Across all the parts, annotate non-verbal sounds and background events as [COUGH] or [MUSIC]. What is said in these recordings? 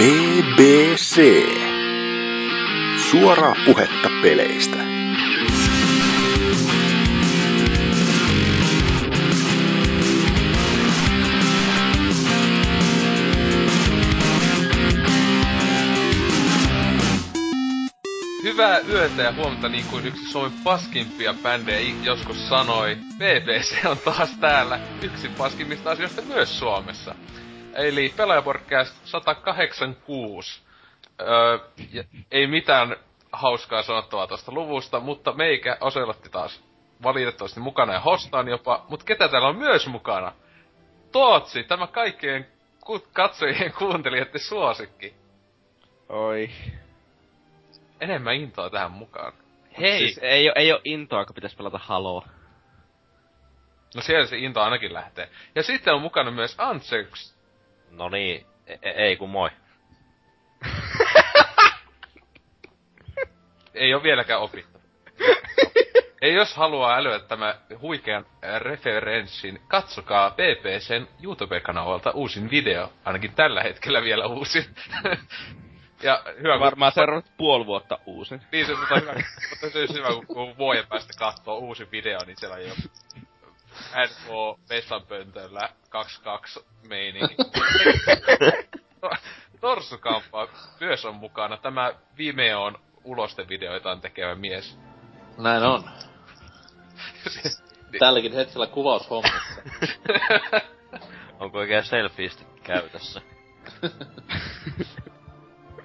BBC. Suoraa puhetta peleistä. Hyvää yötä ja huomenta niin kuin yksi Suomen paskimpia bändejä joskus sanoi. BBC on taas täällä yksi paskimmista asioista myös Suomessa. Eli Pelaajapodcast 186. Öö, ja ei mitään hauskaa sanottavaa tuosta luvusta, mutta meikä Oselotti taas valitettavasti mukana ja hostaan jopa. Mutta ketä täällä on myös mukana? Tootsi, tämä kaikkien ku- katsojien kuuntelijoiden suosikki. Oi. Enemmän intoa tähän mukaan. Hei! Siis ei, oo, ei oo intoa, kun pitäisi pelata Haloa. No siellä se into ainakin lähtee. Ja sitten on mukana myös Antseks. No niin, e- e- ei kun moi. [LAUGHS] Ei ole vieläkään opittu. [LAUGHS] Ei jos haluaa älyä tämä huikean referenssin, katsokaa BBCn YouTube-kanavalta uusin video. Ainakin tällä hetkellä vielä uusin. [LAUGHS] ja hyvä, kun- Varmaan seuraavat puoli vuotta uusin. Niin se mutta hyvä, mutta se olisi hyvä, kun, kun vuoden päästä katsoo uusi video, niin siellä on jo NK vessanpöntöllä 22 meininki. [LAUGHS] Torsukamppa myös on mukana. Tämä Vimeon ulostevideoitaan tekevä mies. Näin on. [LAUGHS] Tälläkin hetkellä kuvaushommissa. [LAUGHS] Onko oikein selfieistä käytössä?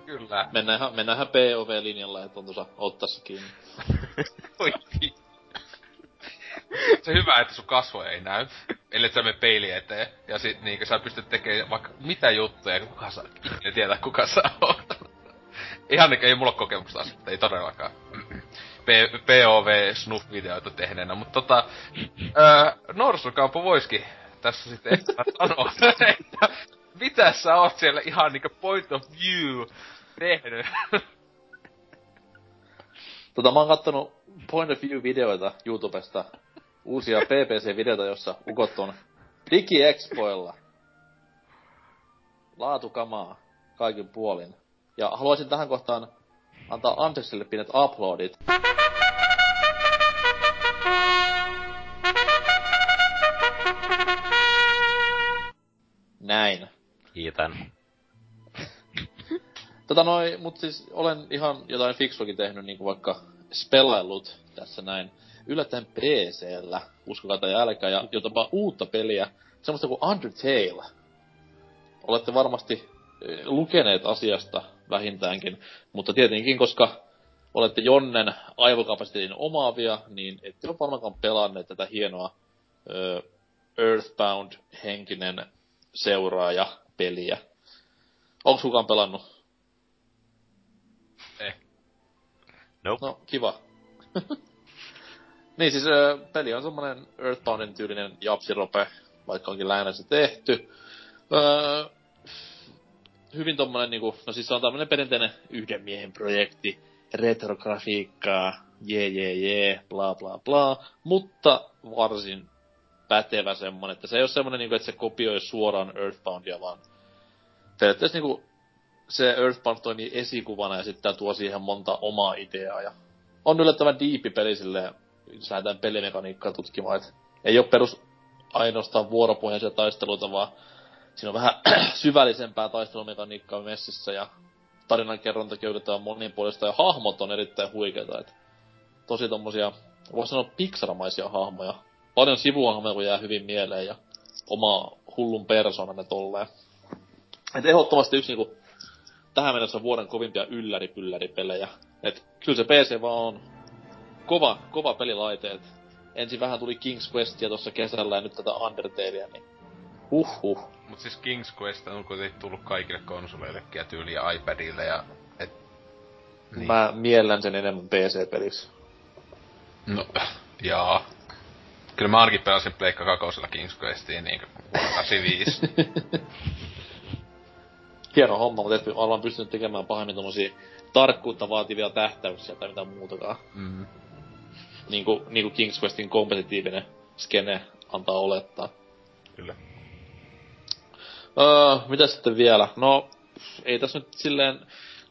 Kyllä. Mennään ihan, mennään ihan POV-linjalla, että on tuossa ottassa kiinni. Oi vi- Se hyvä, että sun kasvoja ei näy. Ellei sä mene peili eteen. Ja sit niinkö sä pystyt tekemään vaikka mitä juttuja, ja kuka saa ikinä tietää kuka sä oot. Ihan niinkö ei mulla kokemusta asiasta, ei todellakaan. POV snuff-videoita tehneenä, mutta tota... Öö, Norsukampo voisikin tässä sitten sanoa, että mitä sä oot siellä ihan niinkö point of view tehnyt. Tota, mä oon kattonut Point of View-videoita YouTubesta. Uusia PPC-videoita, jossa ukot on DigiExpoilla. Laatukamaa kaikin puolin. Ja haluaisin tähän kohtaan antaa Andersille pienet uploadit. Näin. Kiitän. [LAUGHS] Tota noin, mut siis olen ihan jotain fiksuakin tehnyt, niinku vaikka spelaillut tässä näin. Yllättäen PCllä, uskokaa tai älkää, ja jopa uutta peliä, semmoista kuin Undertale. Olette varmasti eh, lukeneet asiasta vähintäänkin, mutta tietenkin, koska olette Jonnen aivokapasiteetin omaavia, niin ette ole varmaankaan pelanneet tätä hienoa ö, Earthbound-henkinen seuraaja-peliä. Onko kukaan pelannut? Nope. No, kiva. [LAUGHS] niin siis ö, peli on semmonen Earthboundin tyylinen japsirope, vaikka onkin lähinnä tehty. Öö, hyvin tommonen niinku, no siis se on tämmönen perinteinen yhden miehen projekti, retrografiikkaa, jee jee jee, bla bla bla, mutta varsin pätevä semmonen, että se ei ole semmonen niinku, että se kopioi suoraan Earthboundia, vaan periaatteessa niinku se Earthbound toimii esikuvana ja sitten tuo siihen monta omaa ideaa. Ja on yllättävän diipi peli silleen, jos lähdetään pelimekaniikkaa tutkimaan, et ei ole perus ainoastaan vuoropohjaisia taisteluita, vaan siinä on vähän [CLEARS THROAT] syvällisempää taistelumekaniikkaa messissä ja tarinankerrontakin oikeastaan monipuolista ja hahmot on erittäin huikeita, et tosi tommosia, voisi sanoa piksaramaisia hahmoja. Paljon sivuhahmoja, kun jää hyvin mieleen ja oma hullun persoonan ne tolleen. Et ehdottomasti yksi niinku tähän mennessä vuoden kovimpia ylläri-pylläri-pelejä. Et kyllä se PC vaan on kova, kova pelilaite. Et ensin vähän tuli King's Questia tuossa kesällä ja nyt tätä Undertalea, niin huhhuh. Mut siis King's Quest on kuitenkin tullut kaikille konsoleillekin ja tyyliä iPadille ja... Et, Niin. Mä miellän sen enemmän PC-pelissä. No, jaa. Kyllä mä ainakin pelasin Pleikka kakosella King's Questiin niinku vuonna 85. [LAUGHS] Hieno homma, mutta et ollaan pystynyt tekemään pahemmin tommosia tarkkuutta vaativia tähtäyksiä tai mitään muutakaan. mm. Niinku, niinku King's Questin kompetitiivinen skene antaa olettaa. Kyllä. Öö, mitä sitten vielä? No, ei tässä nyt silleen...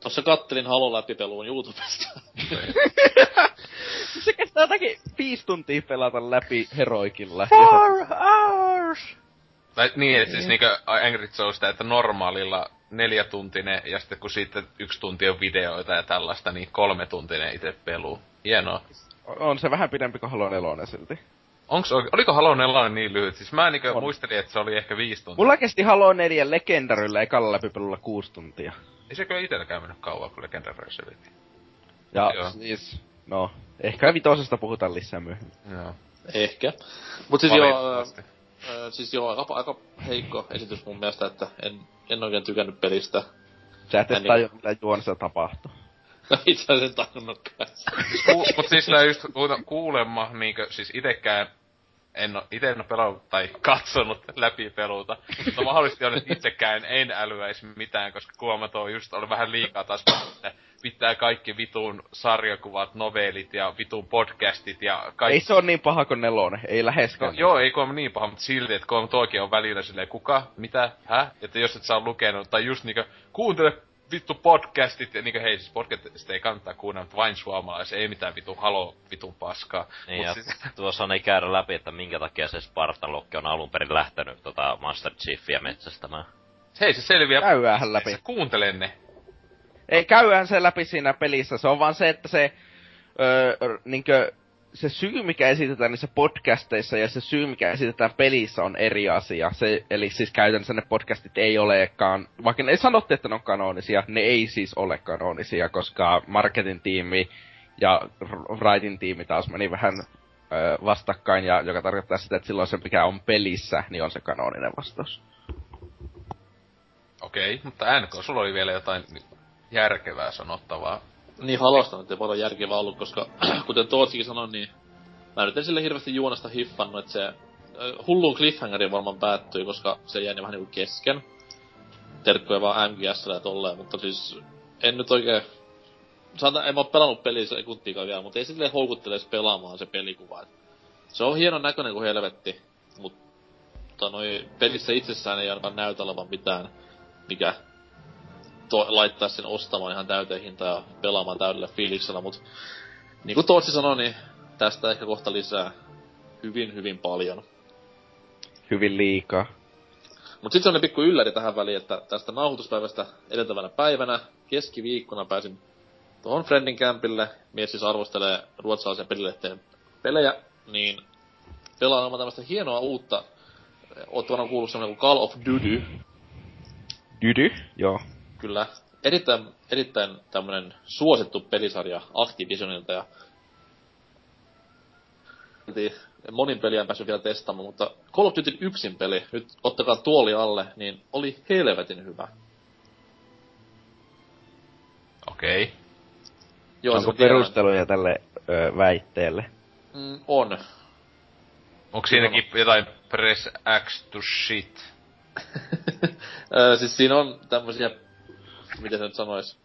Tossa kattelin Halo läpipeluun YouTubesta. [LAUGHS] Se kestää jotakin viisi tuntia pelata läpi heroikilla. hours! Tai niin, että siis niinkö Angry Joesta, että normaalilla neljätuntinen, ja sitten kun sitten yksi tunti on videoita ja tällaista, niin kolme tuntinen itse pelu. Hienoa. On se vähän pidempi kuin Halo 4 silti. Onks, oike- oliko Halo 4 niin lyhyt? Siis mä niinkö On. muistelin, että se oli ehkä viisi tuntia. Mulla kesti Halo 4 Legendaryllä ekalla läpipelulla kuusi tuntia. Ei se kyllä itelläkään mennyt kauan, kun Legendary se veti. Ja Joo. siis, no, ehkä vitosesta puhutaan lisää myöhemmin. Joo. Ehkä. Mut siis joo, siis joo, aika, aika heikko esitys mun mielestä, että en, en oikein tykännyt pelistä. Sä et edes Niin. tajua, mitä juonessa tapahtuu. No [LAUGHS] itse asiassa en tajunnutkaan. Ku, mut siis nää just kuulemma, niinkö, siis itekään en oo, ite en oo pelannut tai katsonut läpi peluuta. Mutta mahdollisesti on, että itsekään en älyäisi mitään, koska kuulemma tuo just oli vähän liikaa taas, että pitää kaikki vitun sarjakuvat, novelit ja vitun podcastit ja kaikki. Ei se on niin paha kuin nelonen, ei No, läheskään. joo, ei kuulemma niin paha, mutta silti, että kuulemma toikin on välillä silleen, kuka, mitä, hä? Että jos et oo lukenut, tai just niinkö, kuuntele vittu podcastit, ja niinkö hei, siis podcastit ei kannattaa kuunnella, mutta vain suomalaisia, ei mitään vitun halo, vitun paskaa. Niin, Mut ja siis, [LAUGHS] tuossa ei käydä läpi, että minkä takia se Spartalokki on alun perin lähtenyt tota Master Chiefia metsästämään. hei, se selviää. Käydään läpi. Se kuuntele ne. Ei käyhän se läpi siinä pelissä, se on vaan se, että se, öö, niinkö, se syy, mikä esitetään niissä podcasteissa ja se syy, mikä esitetään pelissä on eri asia. Se, eli siis käytännössä ne podcastit ei olekaan, vaikka ne sanotte, että ne on kanonisia, ne ei siis ole kanonisia, koska marketin tiimi ja writing tiimi taas meni vähän öö, vastakkain, ja joka tarkoittaa sitä, että silloin se, mikä on pelissä, niin on se kanoninen vastaus. Okei, mutta NK, sulla oli vielä jotain järkevää sanottavaa. Niin halosta nyt ei paljon järkevää ollut, koska [CLEARS THROAT] kuten Tootsikin sanoi, niin mä nyt en sille hirveästi juonesta hiffannut, että se ö, hulluun cliffhangerin varmaan päättyi, koska se jäi vähän niinku kesken. Terkkuja vaan MGSlle ja tolleen, mutta siis en nyt oikein... Saatan, en mä oo pelannut peliä sekuntiikaan vielä, mutta ei silleen houkuttele edes pelaamaan se pelikuva. Se on hienon näköinen kuin helvetti, mutta noi pelissä itsessään ei ainakaan näytä olevan mitään, mikä to- laittaa sen ostamaan ihan täyteen hintaan ja pelaamaan täydellä fiiliksellä, mut niin kuin Tootsi sanoi, niin tästä ehkä kohta lisää hyvin, hyvin paljon. Hyvin liikaa. Mut sitten on pikku ylläri tähän väliin, että tästä nauhoituspäivästä edeltävänä päivänä keskiviikkona pääsin tuohon Friendin kämpille. Mies siis arvostelee ruotsalaisen pelilehteen pelejä, niin pelaamaan tämmöistä hienoa uutta, oot varmaan kuullut semmonen kuin Call of Duty, Dydy, joo. Kyllä erittäin, erittäin tämmönen suosittu pelisarja Activisionilta ja monin peliä en päässyt vielä testaamaan, mutta Call of Duty yksin peli, nyt ottakaa tuoli alle, niin oli helvetin hyvä. Okei. Joo, Onko perusteluja tälle ö, väitteelle? Mm, on. Onko siinäkin jotain press X to shit? [LAUGHS] Ö, siis siinä on tämmösiä, miten se nyt sanois,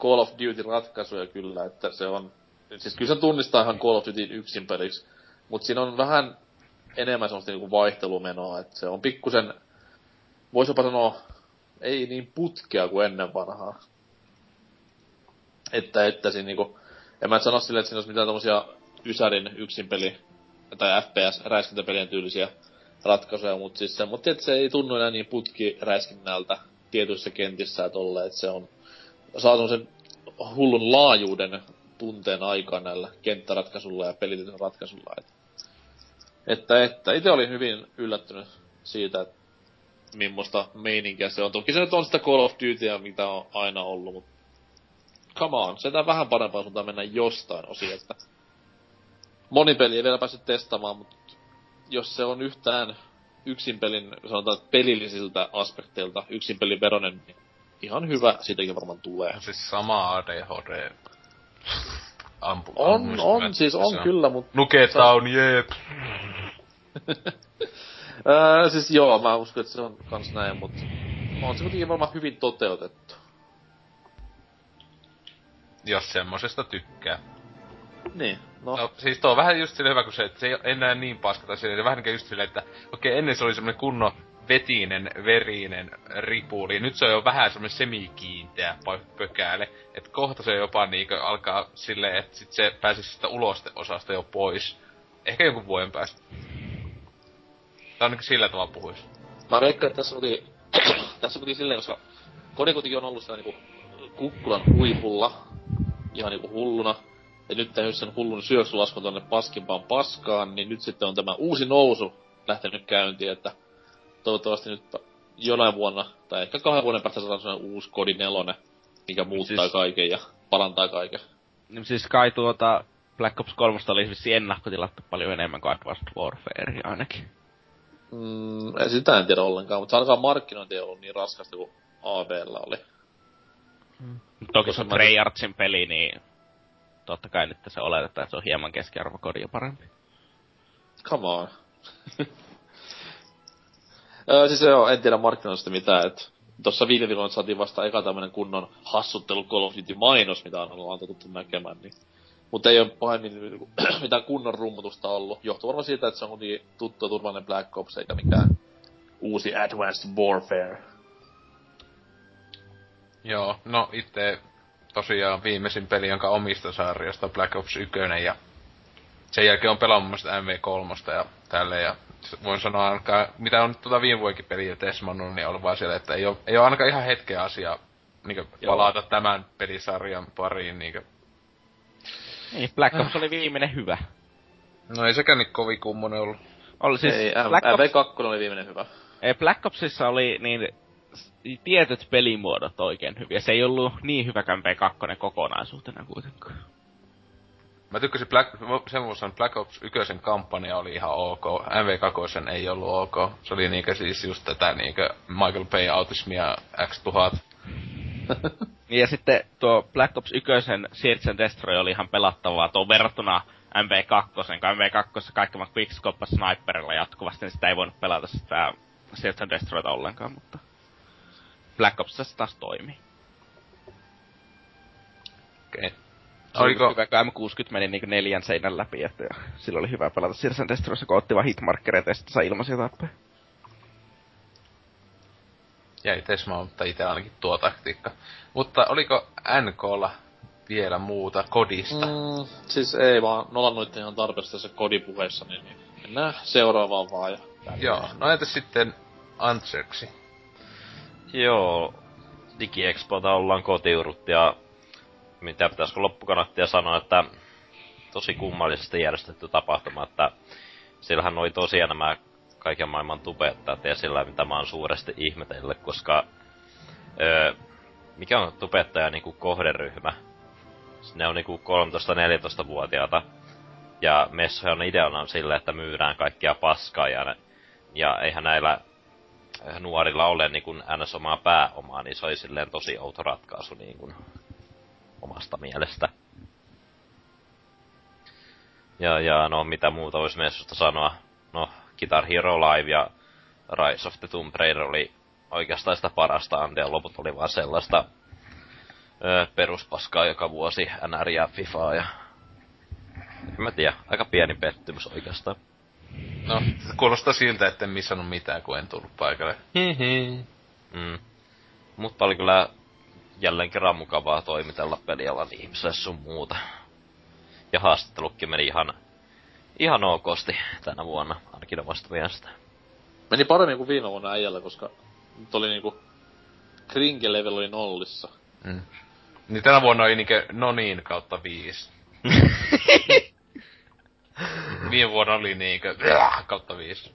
Call of Duty ratkaisuja kyllä, että se on, siis kyllä se tunnistaa ihan Call of Duty yksin peliksi, mut siinä on vähän enemmän semmoista niinku vaihtelumenoa, että se on pikkusen, vois jopa sanoa, ei niin putkea kuin ennen vanhaa. Että, että siinä niinku, en mä sano silleen, että siinä olisi mitään tommosia Ysärin yksinpeli tai FPS-räiskintäpelien tyylisiä ratkaisuja, mutta siis semmoinen, että se ei tunnu enää niin putkiräiskinnältä tietyissä kentissä ja tolleen, että se on, saa semmoisen hullun laajuuden tunteen aikaan näillä kenttäratkaisulla ja pelityn ratkaisulla. Että, että, että itse olin hyvin yllättynyt siitä, että millaista meininkiä se on. Toki se nyt on sitä Call of Dutyä, mitä on aina ollut, mutta come on, se vähän parempaan suuntaan mennä jostain osin, että moni peli ei vielä päässyt testaamaan, mutta jos se on yhtään yksin pelin, sanotaan pelillisiltä aspekteilta yksin pelin veronen, niin ihan hyvä siitäkin varmaan tulee. On siis sama ADHD. Ampu, On, on, siis se on kyllä, mutta Nuketown, jep. Öö, [LAUGHS] siis joo, mä uskon, että se on kans näin, mutta on se kuitenkin varmaan hyvin toteutettu. Jos semmosesta tykkää. Niin, no, No, siis tuo on vähän just silleen hyvä, kun se, että se ei enää niin paska, tai se vähän niin just silleen, että okei, ennen se oli semmonen kunnon vetinen, verinen ripuli. Nyt se on jo vähän semmonen semikiinteä pökääle. Et kohta se jopa niinkö alkaa silleen, että sit se pääsisi sitä ulosteosasta jo pois. Ehkä jonkun vuoden päästä. Tai ainakin sillä tavalla puhuis. Mä veikkaan, että tässä oli, [CLEARS THROAT] tässä oli silleen, koska kone kuitenkin on ollut siellä niinku kukkulan huipulla, ihan niinku hulluna. Ja nyt tehnyt sen hullun syöksulaskun tonne paskimpaan paskaan, niin nyt sitten on tämä uusi nousu lähtenyt käyntiin, että toivottavasti nyt jonain vuonna, tai ehkä kahden vuoden päästä saadaan sellainen uusi kodi nelonen, mikä muuttaa siis... kaiken ja parantaa kaiken. Niin siis kai tuota Black Ops 3 oli vissi ennakkotilattu paljon enemmän kuin Advanced Warfare ainakin. Mm, sitä en tiedä ollenkaan, mutta ainakaan markkinointi ei ollut niin raskasta kuin AVllä oli. Mm. Toki se on Treyarchin peli, niin totta kai nyt se oletetaan, että se on hieman keskiarvokodia parempi. Come on. [LAUGHS] öö, siis joo, en tiedä markkinoista mitään, että tossa viime viikolla saatiin vasta eka tämmönen kunnon hassuttelu Call of Duty mainos, mitä on ollut antettu näkemään, niin mutta ei ole pahemmin [CLEARS THROAT] mitään kunnon rummutusta ollut. Johtuu varmaan siitä, että se on niin tuttu ja turvallinen Black Ops eikä mikään uusi Advanced Warfare. Joo, no itse tosiaan viimeisin peli, jonka omista sarjasta Black Ops 1 ja sen jälkeen on pelannut mun MV3 ja tälleen ja voin sanoa ainakaan, mitä on tuota viime vuodenkin peliä tesmannut, niin on vaan siellä, että ei ole, ei ole ainakaan ihan hetkeä asiaa niin palata tämän pelisarjan pariin niin niin, Black Ops oli viimeinen hyvä. No ei sekään niin kovin kummonen ollut. Oli siis ei, Black Ops... 2 oli viimeinen hyvä. Ei, Black Opsissa oli niin tietyt pelimuodot oikein hyviä. Se ei ollut niin hyvä kuin B2 kokonaisuutena kuitenkaan. Mä tykkäsin Black, sen vuosi Black Ops 1 kampanja oli ihan ok. MV2 ei ollut ok. Se oli niinkö siis just tätä niinkö Michael Bay autismia X1000. Niin [LAUGHS] ja sitten tuo Black Ops 1 Search and Destroy oli ihan pelattavaa tuo verrattuna MV2, kun MV2 kaikki vaan quickscope sniperilla jatkuvasti, niin sitä ei voinut pelata sitä Search and Destroyta ollenkaan, mutta Black Ops se taas toimii. Okei. Okay. Oliko... Hyvä, kun M60 meni niinku neljän seinän läpi, että silloin oli hyvä pelata Search and Destroyssa, kun otti vaan hitmarkkereita ja sitten sai ilmaisia tappeja jäi Tesma, mutta itse ainakin tuo taktiikka. Mutta oliko NKlla vielä muuta kodista? Mm, siis ei vaan, nolannut ihan tarpeeksi tässä kodipuheessa, niin, niin mennään seuraavaan vaan. Ja Joo, no entäs sitten Antserksi? Joo, DigiExpota ollaan kotiurut ja mitä pitäisikö loppukanattia sanoa, että tosi kummallisesti järjestetty tapahtuma, että siellähän oli tosiaan nämä kaiken maailman tubettajat esillä, mitä mä oon suuresti ihmetellyt, koska öö, mikä on tubettaja niinku kohderyhmä? Ne on niinku 13-14-vuotiaata. Ja ideana on sille, että myydään kaikkia paskaa ja, ne, ja eihän näillä nuorilla ole niin kuin ns. omaa pääomaa, niin se oli silleen tosi outo ratkaisu niin kuin, omasta mielestä. Ja, ja no mitä muuta voisi messusta sanoa? No, Guitar Hero Live ja Rise of the Tomb Raider oli oikeastaan sitä parasta antia, loput oli vaan sellaista öö, peruspaskaa joka vuosi, NR ja FIFA ja... En mä tiedä, aika pieni pettymys oikeastaan. No, kuulostaa siltä, että en missannut mitään, kun en tullut paikalle. mm. Mutta oli kyllä jälleen kerran mukavaa toimitella pelialan ihmiselle sun muuta. Ja haastattelukin meni ihan ihan okosti tänä vuonna, ainakin omasta mielestä. Meni paremmin kuin viime vuonna äijällä, koska nyt oli niinku Kringe level oli nollissa. Mm. Niin tänä vuonna oli niinkö no niin kautta viisi. [LAUGHS] [LAUGHS] viime vuonna oli niinkö [LAUGHS] kautta viisi.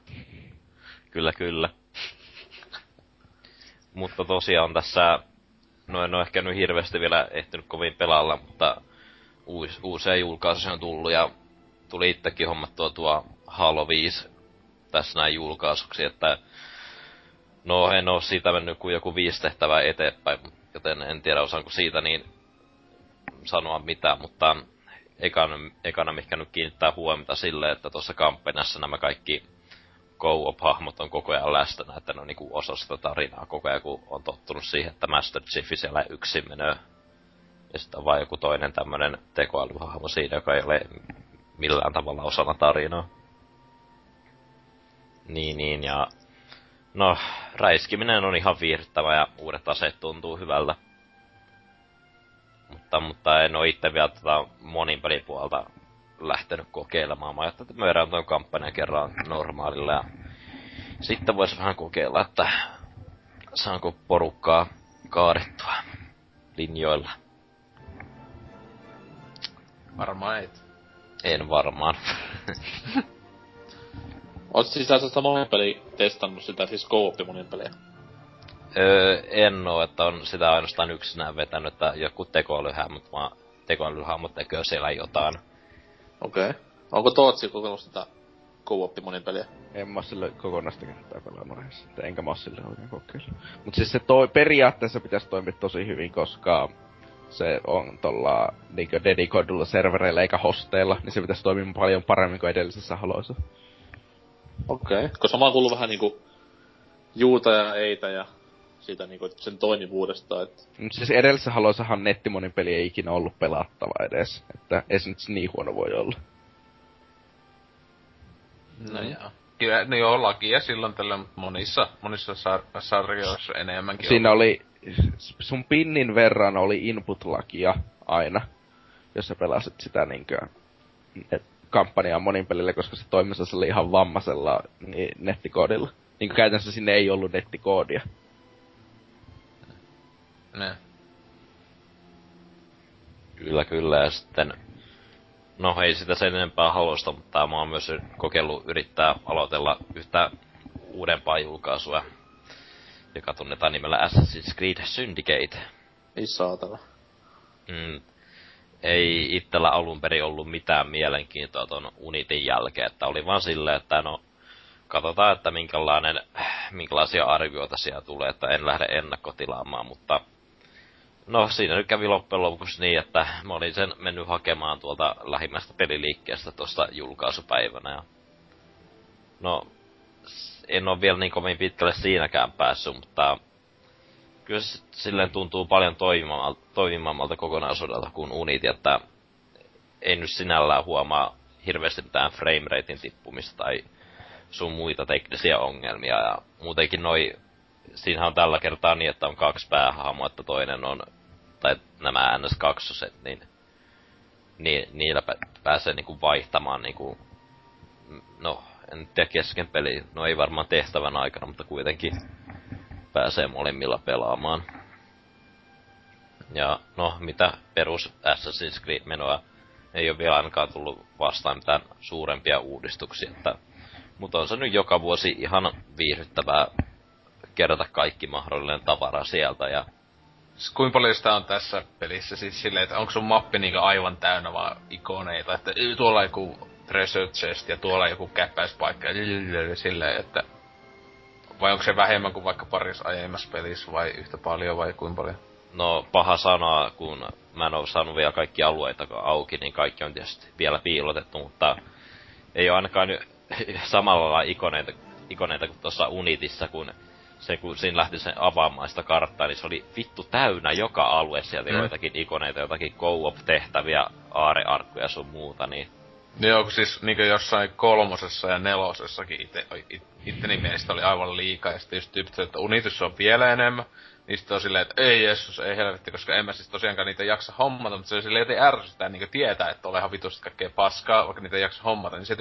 [LAUGHS] kyllä, kyllä. mutta tosiaan tässä, no en ole ehkä nyt hirveästi vielä ehtinyt kovin pelaalla, mutta uus, uusia julkaisuja on tullut ja tuli itsekin hommattua tuo Halo 5 tässä näin julkaisuksi, että no en oo siitä mennyt kuin joku viisi tehtävää eteenpäin, joten en tiedä osaanko siitä niin sanoa mitään, mutta ekana, ekana mikä nyt kiinnittää huomiota sille, että tuossa kampanjassa nämä kaikki co-op-hahmot on koko ajan läsnä, että ne on niinku osa sitä tarinaa koko ajan, kun on tottunut siihen, että Master Chief siellä yksin menee. Ja sitten on vaan joku toinen tämmönen tekoälyhahmo siinä, joka ei ole millään tavalla osana tarinaa. Niin, niin, ja No, räiskiminen on ihan viihdyttävä ja uudet aseet tuntuu hyvältä. Mutta, mutta en oo itse vielä tota monin pelipuolta lähtenyt kokeilemaan. Mä ajattelin, että myydään tuon kampanjan kerran normaalilla ja sitten vois vähän kokeilla, että saanko porukkaa kaadettua linjoilla. Varmaan et. En varmaan. [LAUGHS] Oot siis sitä monin peli testannut sitä, siis kooppi monin peliä? Öö, en oo, että on sitä ainoastaan yksinään vetänyt, että joku tekoälyhahmot, vaan tekoälyhahmot tekee siellä jotain. Okei. Okay. Onko Tootsi kokeillut sitä co monin peliä? En mä sille kokonaista kenttää pelannut edes. Enkä mä sille oikein kokeillut. Mut siis se toi, periaatteessa pitäisi toimia tosi hyvin, koska se on tuolla niinkö dedikoidulla servereillä eikä hosteilla, niin se pitäisi toimia paljon paremmin kuin edellisessä haloissa. Okei. Okay. Koska mä oon kuullut vähän niinku juuta ja eitä ja siitä niinku sen toimivuudesta, että... Mut siis edellisessä haloissahan nettimonin peli ei ikinä ollut pelattava edes, että ei se nyt niin huono voi olla. No mm. joo. Kyllä, no joo, lakia silloin tällä monissa, monissa sar- sarjoissa enemmänkin Siinä oli, sun pinnin verran oli input-lakia aina, jos sä pelasit sitä niinkö kampanjaa monin pelille, koska se toimissa oli ihan vammasella niin, nettikoodilla. Niin käytännössä sinne ei ollut nettikoodia. Ne. Kyllä, kyllä. Ja sitten No ei sitä sen enempää halusta, mutta mä oon myös kokeillut yrittää aloitella yhtä uudempaa julkaisua, joka tunnetaan nimellä Assassin's Creed Syndicate. Ei saatana. Mm. Ei itsellä alun perin ollut mitään mielenkiintoa ton Unitin jälkeen, että oli vaan silleen, että no katsotaan, että minkälainen, minkälaisia arvioita siellä tulee, että en lähde ennakkotilaamaan, mutta No siinä nyt kävi loppujen lopuksi niin, että mä olin sen mennyt hakemaan tuolta lähimmästä peliliikkeestä tuosta julkaisupäivänä. Ja... No, en ole vielä niin kovin pitkälle siinäkään päässyt, mutta kyllä se silleen tuntuu paljon toimimammalta, toimimammalta kokonaisuudelta kuin Unity, että ei nyt sinällään huomaa hirveästi mitään frameratein tippumista tai sun muita teknisiä ongelmia. Ja muutenkin noi, siinähän on tällä kertaa niin, että on kaksi päähahmoa, että toinen on tai nämä NS2, niin, niin niillä pääsee niinku vaihtamaan niinku, no, en tiedä kesken peli, no ei varmaan tehtävän aikana, mutta kuitenkin pääsee molemmilla pelaamaan. Ja no, mitä perus Assassin's Creed-menoa ei ole vielä ainakaan tullut vastaan mitään suurempia uudistuksia, että, mutta on se nyt joka vuosi ihan viihdyttävää kerätä kaikki mahdollinen tavara sieltä ja kuinka paljon sitä on tässä pelissä siis silleen, että onko sun mappi niinku aivan täynnä vaan ikoneita, että tuolla joku treasure chest ja tuolla joku käppäispaikka ja silleen, että vai onko se vähemmän kuin vaikka paris aiemmassa pelissä vai yhtä paljon vai kuinka paljon? No paha sanoa, kun mä en oo saanut vielä kaikki alueita auki, niin kaikki on tietysti vielä piilotettu, mutta ei ole ainakaan [LAUGHS] samalla lailla ikoneita, ikoneita kuin tuossa Unitissa, kun se kun siinä lähti sen avaamaan sitä karttaa, niin se oli vittu täynnä joka alue sieltä mm. joitakin ikoneita, jotakin co-op-tehtäviä, aarearkkuja sun muuta, niin... Joo, kun siis niinku jossain kolmosessa ja nelosessakin ite, it, itteni mielestä oli aivan liikaa, ja sitten just tyypit, että Unitus on vielä enemmän, niin sitten on silleen, että ei Jeesus, ei helvetti, koska en mä siis tosiaankaan niitä jaksa hommata, mutta se on silleen, että ärsyttää niinku tietää, että olehan vitusti kaikkea paskaa, vaikka niitä ei jaksa hommata, niin se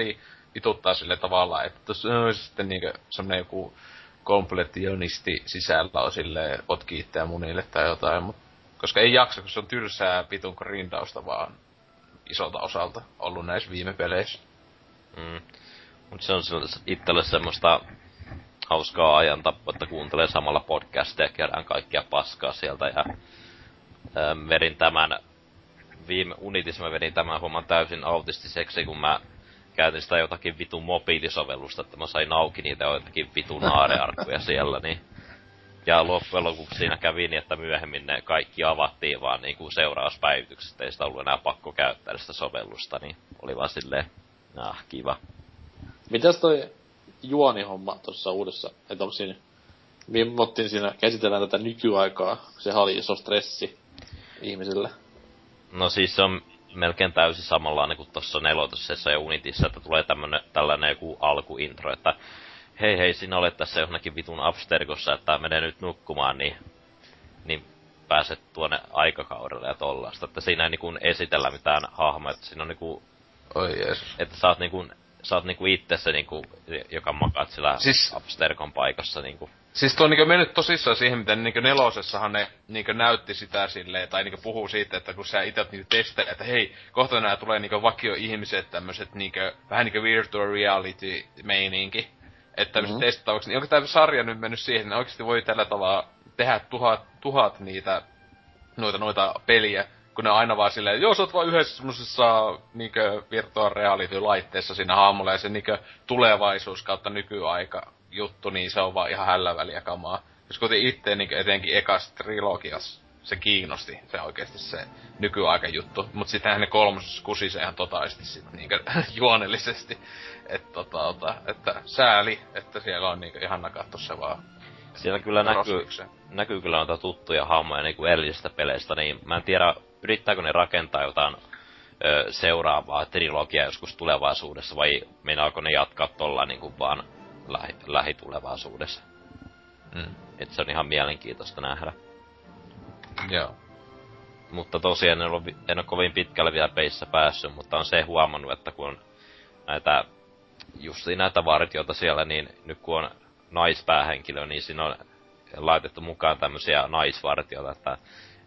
vituttaa sille tavallaan, että tossa on sitten niinku semmonen joku kompletionisti sisällä on silleen potki itseä munille tai jotain, mut, koska ei jaksa, kun se on tylsää pitun grindausta vaan isolta osalta ollut näissä viime peleissä. Mm. Mut se on itselle semmoista hauskaa ajan tappua, että kuuntelee samalla podcastia ja kerään kaikkia paskaa sieltä ja verin tämän viime Unitis mä vedin tämän homman täysin autistiseksi, kun mä käytin sitä jotakin vitun mobiilisovellusta, että mä sain auki niitä jotakin vitun aarearkkuja [LAUGHS] siellä, niin... Ja loppujen lopuksi siinä kävi niin, että myöhemmin ne kaikki avattiin vaan niinku seurauspäivitykset, ei sitä ollut enää pakko käyttää sitä sovellusta, niin oli vaan silleen, ah, kiva. Mitäs toi juonihomma tuossa uudessa, että onko siinä, mimmottiin siinä käsitellään tätä nykyaikaa, sehän oli iso stressi ihmisille. No siis se on melkein täysin samanlainen kuin tuossa nelotosessa ja Unitissa, että tulee tämmönen, tällainen joku alkuintro, että hei hei, sinä olet tässä johonkin vitun abstergossa, että menee nyt nukkumaan, niin, niin pääset tuonne aikakaudelle ja tollaista. Että siinä ei niinku esitellä mitään hahmoja, että siinä on niinku... Oi Jeesus. Että sä oot niinku, sä oot niinku itse se niinku, joka makaat sillä Siis- abstergon paikassa niinku. Siis tuo on niinku mennyt tosissaan siihen, miten niinku nelosessahan ne niinku näytti sitä silleen, tai niinku puhuu siitä, että kun sä itse niinku testailet, että hei, kohta nää tulee niinku vakio-ihmiset, tämmöset niinku, vähän niinku virtual reality meininki. Että tämmöset mm-hmm. testaavaksi, niin onko tää sarja nyt mennyt siihen, että oikeesti voi tällä tavalla tehdä tuhat, tuhat niitä, noita, noita peliä, kun ne on aina vaan silleen, joo, sä oot vaan yhdessä semmosessa niinkö virtual reality-laitteessa siinä haamulla, ja se niinkö tulevaisuus kautta nykyaika juttu, niin se on vaan ihan hälläväliä kamaa. Jos kuitenkin itse niin etenkin ekas trilogias se kiinnosti, se oikeesti se nykyaika juttu. Mut sittenhän ne kolmosessa kusi se ihan totaalisesti sit niinkö [LAUGHS] juonellisesti. Et tota, ota, että sääli, että siellä on niinkö ihana katso se vaan. Siellä kyllä näkyy, näkyy kyllä noita tuttuja hahmoja niinku edellisistä peleistä, niin mä en tiedä, yrittääkö ne rakentaa jotain ö, seuraavaa trilogiaa joskus tulevaisuudessa, vai meinaako ne jatkaa tuolla niinku vaan lähi, lähitulevaisuudessa. Mm. Et se on ihan mielenkiintoista nähdä. Joo. Mutta tosiaan en ole, en ole kovin pitkälle vielä peissä päässyt, mutta on se huomannut, että kun on näitä, justiin näitä vartioita siellä, niin nyt kun on naispäähenkilö, niin siinä on laitettu mukaan tämmöisiä naisvartioita, että,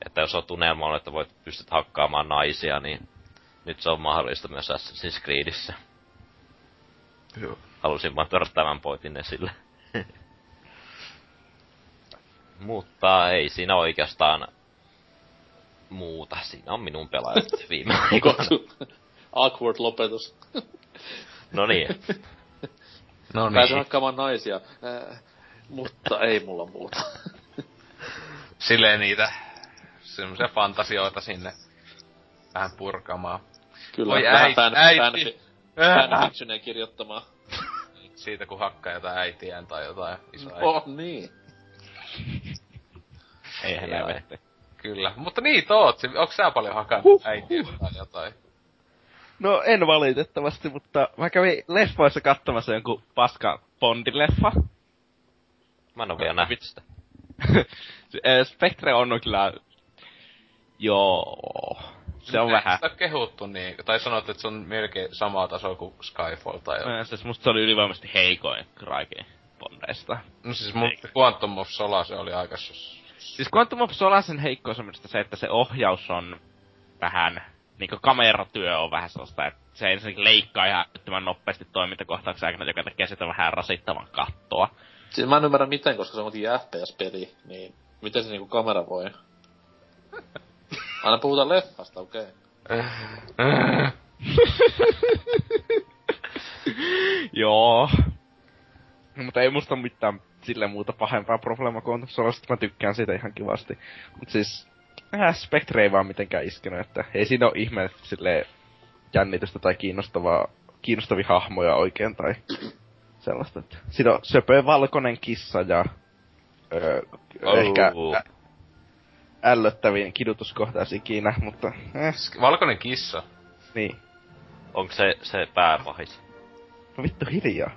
että jos on tunnelmalla, että voit pystyt hakkaamaan naisia, niin nyt se on mahdollista myös Assassin's Creedissä. Joo. Halusin vaan tuoda tämän pointin esille. [LAUGHS] Mutta ei siinä oikeastaan muuta. Siinä on minun pelaajat [LAUGHS] viime aikoina. Awkward lopetus. [LAUGHS] No niin. No Pääsen niin. hakkaamaan naisia. Äh, mutta ei mulla muuta. Silleen niitä semmoisia fantasioita sinne vähän purkamaan. Kyllä, Voi vähän äiti- fan, äiti. fan, fanfictionia kirjoittamaan. Siitä kun hakkaa jotain äitiään tai jotain isoa Oh, niin. [LAUGHS] Eihän Joo. helvetti. Kyllä. Mutta niin, Tootsi, onko sä paljon hakannut äitiä tai jotain? No en valitettavasti, mutta mä kävin leffoissa katsomassa jonkun paska Bondin-leffa. Mä en oo vielä nähnyt sitä. [LAUGHS] Eh, Spectre on kyllä... Joo. Se on vähän... Sitä kehuttu niin, tai sanot, että se on melkein samaa tasoa kuin Skyfall tai jotain. Eh, Siis musta se oli ylivoimaisesti heikoin kaiken Bondeista. No siis mun Quantum of Solace oli aika sus... Siis Quantum of Solacen heikkous on minusta se, että se ohjaus on vähän, niinku kameratyö on vähän sellaista, että se ensinnäkin leikkaa ihan älyttömän nopeasti toimintakohtauksen aikana, joka tekee sitä vähän rasittavan kattoa. Siis mä en ymmärrä miten, koska se on kuitenkin FPS-peli, niin miten se niinku kamera voi? [LAUGHS] Aina puhutaan leffasta, okei. Okay. [LAUGHS] Joo. No, mutta ei musta mitään sille muuta pahempaa probleemaa kuin Solasta, mä tykkään siitä ihan kivasti. Mut siis, äh, Spectre ei vaan mitenkään iskenyt, että ei siinä ole ihme sille jännitystä tai kiinnostavaa, kiinnostavia hahmoja oikein tai [CLEARS THROAT] sellaista. Että siinä on söpö valkoinen kissa ja öö, Oh. ehkä ällöttävin kidutuskohtaus ikinä, mutta eh, Valkoinen kissa. niin. Onko se, se pääpahis? No vittu hiljaa.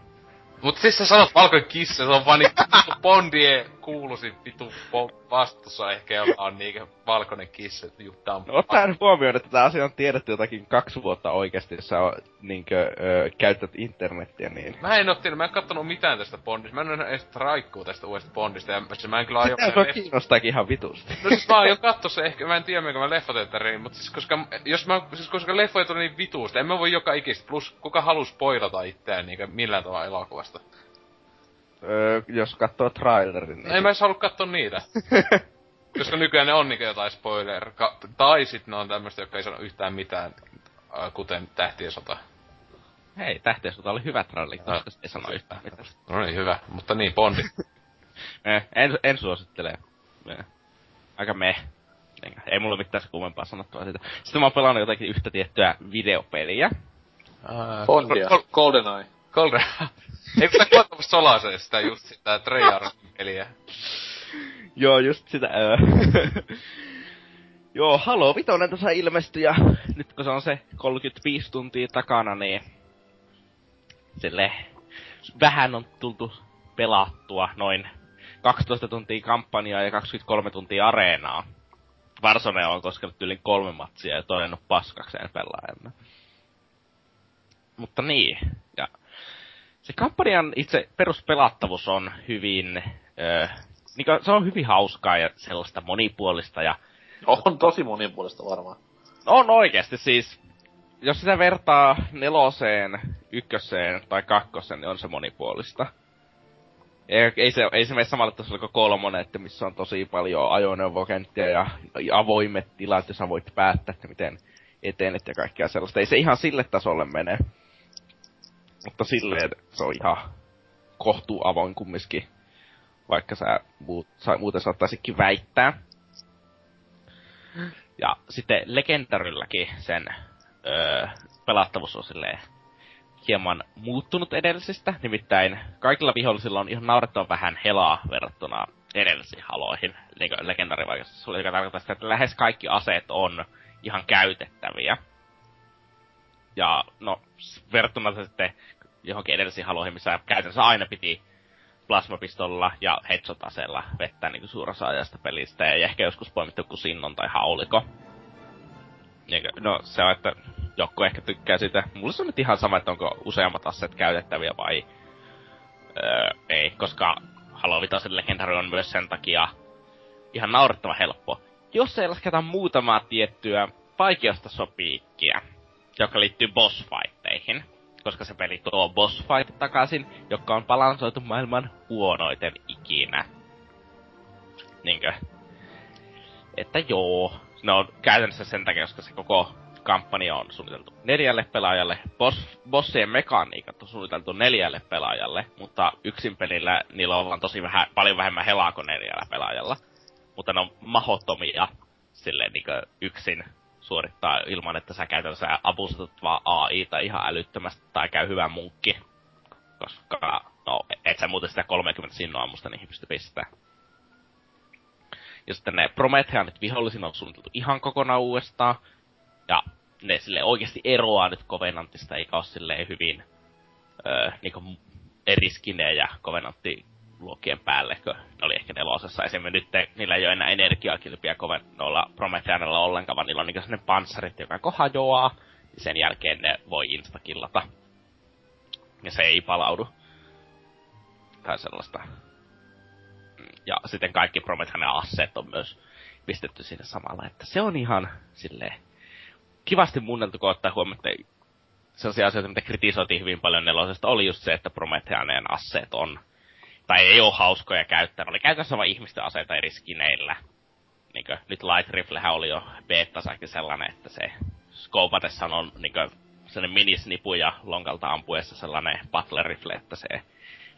Mut siis sä sanot valkoinen kissa, se on vaan niinku [LAUGHS] Bondien kuuluisin vitu po- vastuussa ehkä, jolla on niinkö valkoinen kissa, että juttaa on... No ottaen huomioon, että tämä asia on tiedetty jotakin kaksi vuotta oikeasti, jos sä niinkö, ö, käytät internettiä, niin... Mä en oo tiennyt, mä en kattonut mitään tästä Bondista. Mä en oo edes raikkuu tästä uudesta Bondista. Ja siis mä en kyllä aio... Sitä kiinnostaakin ihan vitusti. No siis mä aion katsoa se ehkä, mä en tiedä minkä mä leffateatteriin, mutta siis koska, jos mä, siis koska leffoja tuli niin vituusta, en mä voi joka ikistä, plus kuka halus spoilata itseään niinkö millään tavalla elokuvasta. Öö, jos katsoo trailerin, niin... No, en mä edes halua katsoa niitä. [LAUGHS] koska nykyään ne on niinkö jotain spoiler, ka- tai sit ne on tämmöistä, jotka ei sano yhtään mitään, äh, kuten Tähtien sota. Hei, tähtien sota oli hyvä traileri, koska se ei sano yhtään mitään. No niin, hyvä. Mutta niin, Bondi. [LAUGHS] Eh, en, en suosittele. Eh, aika me. Ei mulla mitään se kummempaa sanottua siitä. Sitten mä oon pelannut jotakin yhtä tiettyä videopeliä. Äh, Bondia. Kol- GoldenEye. Golden... Ei pitää kuitenkaan Solaseen sitä just sitä Treyarchin peliä. Joo, just sitä. [LAUGHS] Joo, Halo Vitoinen tässä ilmestyi ja nyt kun se on se 35 tuntia takana, niin sille vähän on tultu pelattua noin 12 tuntia kampanjaa ja 23 tuntia areenaa. Varsone on koskenut yli kolme matsia ja todennut paskakseen pelaajana. Mutta niin, se kampanjan itse peruspelattavuus on hyvin, öö, niin se on hyvin hauskaa ja sellaista monipuolista ja... On tosi monipuolista varmaan. On oikeasti siis, jos sitä vertaa neloseen, ykköseen tai kakkoseen, niin on se monipuolista. Ei, ei se, ei se mene samalle tasolle kuin kolmonen, että missä on tosi paljon ajoneuvokenttiä ja avoimet tilat, jossa voit päättää, että miten etenet ja kaikkea sellaista. Ei se ihan sille tasolle mene. Mutta silleen se on ihan kohtuu avoin kumminkin. Vaikka sä, muut, sä muuten saattaisikin väittää. Ja sitten Legendarylläkin sen öö, pelattavuus on silleen hieman muuttunut edellisistä. Nimittäin kaikilla vihollisilla on ihan naurettavan vähän helaa verrattuna edellisiin haloihin. Niin kuin legendarivaikutus, joka tarkoittaa sitä, että lähes kaikki aseet on ihan käytettäviä. Ja no, verrattuna sitten johonkin edellisiin haloihin, missä käytännössä aina piti plasmapistolla ja headshot-aseella vettää niin suurassa ajasta pelistä, ja ehkä joskus poimittu kuin sinnon tai hauliko. No se on, että joku ehkä tykkää sitä. Mulle se on nyt ihan sama, että onko useammat asset käytettäviä vai öö, ei, koska Halo Vitoisen Legendary on myös sen takia ihan naurettava helppo. Jos ei lasketa muutamaa tiettyä vaikeasta sopiikkiä, joka liittyy bossfighteihin, koska se peli tuo bossfight takaisin, joka on balansoitu maailman huonoiten ikinä. Niinkö? Että joo, no on käytännössä sen takia, koska se koko kampanja on suunniteltu neljälle pelaajalle, boss, bossien mekaniikat on suunniteltu neljälle pelaajalle, mutta yksin pelillä niillä on vaan tosi vähän, paljon vähemmän helaa kuin neljällä pelaajalla. Mutta ne on mahottomia silleen niin yksin suorittaa ilman, että sä käytännössä avustat vaan AI tai ihan älyttömästi tai käy hyvä munkki. Koska, no, et sä muuten sitä 30 sinnoa musta niihin pysty pistämään. Ja sitten ne Prometheanit vihollisin on suunniteltu ihan kokonaan uudestaan. Ja ne sille oikeasti eroaa nyt Covenantista, eikä ole silleen hyvin öö, niinku eriskinejä Covenantti luokkien päälle, kun ne oli ehkä nelosessa. Esimerkiksi nyt niillä ei ole enää energiakilpiä koven noilla Prometheanilla ollenkaan, vaan niillä on niinku sellainen panssarit, joka kun hajoaa, niin sen jälkeen ne voi instakillata. Ja se ei palaudu. Tai sellaista. Ja sitten kaikki Prometheanin asseet on myös pistetty sinne samalla, että se on ihan silleen kivasti muunneltu, kun ottaa huomioon, että sellaisia asioita, mitä kritisoitiin hyvin paljon nelosesta, oli just se, että Prometheaneen asseet on, tai ei ole hauskoja käyttää. Ne oli käytännössä vain ihmisten aseita eri skineillä. Niinkö, nyt Light Riflehän oli jo beta sellainen, että se skoopatessa on niinkö sellainen minisnipu ja lonkalta ampuessa sellainen battle rifle, että se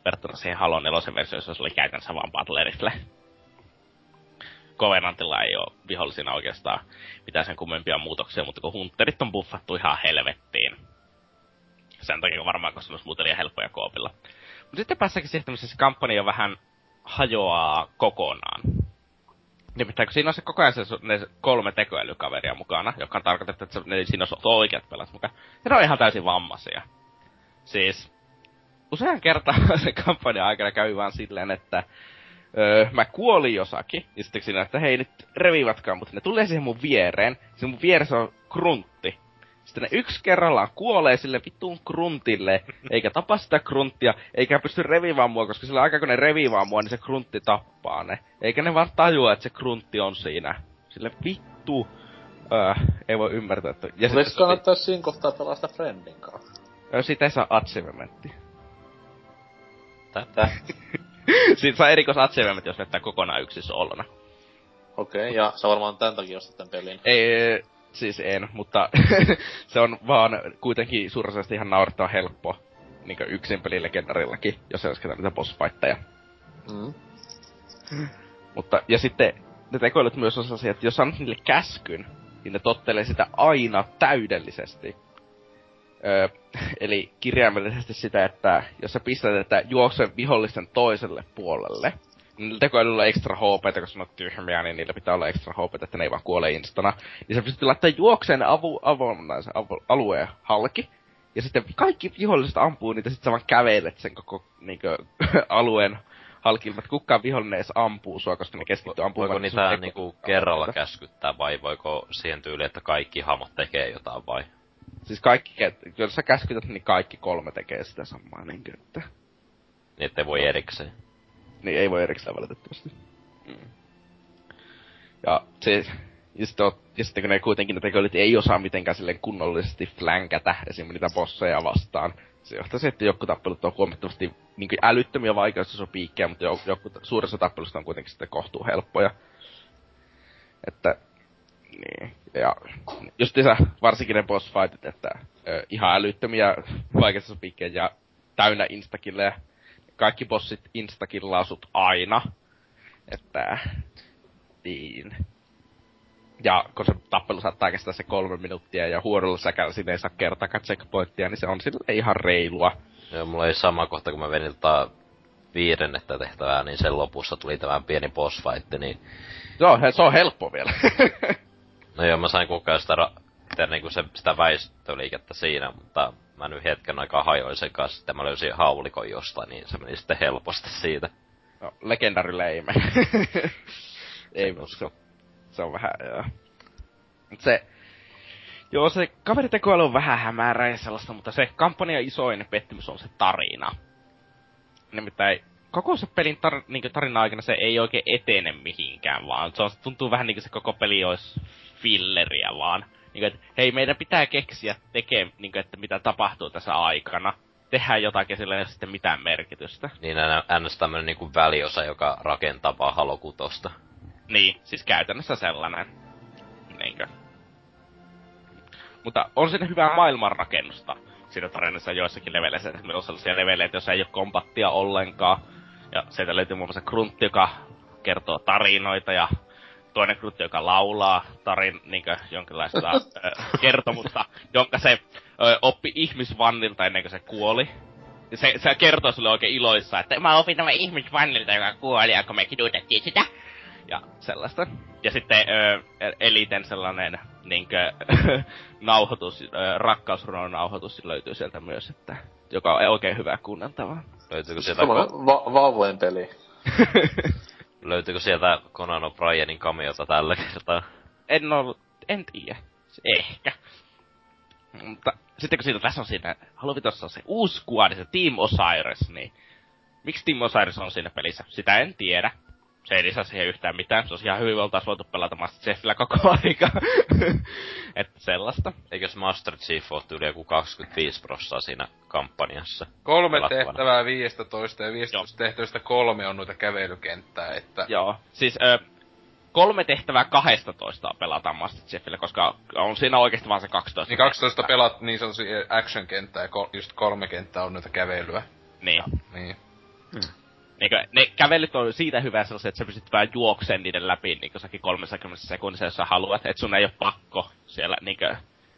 verrattuna siihen Halo 4 versiossa se oli käytännössä vaan battle rifle. Covenantilla ei ole vihollisina oikeastaan mitään sen kummempia muutoksia, mutta kun Hunterit on buffattu ihan helvettiin. Sen takia varmaan koska muuten liian helppoja koopilla. Mutta sitten päässäkin siihen, missä se kampanja vähän hajoaa kokonaan. Nimittäin kun siinä on se koko ajan se, ne kolme tekoälykaveria mukana, joka on tarkoitettu, että se, ne, siinä on oikeat pelat mukaan. Ja ne on ihan täysin vammaisia. Siis usean kertaa [LAUGHS] se kampanja aikana käy vaan silleen, että öö, mä kuolin jossakin, ja sitten siinä, että hei nyt revivatkaan, mutta ne tulee siihen mun viereen, se mun vieressä on kruntti. Sitten ne yksi kerrallaan kuolee sille vittuun kruntille, eikä tapa sitä krunttia, eikä pysty revivaan mua, koska sillä aikaa kun ne revivaan mua, niin se kruntti tappaa ne. Eikä ne vaan tajua, että se kruntti on siinä. Sille vittu, öö, ei voi ymmärtää, että... Ja Mutta kannattaa siinä kohtaa pelasta Friendin kanssa? Sitä ei saa achievementti. Tätä. [LAUGHS] Siitä saa erikois achievementit, jos vettää kokonaan yksi soolona. Okei, okay, ja sä varmaan tän takia ostat tän pelin. Ei, siis en, mutta [LAUGHS] se on vaan kuitenkin suurisesti ihan naurettava helppo niin yksin pelin legendarillakin, jos ei lasketa niitä bossfightteja. Mm. Mutta, ja sitten ne tekoilut myös on sellaisia, että jos annat niille käskyn, niin ne tottelee sitä aina täydellisesti. Öö, [LAUGHS] eli kirjaimellisesti sitä, että jos sä pistät, että juokse vihollisten toiselle puolelle, tekoälyllä ekstra HP, koska on tyhmiä, niin niillä pitää olla ekstra HP, että ne ei vaan kuole instana. Niin sä pystyt laittamaan juokseen avu, avu, avu, alueen halki, ja sitten kaikki viholliset ampuu niitä, sit sä vaan kävelet sen koko niinkö, [LAUGHS] alueen halkilmat. Kukaan vihollinen edes ampuu sua, koska ne keskittyy ampumaan. Voiko niitä niinku kerralla käskyttää vai voiko siihen tyyliin, että kaikki hamot tekee jotain vai? Siis kaikki, jos sä käskytät, niin kaikki kolme tekee sitä samaa, niin että... Niin ettei voi erikseen. Niin ei voi erikseen valitettavasti. Mm. Ja se, ja sitten, on, ja sitten kun ne kuitenkin ne tekoilit ei osaa mitenkään silleen kunnollisesti flänkätä esimerkiksi niitä bosseja vastaan. Se johtaa siihen, että joku tappelut on huomattavasti niin älyttömiä vaikeustasopiikkejä, mutta joku, suuressa tappelusta on kuitenkin sitten kohtuu helppoja. Että niin. Ja just isä, varsinkin ne boss fightit, että ö, ihan älyttömiä vaikeustasopiikkejä ja täynnä instakilleja. Kaikki bossit instakillaa sut aina. Että niin. Ja kun se tappelu saattaa kestää se kolme minuuttia ja huonolla säkällä sinne ei saa kertakaan checkpointtia, niin se on sille ihan reilua. Joo, mulla ei sama kohta, kun mä venin tota viidennettä tehtävää, niin sen lopussa tuli tämä pieni boss fight, niin... Joo, se on helppo vielä. [LAUGHS] no joo, mä sain koko ajan sitä, ra- niin se, sitä väistöliikettä siinä, mutta mä nyt hetken aikaa hajoin sen kanssa, sitten mä löysin haulikon jostain, niin se meni sitten helposti siitä. No, legendary ei [LAUGHS] usko se on vähän, joo. Mut se, joo se kaveritekoilu on vähän hämärä ja sellaista, mutta se kampanja isoin pettymys on se tarina. Nimittäin koko se pelin tar- niin tarina aikana se ei oikein etene mihinkään, vaan se on, tuntuu vähän niin kuin se koko peli olisi filleriä vaan. Niin kuin, että hei, meidän pitää keksiä tekee, niin kuin, että mitä tapahtuu tässä aikana. Tehdään jotakin, sillä ei ole sitten mitään merkitystä. Niin, ns. tämmönen niin väliosa, joka rakentaa vaan halokutosta. Niin, siis käytännössä sellainen. Niinkö? Mutta on siinä hyvää maailmanrakennusta siinä tarinassa joissakin leveleissä. Meillä on sellaisia leveleitä, joissa ei ole kompattia ollenkaan. Ja sieltä löytyy muun muassa Gruntti, joka kertoo tarinoita ja toinen Gruntti, joka laulaa tarin, niinkö, jonkinlaista [LAUGHS] ö, kertomusta, jonka se ö, oppi ihmisvannilta ennen kuin se kuoli. Ja se, se kertoo sulle oikein iloissa, että mä opin tämän ihmisvannilta, joka kuoli, ja kun me kidutettiin sitä ja sellaista. Ja sitten ö, Eliten sellainen niinkö, [LAUGHS] nauhoitus, ö, rakkausrunon nauhoitus löytyy sieltä myös, että joka on oikein hyvä kuunneltavaa. Löytyykö sieltä... Va- vauvojen peli. [LAUGHS] Löytyykö sieltä Conan O'Brienin kamiota tällä kertaa? En ollut, en tiedä. Ehkä. Mutta sitten kun siitä tässä on siinä, Halovitossa on se uusi kuadi, se Team Osiris, niin miksi Team Osiris on siinä pelissä? Sitä en tiedä se ei lisää siihen yhtään mitään. Se olisi ihan hyvin oltais voitu pelata Master Chiefillä koko [LAUGHS] aika. että sellaista. Eikös Master Chief ole yli joku 25 prossaa siinä kampanjassa? Kolme pelattavana. tehtävää 15 ja 15 tehtävistä kolme on noita kävelykenttää, että... Joo, siis ö, kolme tehtävää 12 pelataan Master Chiefillä, koska on siinä oikeasti vaan se 12. Niin 12 pelat niin sanotusti action-kenttää ja just kolme kenttää on noita kävelyä. Niin. Niin. Hmm niinkö, ne kävelyt on siitä hyvä sellaisia, että sä pystyt vähän juokseen niiden läpi niin jossakin 30 sekunnissa, jos sä haluat. Että sun ei ole pakko siellä niinkö,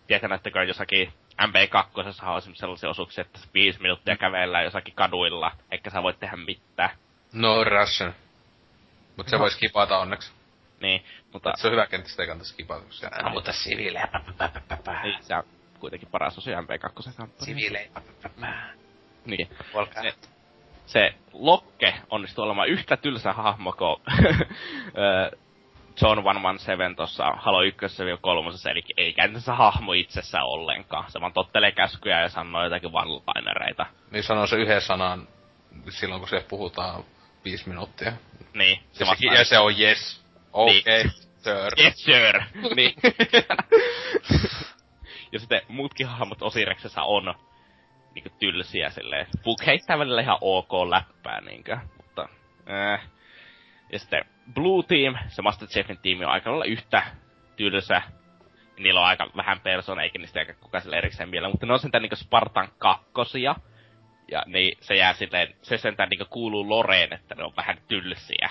tietää, että jossakin MP2 on sellaisia osuuksia, että viisi minuuttia kävellään jossakin kaduilla, eikä sä voit tehdä mitään. No Russian. Mut se no. vois kipata onneksi. Niin, mutta... Et se on hyvä kenttä, sitä ei kannata kipata, koska... Ammuta siviilejä, Niin, se on kuitenkin paras osa MP2 kampanja. Siviilejä, Niin. Se, se Lokke onnistui olemaan yhtä tylsä hahmo kuin [LAUGHS] John 117 tuossa Halo 1 3 eli ei käytännössä hahmo itsessä ollenkaan. Se vaan tottelee käskyjä ja sanoo jotakin one-linereita. Niin sanoo se yhden sanan silloin, kun se puhutaan viisi minuuttia. Niin. Se ja, se, ja se on yes. Okei, okay, niin. sir. Yes, sir. [LAUGHS] niin. [LAUGHS] ja sitten muutkin hahmot Osireksessa on niinku tylsiä silleen. Book heittää välillä ihan ok läppää niinkö, mutta äh. Ja sitten Blue Team, se Master Chiefin tiimi on aika lailla yhtä tylsä. Niillä on aika vähän persoona, eikä niistä eikä kukaan sille erikseen mielellä, mutta ne on sentään niinku Spartan kakkosia. Ja niin se jää silleen, se sentään niinku kuuluu Loreen, että ne on vähän tylsiä.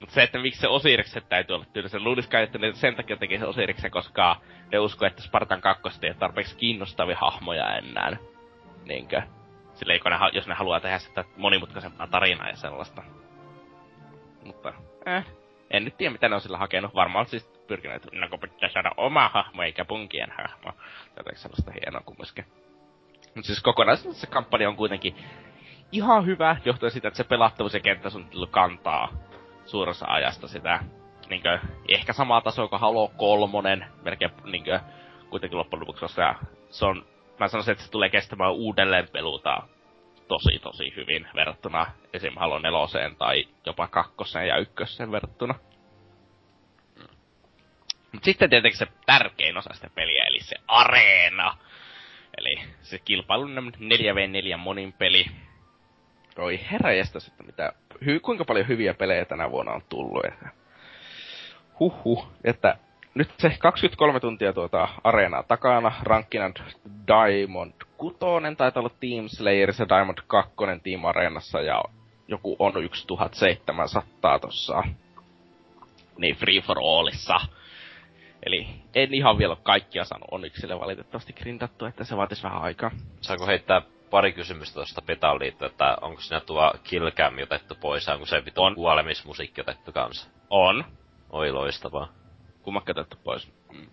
Mutta se, että miksi se Osirikset täytyy olla tylsä, luuliskaan, että ne sen takia teki se Osiriksen, koska ne uskoo, että Spartan kakkosta ei tarpeeksi kiinnostavia hahmoja enää niinkö, silleen, kun ne, jos ne haluaa tehdä sitä monimutkaisempaa tarinaa ja sellaista. Mutta, eh, en nyt tiedä mitä ne on sillä hakenut. Varmaan siis pyrkineet, no kun pitää saada oma hahmo eikä punkien hahmo. Jotenkin sellaista hienoa kumminkin. Mutta siis kokonaisuudessa se kampanja on kuitenkin ihan hyvä, johtuen siitä, että se pelattavuus ja kenttäsuunnittelu kantaa suurassa ajasta sitä niinkö, ehkä samaa tasoa kuin Halo kolmonen, melkein niinkö, kuitenkin loppujen lopuksi, koska se on, mä sanoisin, että se tulee kestämään uudelleen peluta tosi tosi hyvin verrattuna esim. Halo neloseen tai jopa kakkoseen ja ykköseen verrattuna. Mut sitten tietenkin se tärkein osa sitä peliä, eli se areena. Eli se kilpailun 4v4 monin peli. Oi herra että mitä, hy, kuinka paljon hyviä pelejä tänä vuonna on tullut. Että, huhhuh, että nyt se 23 tuntia tuota areenaa takana, rankkina Diamond 6, taitaa olla Team Slayerissa, Diamond 2 Team Areenassa ja joku on 1700 tossa. Niin Free for Allissa. Eli en ihan vielä kaikkia saanut onnikselle valitettavasti grindattu, että se vaatisi vähän aikaa. Saanko heittää pari kysymystä tuosta Petaan liittyen, että onko siinä tuo Killcam otettu pois, onko se vitu kuolemismusiikki otettu kanssa? On. Oi loistavaa. Otettu pois. Mm.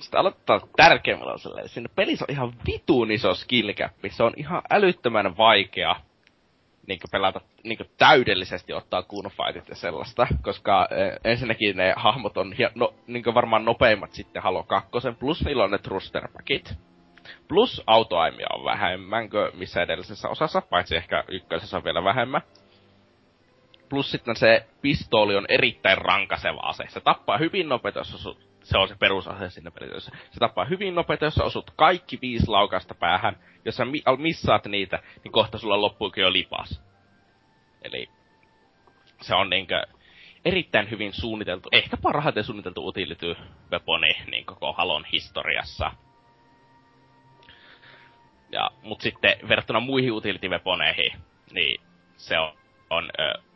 Sitten aloittaa tärkeimmällä osalla. Siinä pelissä on ihan vitun iso skillcappi. Se on ihan älyttömän vaikea niin pelata niin täydellisesti ottaa gunfightit ja sellaista, koska äh, ensinnäkin ne hahmot on hi- no, niin varmaan nopeimmat sitten Halo 2, plus niillä on ne thrusterpackit. Plus autoaimia on vähemmän kuin missä edellisessä osassa, paitsi ehkä ykkösessä on vielä vähemmän. Plus sitten se pistooli on erittäin rankaseva ase. Se tappaa hyvin nopeasti, jos osut, se on se perusase siinä pelissä. Se tappaa hyvin nopeasti, jos osut kaikki viisi laukasta päähän. Jos sä missaat niitä, niin kohta sulla loppuukin jo lipas. Eli se on niinkö erittäin hyvin suunniteltu, ehkä parhaiten suunniteltu utility weaponi niin koko Halon historiassa. Ja, mut sitten verrattuna muihin utility weaponeihin, niin se on, on ö,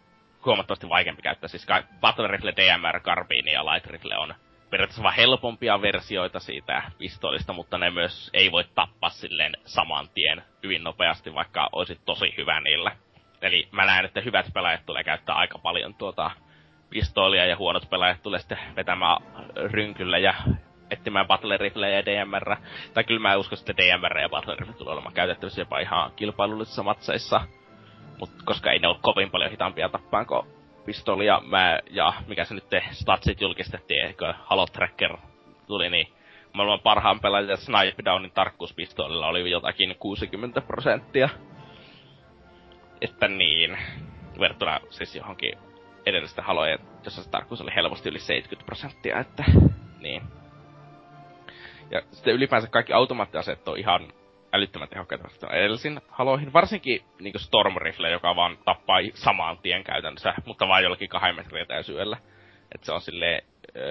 huomattavasti vaikeampi käyttää. Siis Battle Rifle, DMR, Carbine ja Light Rifle on periaatteessa vaan helpompia versioita siitä pistoolista, mutta ne myös ei voi tappaa silleen saman tien hyvin nopeasti, vaikka olisi tosi hyvä niillä. Eli mä näen, että hyvät pelaajat tulee käyttää aika paljon tuota pistoolia ja huonot pelaajat tulee sitten vetämään rynkyllä ja etsimään Battle Rifle ja DMR. Tai kyllä mä en usko, että DMR ja Battle Rifle tulee olemaan käytettävissä jopa ihan kilpailullisissa matseissa. Mut koska ei ne ole kovin paljon hitaampia tappaan kuin pistolia mä, ja mikä se nyt te statsit julkistettiin, eikö Halo Tracker tuli, niin maailman parhaan pelaajan Snipe Downin tarkkuuspistoolilla oli jotakin 60 prosenttia. Että niin, verrattuna siis johonkin edellistä haloja, jossa se tarkkuus oli helposti yli 70 prosenttia, että niin. Ja sitten ylipäänsä kaikki automaattiaseet on ihan älyttömän tehokkaita edellisin haloihin. Varsinkin niin Storm Rifle, joka vaan tappaa samaan tien käytännössä, mutta vain jollakin kahden metrin etäisyydellä. Että se on silleen,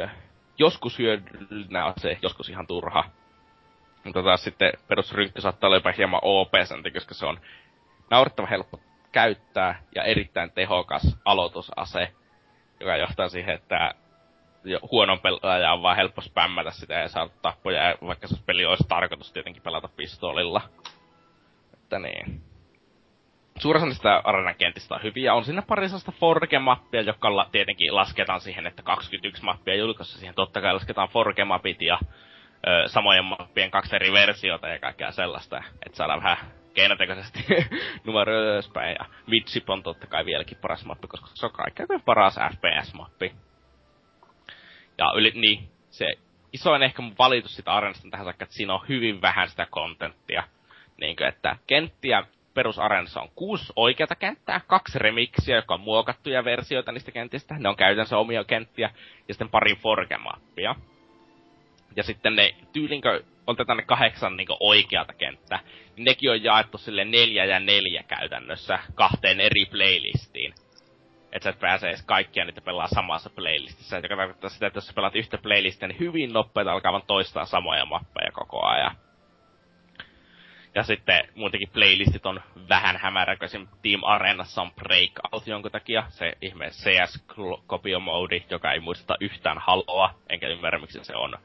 äh, joskus hyödyllinen ase, joskus ihan turha. Mutta taas sitten perusrynkkä saattaa olla jopa hieman op koska se on naurettava helppo käyttää ja erittäin tehokas aloitusase, joka johtaa siihen, että huonon pelaaja on vaan helppo spämmätä sitä ja saada tappoja, vaikka se peli olisi tarkoitus tietenkin pelata pistoolilla. Että niin. Suurin sitä arenan kentistä on hyviä. On siinä pari sellaista Forge-mappia, jotka la, tietenkin lasketaan siihen, että 21 mappia julkaisussa siihen totta kai lasketaan Forge-mapit ja ö, samojen mappien kaksi eri versiota ja kaikkea sellaista. Että saadaan vähän keinotekoisesti [LAUGHS] numero ylöspäin. Ja Midship on totta kai vieläkin paras mappi, koska se on kaikkein paras FPS-mappi. Ja yli, niin, se isoin ehkä mun valitus sitä arenasta tähän saakka, että siinä on hyvin vähän sitä kontenttia. Niinkö, että kenttiä perusarenassa on kuusi oikeata kenttää, kaksi remiksiä, jotka on muokattuja versioita niistä kentistä. Ne on käytännössä omia kenttiä, ja sitten pari forgemappia. Ja sitten ne tyylinkö otetaan ne kahdeksan niin oikeata kenttää, niin nekin on jaettu sille neljä ja neljä käytännössä kahteen eri playlistiin että sä et pääse edes kaikkia niitä pelaa samassa playlistissä, joka tarkoittaa sitä, että jos sä pelaat yhtä playlistia, niin hyvin nopeita alkaa vaan toistaa samoja mappeja koko ajan. Ja sitten muutenkin playlistit on vähän hämärä, kun esim. Team Arenassa on Breakout jonkun takia, se ihme CS Copio Mode, joka ei muisteta yhtään haloa, enkä ymmärrä miksi se on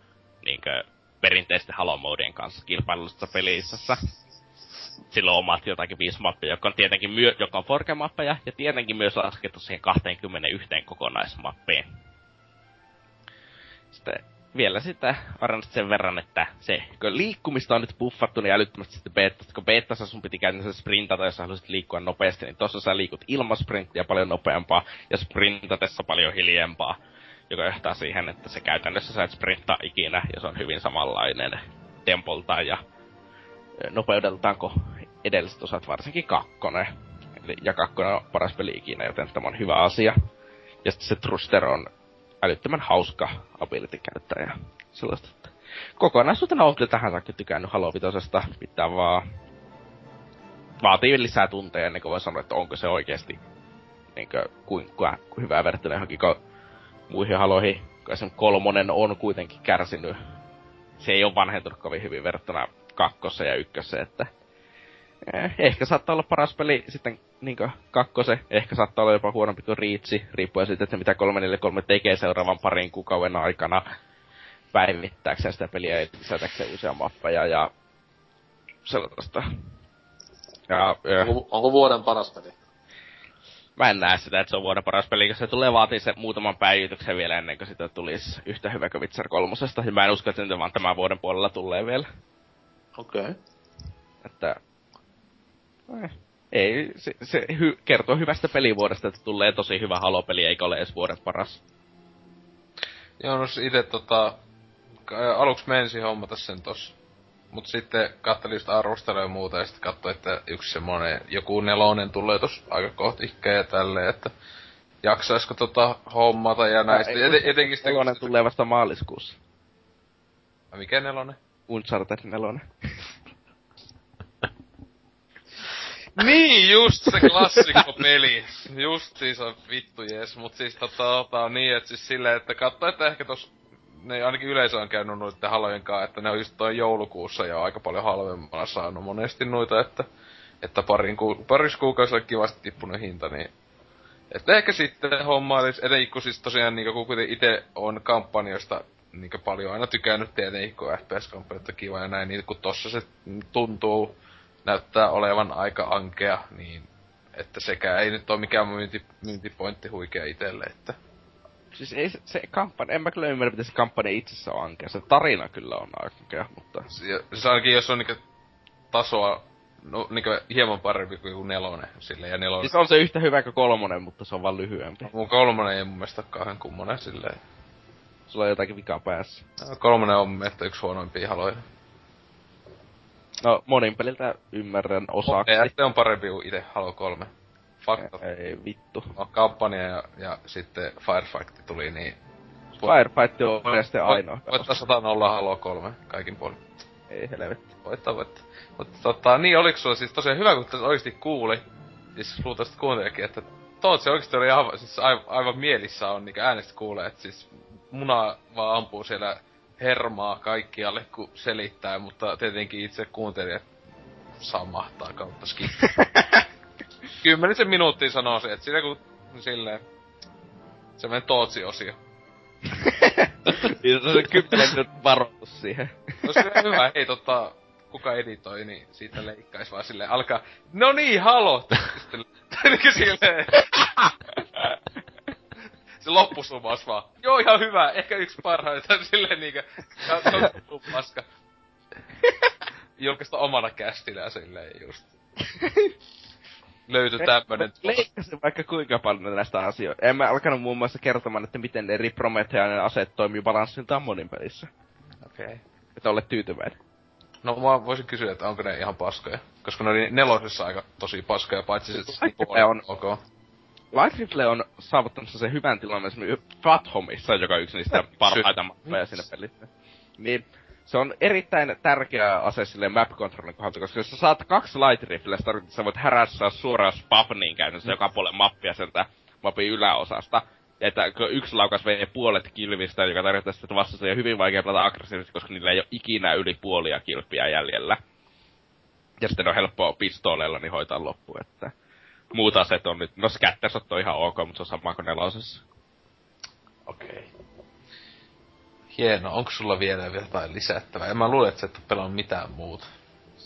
niinkö perinteisten halo-modien kanssa kilpailullisessa pelissä sillä on omat jotakin viisi mappia, jotka on tietenkin myö, joka on forke-mappeja, ja tietenkin myös laskettu siihen 21 kokonaismappiin. Sitten vielä sitä varmasti sen verran, että se, kun liikkumista on nyt buffattu niin älyttömästi sitten beettasta, kun beettassa sun piti käytännössä sprintata, jos haluaisit liikkua nopeasti, niin tossa sä liikut ilman sprinttiä paljon nopeampaa ja sprintatessa paljon hiljempaa, joka johtaa siihen, että se käytännössä sä et sprinttaa ikinä, ja se on hyvin samanlainen tempoltaan ja nopeudeltaan kuin edelliset osat, varsinkin kakkonen. Eli, ja kakkonen on paras peli ikinä, joten tämä on hyvä asia. Ja sitten se Truster on älyttömän hauska ability-käyttäjä. Sellaista, että kokonaisuutena on kyllä tähän saakka tykännyt Halo Vitosesta. Pitää vaan vaatii lisää tunteja ennen kuin voi sanoa, että onko se oikeasti niin kuin, kuinka hyvää verrattuna johonkin ko- muihin haloihin. Kai se kolmonen on kuitenkin kärsinyt. Se ei ole vanhentunut kovin hyvin verrattuna kakkosen ja ykkösen, että eh, ehkä saattaa olla paras peli sitten niinkö kakkose, ehkä saattaa olla jopa huonompi kuin Riitsi, riippuen siitä, että mitä 343 tekee seuraavan parin kuukauden aikana päivittääkseen sitä peliä ja lisätäkseen uusia mappeja ja sellaista. Ja, ja, Onko, onko vuoden paras peli? mä en näe sitä, että se on vuoden paras peli, koska se tulee vaatii se muutaman päivityksen vielä ennen kuin sitä tulisi yhtä hyvä kuin Witcher kolmosesta. Ja mä en usko, että se nyt vaan tämän vuoden puolella tulee vielä. Okei. Okay. Että... Eh, ei, se, se hy, kertoo hyvästä pelivuodesta, että tulee tosi hyvä halopeli, eikä ole edes vuoden paras. Joo, no ite tota... Aluksi menisi hommata sen tossa. Mut sitten katselin just arvostelua ja muuta ja sitten katsoin, että yksi semmonen joku nelonen tulee tossa aika kohta ikkeä ja tälleen, että jaksaisko tota hommata ja näistä. Ei, Eten, etenkin sitten... Nelonen tulee vasta maaliskuussa. Mikä nelonen? Uncharted nelonen. [LAUGHS] Niin, just se klassikko peli. Just siis on vittu jees, mut siis tota, tota on niin, että siis silleen, että katso, että ehkä tos ne ainakin yleisö on käynyt noiden halojen kanssa, että ne on just toi joulukuussa jo aika paljon halvemmalla saanut monesti noita, että, että parin ku, paris kuukausilla kivasti tippunut hinta, niin että ehkä sitten hommailis, etenkin kun siis tosiaan niinku kun kuitenkin itse on kampanjoista niinku paljon aina tykännyt tietenkin, kun FPS-kampanjat on kiva ja näin, niin kun tossa se tuntuu, näyttää olevan aika ankea, niin että sekä ei nyt ole mikään myynti, myyntipointti huikea itelle, että Siis ei se, se kampanja, en mä kyllä ymmärrä, miten se kampanja itsessä on ankea. Se tarina kyllä on ankea, mutta... se, se ainakin jos on niinku tasoa, no niinku hieman parempi kuin nelonen, silleen, ja nelonen... Siis on se yhtä hyvä kuin kolmonen, mutta se on vaan lyhyempi. Mun kolmonen ei mun mielestä ole kauhean kummonen silleen. Sulla on jotakin vikaa päässä. No, Kolmonen on mielestä yksi huonoimpia haloja. No, monin peliltä ymmärrän osaksi. Se on parempi kuin itse Halo 3. Fakta. Ei vittu. No, kampanja ja, ja sitten Firefight tuli, niin... Firefight on oikeesti ainoa. Voittaa 100 nolla Halo 3 kaikin puolin. Ei helvetti. Voittaa, voittaa. Mutta tota, niin oliks sulla siis tosiaan hyvä, kun tässä oikeesti kuuli, siis luultavasti kuuntelijakin, että Tootsi oikeesti oli aivan, siis aivan, aivan mielissä on niinku äänestä kuulee, että siis muna vaan ampuu siellä hermaa kaikkialle, kun selittää, mutta tietenkin itse kuuntelijat samahtaa kautta skip. Kymmenisen minuuttia sanoo se, että siinä kun silleen, semmonen Tootsi-osio. Niin se on se kymmenen minuutin varoitus siihen. No se on hyvä, hei tota, kuka editoi, niin siitä leikkais vaan silleen, alkaa, no niin, halo! Sitten niinku silleen, se loppusumaus vaan, joo ihan hyvä, ehkä yksi parhaita, [LAUGHS] silleen niinkö, se on [LAUGHS] paska. [LAUGHS] Julkaista omana kästillä silleen just. Löytyi tämmönen Leikkasin vaikka kuinka paljon näistä asioista. En mä alkanut muun muassa kertomaan, että miten eri Promethean aseet toimii balanssiltaan monin pelissä. Okei. Okay. Että olet tyytyväinen. No mä voisin kysyä, että onko ne ihan paskoja. Koska ne oli nelosessa aika tosi paskoja, paitsi se on- ok. Light on saavuttanut sen hyvän tilan esimerkiksi Fathomissa, joka on yksi niistä parhaita mappeja siinä pelissä. Niin se on erittäin tärkeä ase sille map controlin kohdalta, koska jos sä saat kaksi light rifleä, se tarkoittaa, että sä voit härässä suoraan spavniin käytännössä joka puolen mappia sieltä mapin yläosasta. Ja että yksi laukas vei puolet kilvistä, joka tarkoittaa sitä, että vastustaja on hyvin vaikea pelata aggressiivisesti, koska niillä ei ole ikinä yli puolia kilpiä jäljellä. Ja sitten on helppoa pistooleilla niin hoitaa loppu, että muut aset on nyt, no Scattersot on ihan ok, mutta se on sama kuin nelosessa. Okei. Okay. Hieno, onko sulla vielä jotain lisättävää? En mä luule, että sä et oo pelannut mitään muuta.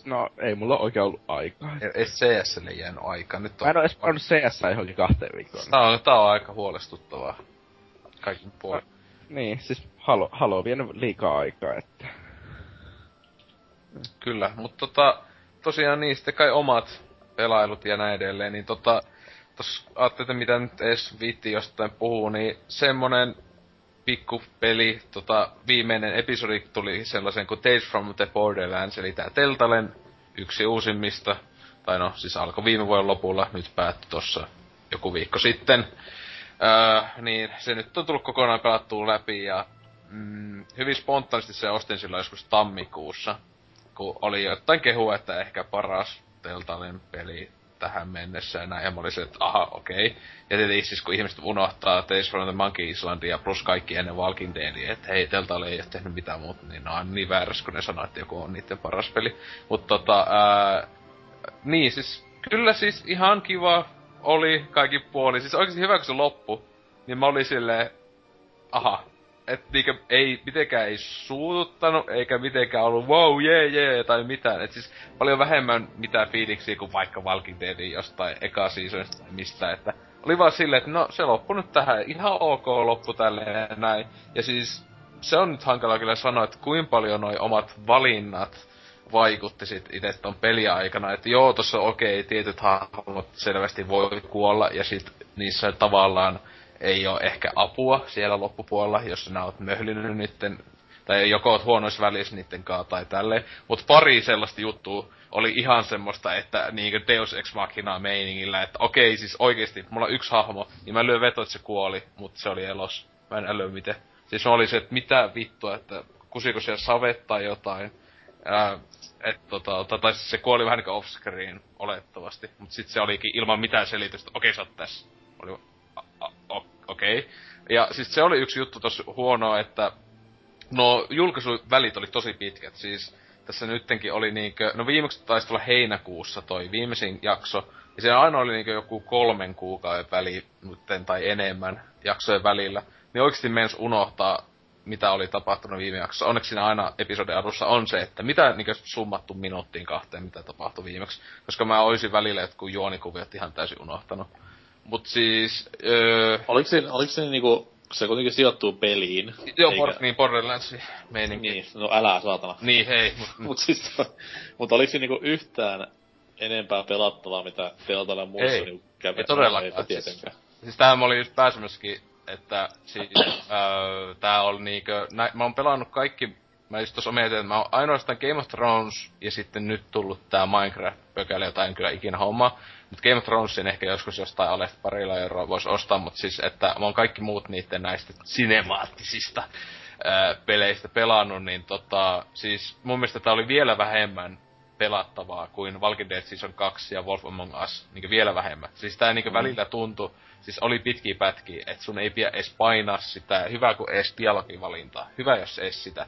No, ei mulla oikein ollut aikaa. Ei CSlle jäänyt aikaa. Nyt on... Mä en oo edes CS johonkin kahteen viikkoon. Tää on, tää on aika huolestuttavaa. Kaikin puolin. Niin, siis Halo, Halo vienyt liikaa aikaa, että... Kyllä, mutta tota, tosiaan niin, sitten kai omat pelailut ja näin edelleen, niin tota, tos ajattelin, mitä nyt edes viitti jostain puhuu, niin semmonen pikku peli, tota, viimeinen episodi tuli sellaisen kuin Tales from the Borderlands, eli tää Teltalen yksi uusimmista, tai no siis alkoi viime vuoden lopulla, nyt päättyi tossa joku viikko sitten. Öö, niin se nyt on tullut kokonaan pelattua läpi ja mm, hyvin spontaanisti se ostin silloin joskus tammikuussa, kun oli jotain kehua, että ehkä paras Teltalen peli tähän mennessä näin. Ja mä olin se, että aha, okei. Okay. Ja tietenkin siis kun ihmiset unohtaa Tales from the Monkey Islandia plus kaikki ennen Walking Deadia, että hei, Teltale ei ole tehnyt mitään muuta, niin ne on niin väärässä, kun ne sanoo, että joku on niiden paras peli. Mutta tota, ää, niin siis, kyllä siis ihan kiva oli kaikki puoli. Siis oikeesti hyvä, kun se loppu. Niin mä olin silleen, aha, et niinkö ei mitenkään ei suututtanut, eikä mitenkään ollut wow, jee, yeah, jee, tai mitään. Et siis paljon vähemmän mitään fiiliksiä kuin vaikka Walking Deadin jostain eka seasonista tai mistä, että oli vaan silleen, että no se loppu nyt tähän, ihan ok loppu tälleen ja näin. Ja siis se on nyt hankala kyllä sanoa, että kuinka paljon noi omat valinnat vaikutti sit itse ton peliaikana, että joo, tossa okei, okay, tietyt hahmot selvästi voi kuolla, ja sit niissä tavallaan ei ole ehkä apua siellä loppupuolella, jos sinä oot möhlinyt niitten, tai joko oot huonoissa välissä niitten kaa tai tälleen. Mut pari sellaista juttua oli ihan semmoista, että niinkö Deus Ex Machina meiningillä, että okei, siis oikeesti, mulla on yksi hahmo, niin mä lyön veto, että se kuoli, mutta se oli elos. Mä en älyä miten. Siis oli se, että mitä vittua, että kusiko siellä savettaa jotain. Ää, et, tota, tai siis se kuoli vähän niinku offscreen olettavasti, mutta sitten se olikin ilman mitään selitystä, okei sä oot tässä. Oli, okei. Okay. Ja siis se oli yksi juttu tossa huonoa, että no julkaisuvälit oli tosi pitkät, siis tässä nyttenkin oli niinkö, no viimeksi taisi tulla heinäkuussa toi viimeisin jakso, ja siellä aina oli niinkö joku kolmen kuukauden väli tai enemmän jaksojen välillä. Niin oikeesti mens unohtaa mitä oli tapahtunut viime jaksossa. Onneksi siinä aina episodin alussa on se, että mitä niin summattu minuuttiin kahteen, mitä tapahtui viimeksi. Koska mä olisin välillä jotkut juonikuviot ihan täysin unohtanut. Mut siis... Öö... Oliko se, oliko se niinku, se kuitenkin sijoittuu peliin? Joo, eikä... por, niin Borderlands meininki. Niin, no älä saatana. Niin, hei. Mut, [LAUGHS] siis, mut oliko se niinku yhtään enempää pelattavaa, mitä Deltalla muussa ei, niinku kävi? Ei todellakaan. Siis, siis tähän oli just pääsemässäkin että siis, öö, tää on niinkö, nä, mä oon pelannut kaikki, mä just tossa mietin, että mä oon ainoastaan Game of Thrones ja sitten nyt tullut tää Minecraft-pökäli, jota en kyllä ikinä homma. Mut Game of Thronesin ehkä joskus jostain alle parilla euroa vois ostaa, mut siis, että mä oon kaikki muut niitten näistä sinemaattisista öö, peleistä pelannut, niin tota, siis mun mielestä tää oli vielä vähemmän pelattavaa kuin Walking Dead Season 2 ja Wolf Among Us, niin vielä vähemmän. Siis tää niin mm. välillä tuntui, siis oli pitkiä pätkiä, että sun ei pidä edes painaa sitä, hyvä kuin edes dialogivalintaa, hyvä jos edes sitä.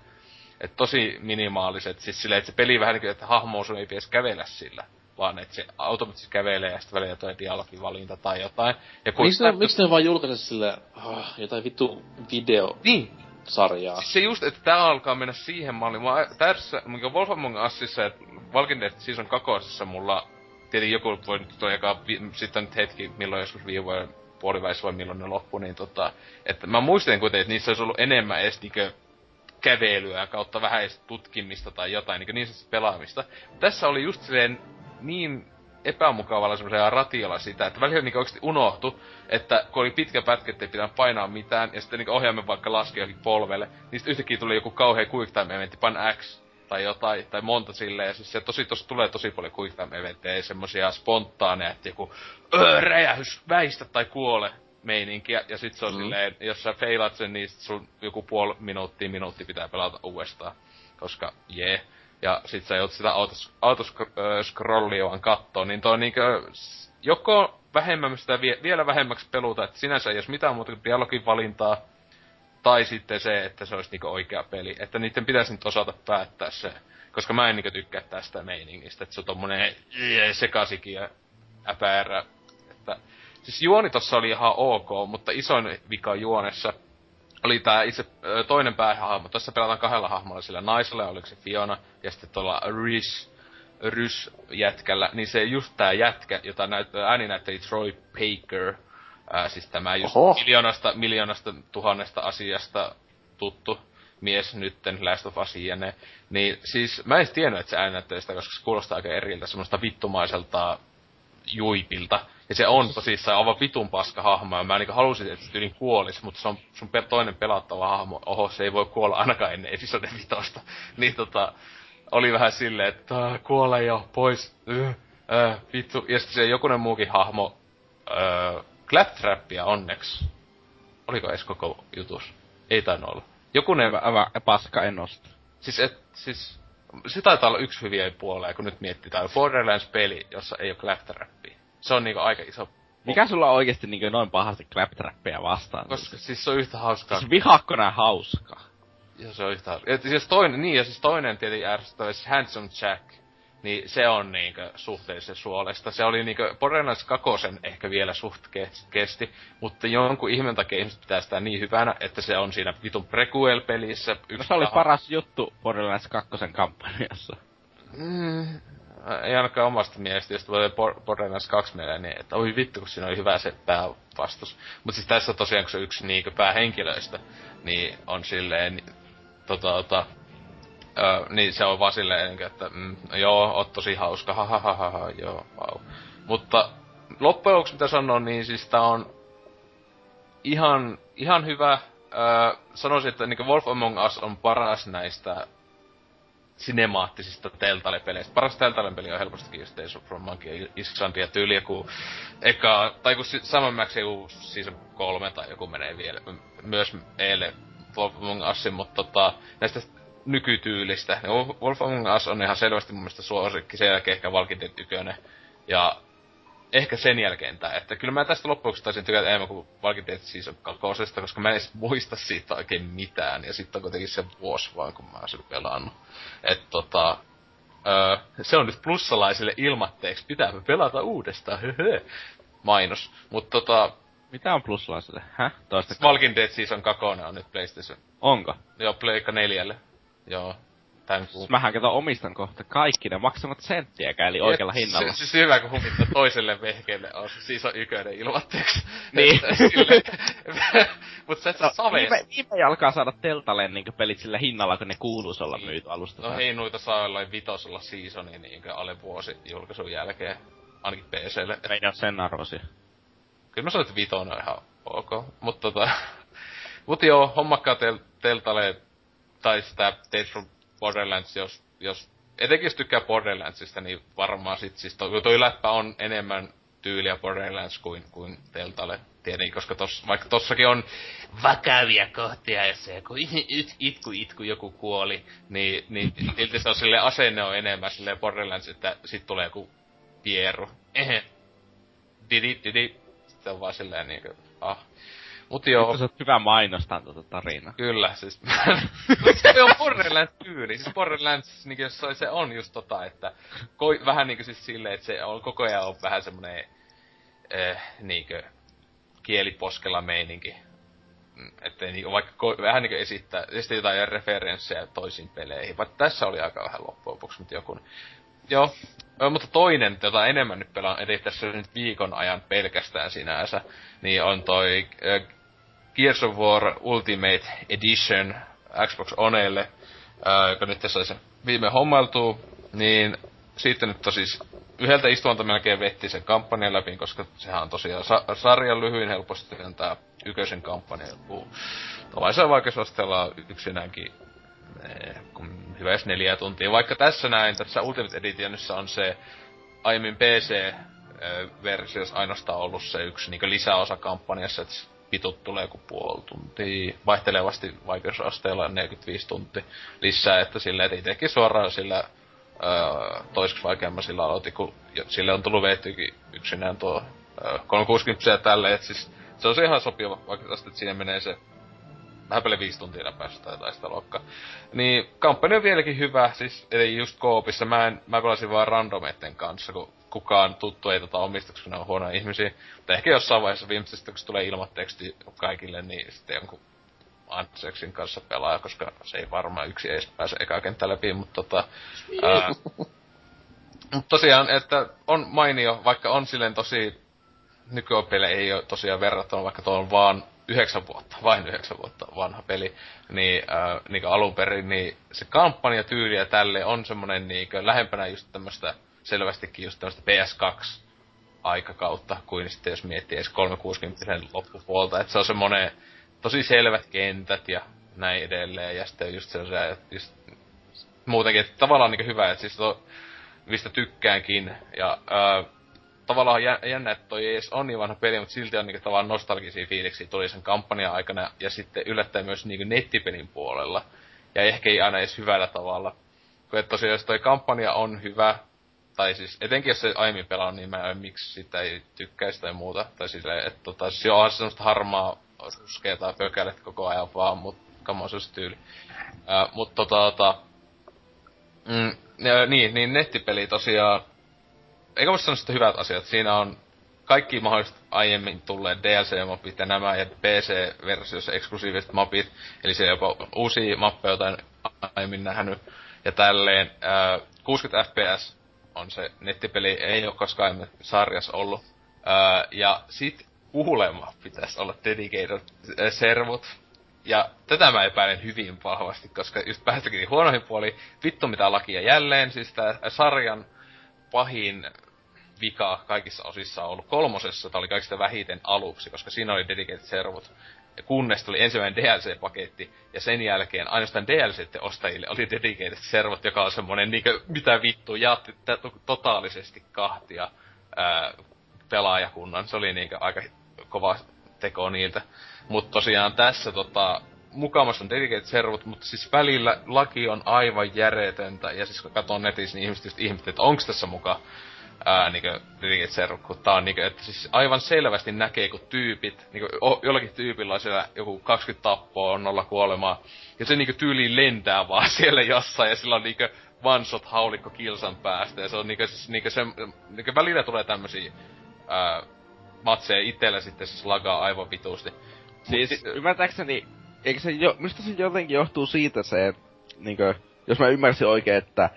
Et tosi minimaaliset, siis silleen, että se peli vähän niin kuin, että hahmo sun ei pitäisi kävellä sillä vaan että se automaattisesti kävelee ja sitten välillä toi dialogivalinta tai jotain. Ja kun miksi, ne, miksi ne vaan julkaise sille oh, jotain vittu video? Niin, sarjaa. Siis se just, että tää alkaa mennä siihen malliin. Mä tässä, mikä Wolf Among Usissa ja Walking Dead Season 2 mulla, tietenkin joku voi nyt toi eka, sitten nyt hetki, milloin joskus viime vuoden puoliväis vai milloin ne loppu, niin tota, että mä muistin kuitenkin, että niissä olisi ollut enemmän edes niinkö kävelyä kautta vähän edes tutkimista tai jotain, niin niin pelaamista. Tässä oli just silleen niin epämukavalla semmoisella ratiolla sitä, että välillä niinku oikeesti unohtu, että kun oli pitkä pätkä, ettei pitää painaa mitään, ja sitten niinku ohjaamme vaikka laski johonkin polvelle, niin sitten yhtäkkiä tuli joku kauhea quick time eventti, pan X, tai jotain, tai monta silleen, ja siis se tosi, tos, tulee tosi paljon quick time eventtejä, semmosia spontaaneja, että joku öö, räjähys, väistä tai kuole meininkiä, ja sit se on mm. silleen, jos sä feilat sen, niin sun joku puoli minuuttia, minuutti pitää pelata uudestaan, koska jee. Yeah ja sit sä joudut sitä autos, vaan kattoo, niin toi niinkö, joko vähemmän sitä vie, vielä vähemmäksi peluta, että sinänsä ei jos mitään muuta kuin dialogin valintaa, tai sitten se, että se olisi niinku oikea peli. Että niiden pitäisi nyt osata päättää se. Koska mä en niinku tykkää tästä meiningistä, että se on tommonen sekasikin ja äpäärä. Että, siis juoni tossa oli ihan ok, mutta isoin vika juonessa oli tää itse toinen päähahmo. Tässä pelataan kahdella hahmolla sillä naisella, oliko se Fiona, ja sitten tuolla Rhys, Rhys jätkällä, niin se just tää jätkä, jota näyt, ääni näytteli Troy Baker, ää, siis tämä just Oho. miljoonasta, miljoonasta tuhannesta asiasta tuttu mies nytten Last of Us jne. Niin siis mä en tiennyt, että se äännäyttää sitä, koska se kuulostaa aika eriltä, semmoista vittumaiselta juipilta. Ja se on tosissaan aivan vitun paska hahmo, ja mä niinku halusin, että se tyyliin kuolis, mutta se on sun per toinen pelattava hahmo. Oho, se ei voi kuolla ainakaan ennen episode vitosta. [LAUGHS] niin tota, oli vähän silleen, että kuole jo, pois, äh, äh, vittu. Ja sitten se jokunen muukin hahmo, äh, Claptrappia onneksi. Oliko edes koko jutus? Ei tainnut olla. Jokunen... Aivan paska ennosta. Siis, et, siis se taitaa olla yksi hyviä puolia, kun nyt miettii. Tää Borderlands-peli, jossa ei ole claptrappia. Se on niinku aika iso... Mikä sulla on oikeesti niinku noin pahasti claptrappia vastaan? Koska siis se on yhtä hauskaa. Siis vihakko nää hauska. Ja se on yhtä hauskaa. Ja siis toinen, niin ja siis toinen tietenkin ärsyttävä, siis Handsome Jack. Niin se on niinkö suhteellisen suolesta. Se oli niinkö Borderlands 2 ehkä vielä suht kesti, mutta jonkun ihmeen takia ihmiset pitää sitä niin hyvänä, että se on siinä vitun prequel-pelissä. No se oli paras juttu Borderlands 2 kampanjassa. Mm, ei ainakaan omasta mielestä, jos tulee Borderlands 2 mieleen, niin että oi vittu, kun siinä oli hyvä se päävastus. Mutta siis tässä tosiaan, kun se yksi niinkö päähenkilöistä, niin on silleen, tota, tota, Öö, niin se on vaan silleen, että mm, joo, oot tosi hauska, ha, ha, ha, ha, ha joo, wow. Mutta loppujen lopuksi mitä sanon, niin siis tää on ihan, ihan hyvä. Öö, sanoisin, että niin Wolf Among Us on paras näistä sinemaattisista Telltale-peleistä. Paras Telltale-peli on helpostikin just Days From Monkey Isxandia tyyliä, kun eka, tai kun Max joku season kolme tai joku menee vielä, myös eilen Wolf Among Usin, mutta tota, näistä nykytyylistä. Ja Wolf Among Us on ihan selvästi mun mielestä suosikki, sen jälkeen ehkä Dead 1. Ja ehkä sen jälkeen tää. Että kyllä mä tästä loppuksi taisin tykätä enemmän kuin Walking Dead Season 2, koska mä en edes muista siitä oikein mitään. Ja sitten on kuitenkin se vuosi vaan, kun mä oon sen pelannut. että tota, öö, se on nyt plussalaisille ilmatteeksi. Pitää pelata uudestaan, höhö. Mainos. Mutta tota... Mitä on plussalaisille? Häh? Toista Walking Dead Season 2 on nyt PlayStation. Onko? Joo, Pleikka neljälle. Joo. Tän kuun. Mähän kato omistan kohta kaikki ne maksamat senttiäkään, eli oikealla hinnalla. Se, siis hyvä, kun humittaa toiselle vehkeelle on se siis on yköinen ilmatteeksi. [LAUGHS] Niin. [LAUGHS] Mut sä et no, save... Viime, viime alkaa saada teltaleen niinku pelit sillä hinnalla, kun ne kuuluis olla niin. myyty alusta. No ei noita saa jollain vitosella seasoni niinkö alle vuosi julkaisun jälkeen. Ainakin PClle. Ei ne sen arvosi. Kyllä mä sanoin, että vitonen on ihan ok. Mutta tota... [LAUGHS] Mut joo, hommakkaa tel- teltaleen tai sitä Tales from Borderlands, jos, jos etenkin jos tykkää Borderlandsista, niin varmaan sit siis toi, toi läppä on enemmän tyyliä Borderlands kuin, kuin Teltalle. Tietenkin, koska tos, vaikka tossakin on vakavia kohtia, jos se joku it, itku, itku, joku kuoli, niin, niin silti se on sille asenne on enemmän sille Borderlands, että sit tulee joku pieru. Ehe. Didi, didi. Sitten on vaan silleen niinku, ah. Mut joo. Nyt sä hyvä mainostaa tuota tarinaa. Kyllä, siis. [LAUGHS] se on Borderlands tyyli. Siis Borderlands, niin jossain se on just tota, että koi, vähän niinku siis silleen, että se on koko ajan on vähän semmonen eh, niinkö kieliposkella meininki. Mm, että niin, vaikka ko, vähän niinku esittää, esittää jotain referenssejä toisiin peleihin. Vaikka tässä oli aika vähän loppujen lopuksi, mutta joku. Joo, Ö, mutta toinen, jota enemmän nyt pelaan, eli tässä nyt viikon ajan pelkästään sinänsä, niin on toi äh, Gears of War Ultimate Edition Xbox Onelle, äh, joka nyt sai sen viime hommailtuu, niin sitten nyt siis yhdeltä istuvalta melkein vetti sen kampanjan läpi, koska sehän on tosiaan sa- sarjan lyhyin helposti tämä yköisen kampanja. Tavallisella vaikeusasteella yksinäänkin eh, hyvä edes neljä tuntia. Vaikka tässä näin, tässä Ultimate Editionissa on se aiemmin PC-versiossa ainoastaan ollut se yksi niin lisäosa kampanjassa, että pitut tulee joku puoli tuntia, vaihtelevasti vaikeusasteella 45 tuntia lisää, että sillä että itsekin suoraan sillä toiseksi vaikeamman sillä aloitin, kun sille on tullut vehtykin yksinään tuo öö, 360 tälle, että siis se on ihan sopiva, vaikka tästä, että siinä menee se vähän paljon viisi tuntia läpäistä tai sitä luokkaa. Niin kampanja on vieläkin hyvä, siis eli just koopissa. Mä, en, mä pelasin vaan randomeitten kanssa, kun kukaan tuttu ei tota omista, koska ne on huonoja ihmisiä. Mutta ehkä jossain vaiheessa viimeisestä, kun tulee ilmateksti kaikille, niin sitten jonkun Antseksin kanssa pelaa, koska se ei varmaan yksi edes pääse eka kenttä läpi, mutta tota... ää, [LAUGHS] mutta tosiaan, että on mainio, vaikka on silleen tosi nykyopille ei ole tosiaan verrattuna, vaikka tuo on vaan yhdeksän vuotta, vain yhdeksän vuotta vanha peli, niin, äh, niin alun perin, niin se kampanjatyyli ja tälle on semmonen niin lähempänä just tämmöstä selvästikin just tämmöstä PS2 aikakautta, kuin sitten jos miettii edes 360 loppupuolta, että se on semmonen tosi selvät kentät ja näin edelleen, ja sitten just sellaisia, just muutenkin, että tavallaan niin hyvä, että siis to, mistä tykkäänkin, ja ää, tavallaan jännä, että toi ei edes on niin vanha peli, mutta silti on niin tavallaan nostalgisia fiiliksiä. Tuli sen kampanjan aikana, ja sitten yllättäen myös niin nettipelin puolella, ja ehkä ei aina edes hyvällä tavalla. Kun että tosiaan, jos toi kampanja on hyvä, tai siis etenkin jos se aiemmin pelaa, niin mä en miksi sitä ei tykkäisi tai muuta. Tai silleen, että tota, siis se semmoista harmaa ruskea tai pökälet koko ajan vaan, mut tyyli. Äh, mut tota, tota mm, ja, niin, niin nettipeli tosiaan, eikä voi sanoa hyvät asiat. Siinä on kaikki mahdolliset aiemmin tulleet DLC-mapit ja nämä ja PC-versiossa eksklusiiviset mapit. Eli siellä jopa uusia mappeja, joita aiemmin nähnyt. Ja tälleen, äh, 60 fps on se nettipeli, ei ole koskaan sarjas ollut. Öö, ja sit kuulemma pitäisi olla dedicated servut. Ja tätä mä epäilen hyvin vahvasti, koska just päästäkin huonoihin puoli, vittu mitä lakia jälleen, siis tää sarjan pahin vika kaikissa osissa on ollut kolmosessa, tämä oli kaikista vähiten aluksi, koska siinä oli dedicated servut. Ja kunnes tuli ensimmäinen DLC-paketti, ja sen jälkeen ainoastaan DLC ostajille oli dedicated servot, joka on semmonen niinkö, mitä vittu, jaatti totaalisesti kahtia ää, pelaajakunnan. Se oli niinkö aika kova teko niiltä. Mutta tosiaan tässä tota, mukamassa on dedicated servut, mutta siis välillä laki on aivan järjetöntä. Ja siis kun katson netissä, niin ihmiset ihmettelevät, että onko tässä mukaan ää, niinkö Riget kun tää on niinkö, että siis aivan selvästi näkee, kun tyypit, niinkö o, jollakin tyypillä on siellä joku 20 tappoa, on nolla kuolemaa, ja se niinkö tyyliin lentää [LAUGHS] vaan siellä jossain, ja sillä on niinkö one shot haulikko kilsan päästä, ja se on niinkö, siis, niinkö, se, niinkö välillä tulee tämmösiä ää, matseja itellä sitten siis lagaa aivan vituusti. Siis, Mut, ymmärtääkseni, eikö se jo, mistä se jotenkin johtuu siitä se, niinkö, jos mä ymmärsin oikein, että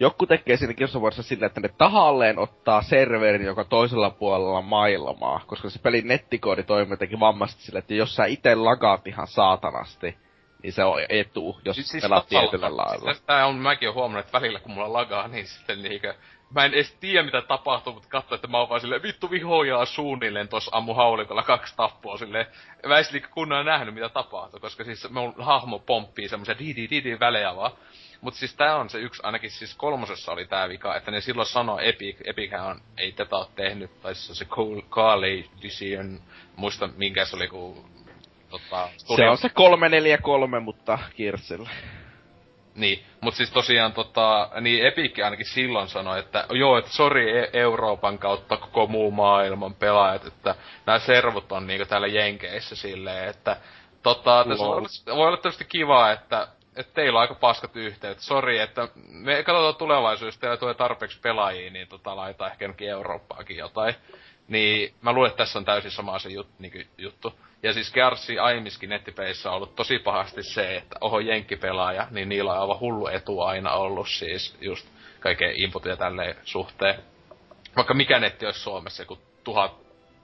joku tekee siinä kilsavuorossa sillä, että ne tahalleen ottaa serverin, joka toisella puolella maailmaa, koska se pelin nettikoodi toimii jotenkin vammasti sillä, että jos sä itse lagaat ihan saatanasti, niin se on etu, jos siis, siis pelaat tietyllä lailla. Siis tää on, mäkin oon huomannut, että välillä kun mulla lagaa, niin sitten niinkö, mä en edes tiedä mitä tapahtuu, mutta katso, että mä oon vaan silleen, vittu vihoja suunnilleen tossa ammu haulikolla kaksi tappoa silleen. Mä en kunnolla nähnyt mitä tapahtuu, koska siis mun hahmo pomppii semmosia di di di di välejä vaan. Mut siis tää on se yksi, ainakin siis kolmosessa oli tää vika, että ne silloin sanoi Epic, Epichän on, ei tätä oo tehnyt, tai siis se Decision, muista minkä se oli kun Tota, se on se 343, mutta Kirsillä. Niin, mut siis tosiaan tota, niin Epic ainakin silloin sanoi, että joo, että sori e- Euroopan kautta koko muu maailman pelaajat, että nämä servut on niinku täällä Jenkeissä silleen, että tota, tässä voi olla, voi olla tietysti kiva, että että teillä on aika paskat yhteydet. Sori, että me katsotaan tulevaisuudessa, teillä tulee tarpeeksi pelaajia, niin tota, laitetaan ehkä jonkin Eurooppaakin jotain. Niin mä luulen, että tässä on täysin sama se jut, niin juttu. Ja siis Gearsi aiemmiskin nettipeissä on ollut tosi pahasti se, että oho jenkkipelaaja, niin niillä on aivan hullu etu aina ollut siis just kaiken input ja tälleen suhteen. Vaikka mikä netti olisi Suomessa, kun tuhat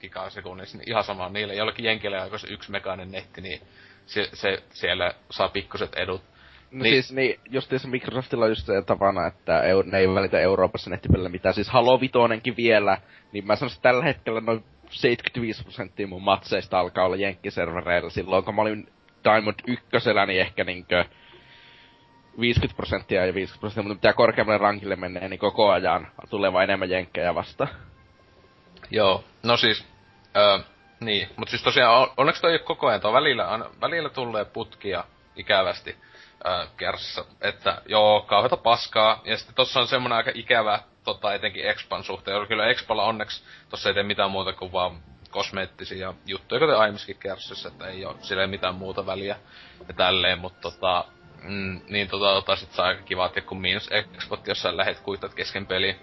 gigasekunnissa, niin ihan sama niille. Jollakin jenkillä on yksi mekaaninen netti, niin se, se siellä saa pikkuset edut. No niin. siis niin, justiinsa Microsoftilla on just se tapana, että eu, ne ei välitä Euroopassa nettipelillä mitään. Siis Halo Vitonenkin vielä, niin mä sanoisin, että tällä hetkellä noin 75 prosenttia mun matseista alkaa olla jenkkiservereillä. Silloin kun mä olin Diamond ykkösellä, niin ehkä niinkö 50 prosenttia ja 50 prosenttia, mutta mitä korkeammalle rankille menee, niin koko ajan tulee vain enemmän jenkkejä vasta. Joo, no siis, öö, niin, mutta siis tosiaan on, onneksi toi koko ajan, toi välillä, on, välillä tulee putkia ikävästi äh, kerrassa, että joo, kauheata paskaa. Ja sitten tossa on semmonen aika ikävä, tota, etenkin Expan suhteen. Kyllä Expalla onneksi tossa ei tee mitään muuta kuin vaan kosmeettisia juttuja, kuten aiemminkin kerrossa, että ei ole sille mitään muuta väliä ja tälleen, mutta tota, mm, niin tota, tota sit saa aika kiva, että kun miinus expot, jos sä lähet kuitat kesken peli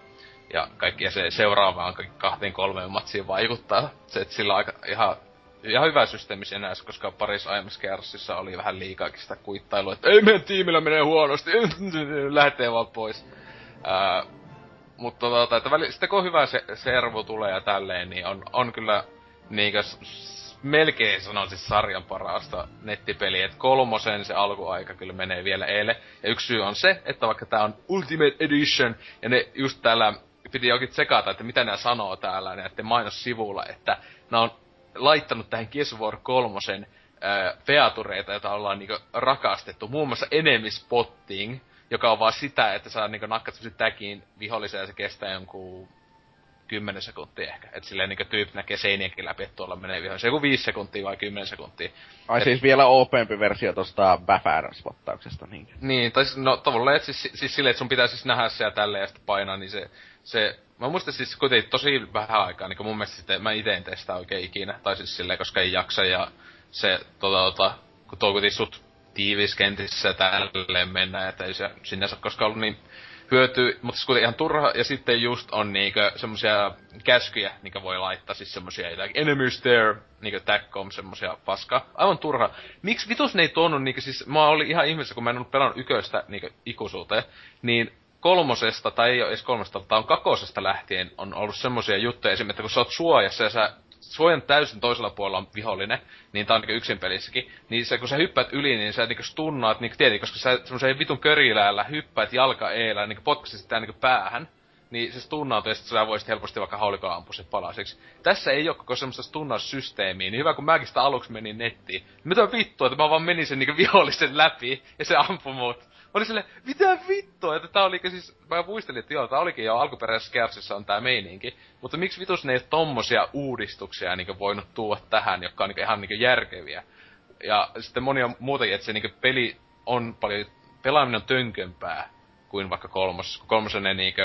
ja kaikki, ja se seuraavaan kahteen kolmeen matsiin vaikuttaa. Se, että sillä on aika ihan ihan hyvä systeemi sinänsä, koska Paris aiemmassa kerrossissa oli vähän liikaakin sitä kuittailua, että ei meidän tiimillä menee huonosti, [LAUGHS] lähtee vaan pois. Ää, mutta tota, että väli, sitten kun hyvä se, servo tulee ja tälleen, niin on, on kyllä niinkö melkein sanoisin sarjan parasta nettipeliä. Et kolmosen se alkuaika kyllä menee vielä eilen. Ja yksi syy on se, että vaikka tää on Ultimate Edition, ja ne just täällä piti jokin tsekata, että mitä nämä sanoo täällä näiden mainossivulla, että nämä on laittanut tähän Gears of War 3 featureita, joita ollaan niinku rakastettu. Muun muassa enemy spotting, joka on vaan sitä, että saa niinku nakkat täkiin viholliseen ja se kestää jonkun 10 sekuntia ehkä. Et silleen niinku tyyppi näkee seinienkin läpi, että tuolla menee vihollisen. Joku 5 sekuntia vai 10 sekuntia. Ai Et- siis vielä OPempi versio tosta Bafar-spottauksesta, niin. Niin, tai siis, no tavallaan, että siis, siis silleen, että sun pitää siis nähdä se ja tälleen ja sitten painaa, niin se, se Mä muistan siis kuitenkin tosi vähän aikaa, niin mun mielestä sitten, mä ite en testaa oikein ikinä. Tai siis silleen, koska ei jaksa ja se tota, tota kun tuo kuitenkin sut tiivis kentissä ja tälleen mennä, että ei se sinänsä koskaan ollut niin hyötyy, mutta siis kuitenkin ihan turha, ja sitten just on niinkö semmosia käskyjä, niinkö voi laittaa, siis semmosia like enemies there, niinkö tagcom, semmosia paskaa. Aivan turha. Miksi vitus ne ei tuonut niinkö siis, mä olin ihan ihmeessä, kun mä en ollut pelannut yköistä niinkö ikuisuuteen, niin kolmosesta, tai ei ole edes kolmosesta, mutta on kakosesta lähtien on ollut semmosia juttuja, esimerkiksi kun sä oot suojassa ja sä suojan täysin toisella puolella on vihollinen, niin tää on niinku yksin pelissäkin, niin se, kun sä hyppäät yli, niin sä niinku stunnaat niinku tietenkin, koska sä semmoisen vitun köriläällä hyppäät jalka eellä, niinku potkasit sitä niinku päähän, niin se stunnautuu ja sä voisit helposti vaikka haulikolla ampua sen palasiksi. Tässä ei oo koko semmoista stunnaussysteemiä, niin hyvä kun mäkin sitä aluksi menin nettiin. Mitä vittua, että mä vaan menin sen niinku vihollisen läpi ja se ampui mut. Mä olin silleen, mitä vittua, että tää oli siis, mä muistelin, että joo, tää olikin jo alkuperäisessä Gearsissa on tää meininki. Mutta miksi vitus ne ei tommosia uudistuksia niinku voinut tuoda tähän, jotka on niinku ihan niinku järkeviä. Ja sitten monia muutakin, että se niinku peli on paljon, pelaaminen on tönkömpää kuin vaikka kolmos, kolmosen ne niinku,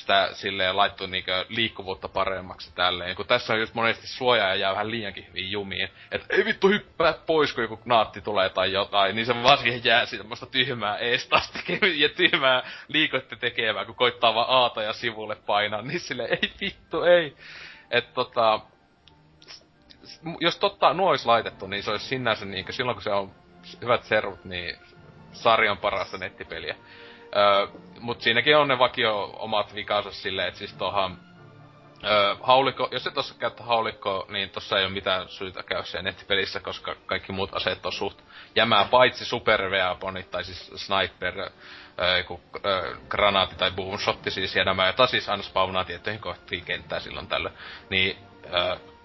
sitä silleen laittu niinku liikkuvuutta paremmaksi tälleen. Kun tässä on just monesti suojaa jää vähän liiankin hyvin jumiin. Että ei vittu hyppää pois, kun joku naatti tulee tai jotain, niin se vaan siihen jää semmoista tyhmää eestas tekemään [LAUGHS] ja tyhmää liikotte tekevää, kun koittaa vaan aata ja sivulle painaa, niin sille ei vittu, ei. Et tota, jos totta nuo olisi laitettu, niin se olisi sinänsä niin silloin kun se on hyvät servut, niin sarjan parasta nettipeliä. Öö, mut siinäkin on ne vakio omat vikansa silleen, että siis tohan öö, haulikko, jos et osaa käyttää haulikkoa, niin tossa ei ole mitään syytä käydä siellä nettipelissä, koska kaikki muut aseet on suht jämää, paitsi super weaponit, tai siis sniper, öö, granaatti tai boomshotti siis, ja nämä, jota siis aina spawnaa tiettyihin kohtiin kenttää silloin tällöin, niin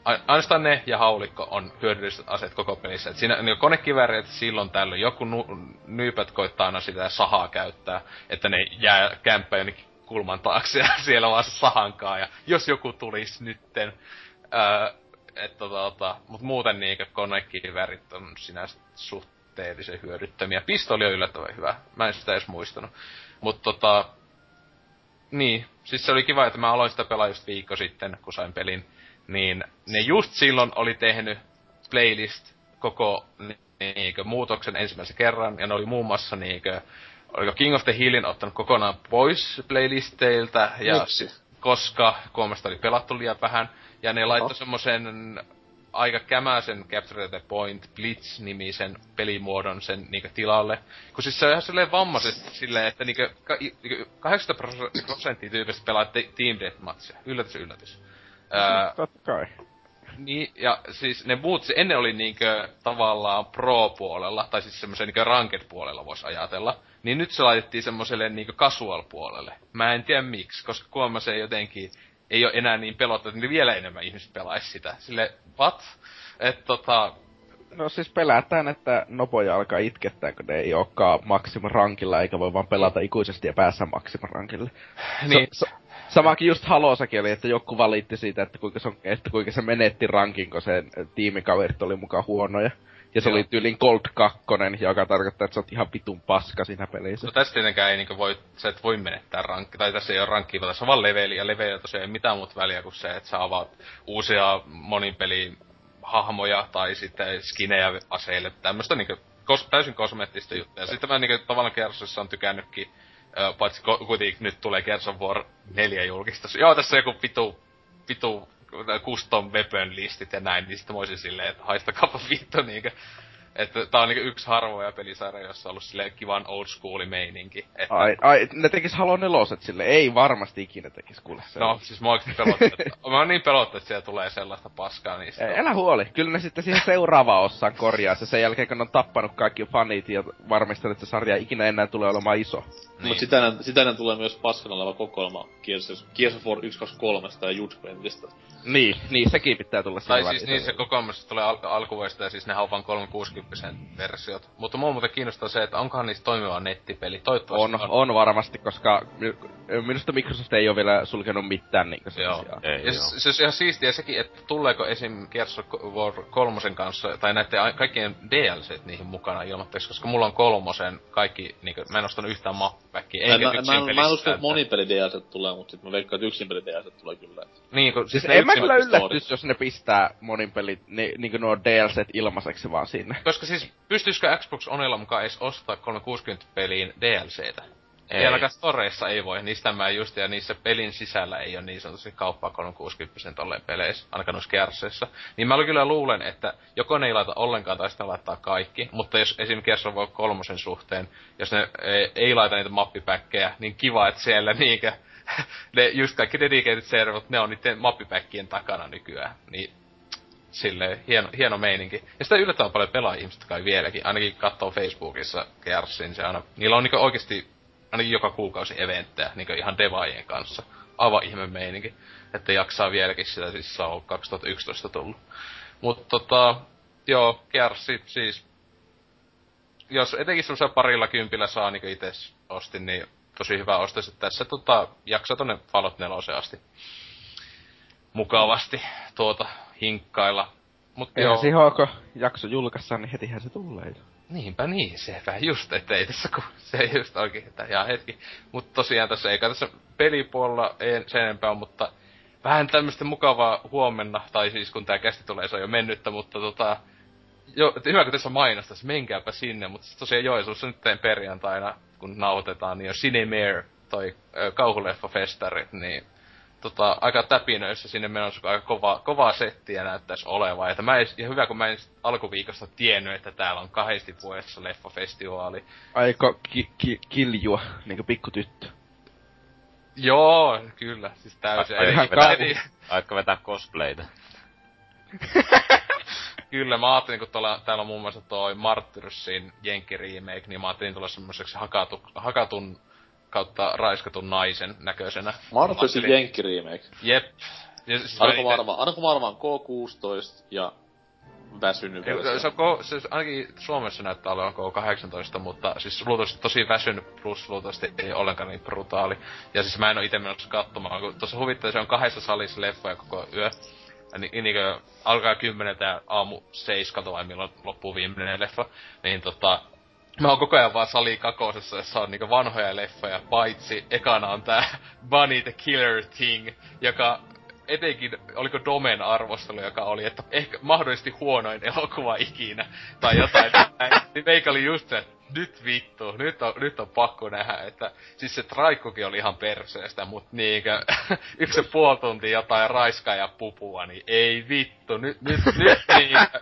ainoastaan ne ja haulikko on hyödylliset aseet koko pelissä. Et siinä niin konekivääreet silloin tällöin. Joku nu, nyypät koittaa aina sitä sahaa käyttää, että ne jää kämppä jonnekin kulman taakse ja [LAUGHS] siellä vaan sahankaa. Ja jos joku tulisi nytten, ää, että tota, tota, mut muuten niinkö konekiväärit on sinänsä suhteellisen hyödyttömiä. Pistoli on yllättävän hyvä. Mä en sitä edes muistanut. Mut tota, niin, siis se oli kiva, että mä aloin sitä pelaa just viikko sitten, kun sain pelin. Niin ne just silloin oli tehnyt playlist koko ni- niinkö, muutoksen ensimmäisen kerran, ja ne oli muun muassa niinkö, oliko King of the Hillin ottanut kokonaan pois playlisteiltä, ja Miksi? koska Kuomesta oli pelattu liian vähän, ja ne laittoi semmosen aika kämäsen Capture the Point Blitz-nimisen pelimuodon sen niinkö tilalle. Kun siis se on ihan silleen vammaisesti silleen, että niinkö, ka, niinkö 80 prosenttia tyypistä pelaa te- Team Deathmatchia. Yllätys, yllätys. Ää, Totta kai. niin, ja siis ne muut, se ennen oli niinkö tavallaan pro-puolella, tai siis semmoisen niinkö ranked-puolella voisi ajatella. Niin nyt se laitettiin semmoselle niinkö casual-puolelle. Mä en tiedä miksi, koska kuulemma se jotenkin ei ole enää niin pelottava, että vielä enemmän ihmiset pelaisi sitä. Sille, what? Et tota, No siis pelätään, että nopoja alkaa itkettää, kun ne ei olekaan maksimum rankilla, eikä voi vaan pelata ikuisesti ja päässä maksimum rankille. niin, Sa- sa- samakin just Halosakin oli, että joku valitti siitä, että kuinka se, on, että kuinka se menetti rankin, kun sen tiimikaverit oli mukaan huonoja. Ja se Joo. oli tyylin Gold 2, joka tarkoittaa, että sä oot ihan vitun paska siinä pelissä. No tässä tietenkään ei niinku voi, sä et voi menettää rankki, tai tässä ei ole rankkia, vaan tässä on vaan leveli, ja leveli tosiaan ei mitään muuta väliä kuin se, että sä avaat uusia monin peli hahmoja, tai sitten skinejä aseille, tämmöstä niinku kos, täysin kosmeettista juttuja. Ja sitten mä niinku tavallaan Kersassa on tykännytkin, paitsi kuitenkin nyt tulee Gears of War 4 julkistus. Joo, tässä on joku vitu, vitu custom weapon listit ja näin, niin sitten mä olisin silleen, että haistakaapa vittu niinkö. Että tää on niinku yksi harvoja pelisarja, jossa on ollut silleen kivan old school meininki. Että... Ai, ai, ne tekis Halo neloset sille, ei varmasti ikinä tekis kuule se. No, siis mä oikeesti pelottaa, että, mä oon niin pelottaa, että siellä tulee sellaista paskaa niistä. Ei, älä huoli, kyllä ne sitten siihen seuraavaan osaan korjaa se sen jälkeen, kun ne on tappanut kaikki fanit ja varmistanut, että se sarja ikinä enää tulee olemaan iso. Niin. Mut sitä ennen, sitä ennen tulee myös paskana oleva kokoelma Gears, of War 1, 2, 3 ja Judgmentista. Niin, niin sekin pitää tulla Tai siis niin se kokoelmassa tulee al- alkuvuodesta ja siis ne on vaan 360 versiot. Mutta mua muuten kiinnostaa se, että onkohan niistä toimiva nettipeli. Toivottavasti on. On, on varmasti, koska minusta Microsoft ei ole vielä sulkenut mitään niinku Joo. Ei, ja joo. se, se, on ihan siistiä sekin, että tuleeko esim. Gears of War kolmosen kanssa, tai näette kaikkien DLC niihin mukana ilmoitteeksi, koska mulla on kolmosen kaikki, niinku, mä en ostanut yhtään mappäkkiä. Eikä mä, mä, mä, mä en usko, että monipeli DLC tulee, mutta sit mä veikkaan, että yksin peli DLC tulee kyllä. Niin, kun, siis, siis en mä kyllä yllätys, jos ne pistää monin pelit, ni, niinku nuo DLCt ilmaiseksi vaan sinne. Koska siis, pystyisikö Xbox Onella mukaan edes ostaa 360 peliin DLCtä? Ei. ainakaan storeissa ei voi, niistä mä just, ja niissä pelin sisällä ei ole niin sanotusti kauppaa 360 tolleen peleissä, ainakaan noissa kerseissa. Niin mä kyllä luulen, että joko ne ei laita ollenkaan tai sitten laittaa kaikki, mutta jos esim. Gears voi kolmosen suhteen, jos ne ei, laita niitä mappipäkkejä, niin kiva, että siellä niinkö, [LAUGHS] ne just kaikki dedicated servot, ne on niiden mappipäkkien takana nykyään. Niin sille hieno, hieno meininki. Ja sitä yllättävän paljon pelaa ihmiset kai vieläkin. Ainakin katsoo Facebookissa Gearsin, se aina, niillä on niinku oikeasti ainakin joka kuukausi eventtejä, niinku ihan devaajien kanssa. Aivan ihme meininki. Että jaksaa vieläkin sitä, siis se on 2011 tullut. Mutta tota, joo, Gearsit siis, jos etenkin semmoisella parilla kympillä saa niinku itse ostin, niin tosi hyvä ostos, että tässä tota, jaksaa tonne Fallout 4 asti mukavasti tuota hinkkailla. Mut Eihän joo. siihen onko jakso julkaissaan, niin hetihän se tulee. Niinpä niin, sepä just, ettei tässä kun se ei just oikein, että jaa hetki. Mutta tosiaan tässä ei tässä pelipuolella ei sen enempää, mutta vähän tämmöistä mukavaa huomenna, tai siis kun tää kästi tulee, se on jo mennyttä, mutta tota, jo, hyvä kun tässä mainostas, menkääpä sinne, mutta tosiaan Joesuussa nyt perjantaina, kun nautetaan, niin on Cinemare, toi kauhuleffa-festarit, niin tota, aika täpinöissä sinne menossa, aika kova, kovaa settiä näyttäisi olevan. Ja, mä ei, ja hyvä, kun mä en alkuviikosta tiennyt, että täällä on kahdesti vuodessa leffafestivaali. Aiko ki, ki, kiljua, niinku pikkutyttö. Joo, kyllä, siis täysin. Aiko vetää, vetää cosplayta? [LAUGHS] kyllä, mä ajattelin, kun tuolla, täällä on muun muassa toi Martyrsin Jenkki remake, niin mä ajattelin tulla semmoiseksi hakatu, hakatun kautta raiskatun naisen näköisenä. Marvelsin Jenkki remake. Jep. Ja siis Anko ite... varmaan, Anko varmaan K16 ja väsynyt versio. Se, on, se, ainakin Suomessa näyttää olevan K18, mutta siis luultavasti tosi väsynyt plus luultavasti ei ollenkaan niin brutaali. Ja siis mä en oo ite menossa katsomaan, kun tuossa huvittaa, se on kahdessa salissa leffoja koko yö. Ja niin, niin alkaa kymmeneltä ja aamu seiskalta vai milloin loppuu viimeinen leffa. Niin tota, Mä oon koko ajan vaan sali kakosessa, jossa on niinku vanhoja leffoja, paitsi ekana on tää [LAUGHS] Bunny the Killer Thing, joka etenkin, oliko Domen arvostelu, joka oli, että ehkä mahdollisesti huonoin elokuva ikinä, tai jotain. [LAUGHS] niin meikä oli just se, nyt vittu, nyt on, nyt on pakko nähdä, että siis se traikkukin oli ihan perseestä, mut niinkö, [LAUGHS] yksi puoli tuntia jotain raiskaa ja pupua, niin ei vittu, nyt, nyt, nyt niinkö,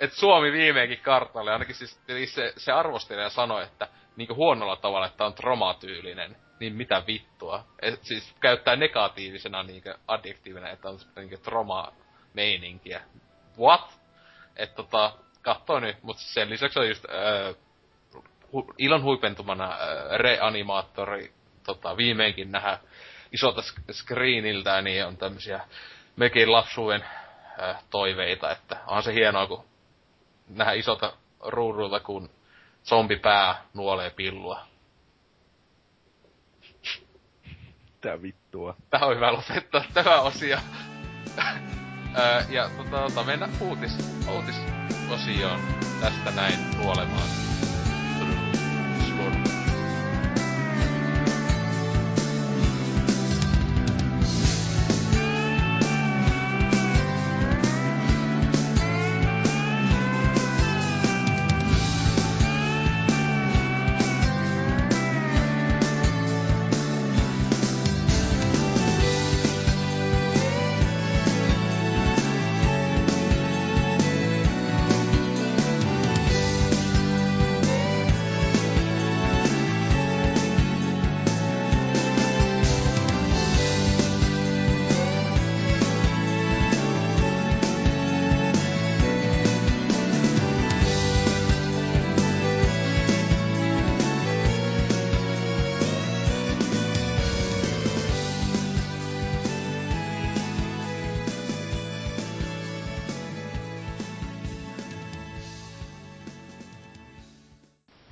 että Suomi viimeinkin kartalle, ainakin siis se, se arvostelija sanoi, että niinku huonolla tavalla, että on tromatyylinen. Niin mitä vittua. Et siis käyttää negatiivisena niinku adjektiivina, että on niinku troma-meininkiä. What? Et tota, kattoo nyt, mutta sen lisäksi on just äh, hu, ilon huipentumana äh, reanimaattori tota, viimeinkin nähdä isolta screeniltä, niin on tämmösiä mekin lapsuuden toiveita, että on se hienoa, kun nähdä isolta ruudulta, kun zombipää nuolee pillua. Mitä vittua? Tää on hyvä lopettaa tämä osia. ja tota, tota, mennä uutis, uutisosioon tästä näin nuolemaan.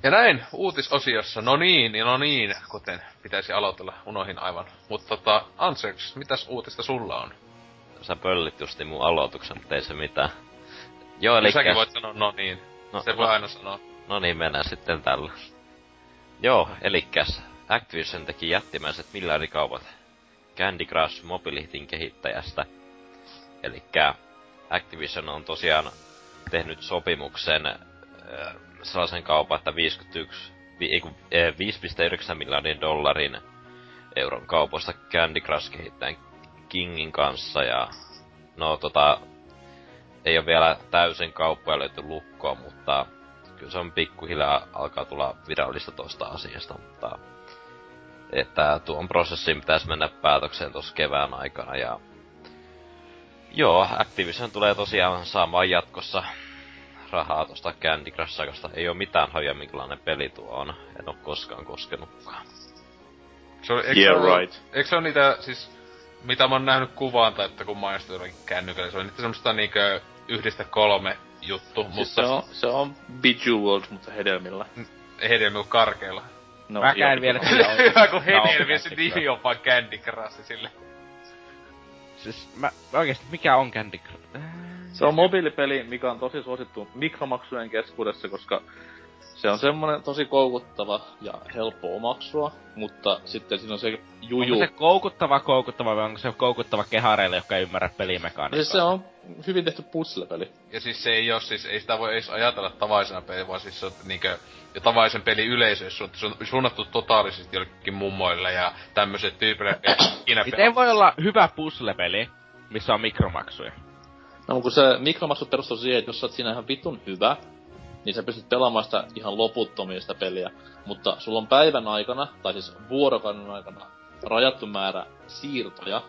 Ja näin uutisosiossa, no niin, no niin, kuten pitäisi aloitella, unohin aivan. Mutta tota, Anseks, mitäs uutista sulla on? Sä pöllit justi mun aloituksen, mutta ei se mitään. Joo, eli... Säkin voit sanoa no niin. No, se voi no, aina sanoa. No niin, mennään sitten tällä. Joo, elikäs Activision teki jättimäiset miljardikaupat Candy Crush Mobilitin kehittäjästä. Elikkä Activision on tosiaan tehnyt sopimuksen äh, sellaisen kaupan, että 51, vi, 5,9 miljardin dollarin euron kaupoista Candy Crush kehittäjän Kingin kanssa ja no tota ei ole vielä täysin kauppoja löyty lukkoon, mutta kyllä se on pikkuhiljaa alkaa tulla virallista tosta asiasta, mutta että tuon prosessin pitäisi mennä päätökseen tuossa kevään aikana ja Joo, Activision tulee tosiaan saamaan jatkossa rahaa tosta Candy Crush Ei oo mitään hajua minkälainen peli tuo on. En oo koskaan koskenutkaan. Se on, eikö yeah, se right. Eikö se ole niitä, siis, mitä mä oon nähnyt kuvaan tai että kun mainostin jollakin kännykällä, se on niitä semmoista niinkö yhdistä kolme juttu, siis mutta... Se on, se on Bejeweled, mutta hedelmillä. Hedelmillä karkeilla. No, mä käyn vielä tiedä. [LAUGHS] Hyvä, kun hedelmiä se nimi on vaan Candy Crush sille. Siis mä oikeesti, mikä on Candy Crush? Se on mobiilipeli, mikä on tosi suosittu mikromaksujen keskuudessa, koska se on semmonen tosi koukuttava ja helppo omaksua, mutta sitten siinä on se juju... Onko se koukuttava koukuttava vai onko se koukuttava kehareille, jotka ei ymmärrä pelimekaniikkaa? Siis se on hyvin tehty puzzle-peli. Ja siis se ei oo siis, ei sitä voi edes ajatella tavallisena peli, vaan siis se on niinkö jo tavallisen peli yleisö, se on suunnattu totaalisesti jollekin mummoille ja tämmöiset tyypille, Miten voi olla hyvä puzzle-peli, missä on mikromaksuja? No kun se mikromaksut perustuu siihen, että jos sä oot siinä ihan vitun hyvä, niin sä pystyt pelaamaan sitä ihan loputtomia sitä peliä. Mutta sulla on päivän aikana, tai siis vuorokauden aikana, rajattu määrä siirtoja.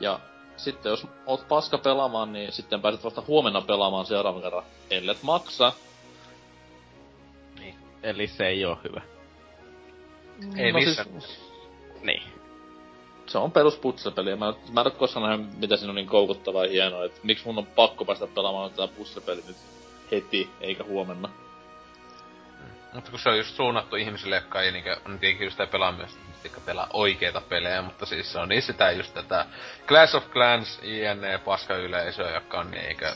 Ja sitten jos oot paska pelaamaan, niin sitten pääset vasta huomenna pelaamaan seuraavan kerran, ellet maksa. Niin. Eli se ei oo hyvä. Ei no missään. Siis, niin. Se on perus puzzle-peli. Mä, mä en ole koskaan nähnyt, mitä siinä on niin koukuttavaa ja hienoa. Että miksi mun on pakko päästä pelaamaan tätä puzzle-peli nyt heti, eikä huomenna. Mutta kun se on just suunnattu ihmisille, jotka ei niinkö, on tietenkin just pelaa myös, jotka pelaa oikeita pelejä, mutta siis se on niin sitä just tätä Clash of Clans, INE, paska yleisöä, joka on niinkö,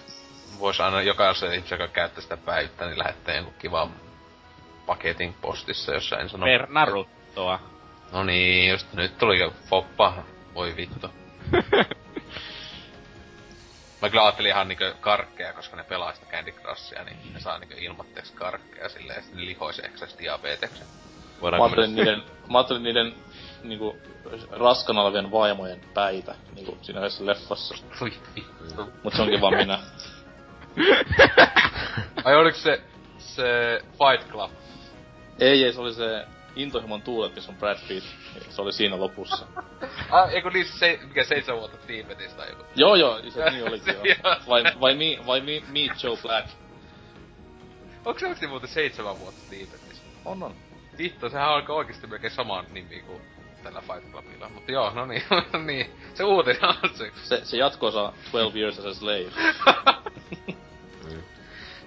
vois aina jokaisen ihmisen, joka käyttää sitä päivittäin, niin lähettää jonkun kivan paketin postissa, jossa en sano... Per Naruttoa. No niin, just nyt tuli jo foppa. Voi vittu. [LAUGHS] Mä kyllä ajattelin ihan niinku karkkeja, koska ne pelaa sitä Candy Crushia, niin ne saa niinku ilmatteeksi karkkeja silleen, ja sitten ne lihois eksas diabeteksen. Mä ajattelin niiden, mä ajattelin niiden niinku raskana olevien vaimojen päitä, niinku siinä yhdessä leffassa. Mut se onkin vaan minä. Ai oliks se, se Fight Club? Ei, ei, se oli se Intohimon tuulet, missä on Brad Pitt. Se oli siinä lopussa. [LAUGHS] ah, eiku niin se, mikä seitsemän vuotta Tiibetistä tai joku. Joo joo, se niin olikin [LAUGHS] joo. Vai, vai, mi, vai mi, Meet Joe Black. Onko se oikeesti muuten seitsemän vuotta Tiibetissä? On on. Vittu, sehän alkaa oikeesti melkein samaan nimi kuin tällä Fight Clubilla. Mutta joo, no niin, [LAUGHS] niin. Se uutinen on se. Se, se jatkoosa 12 Years as a Slave.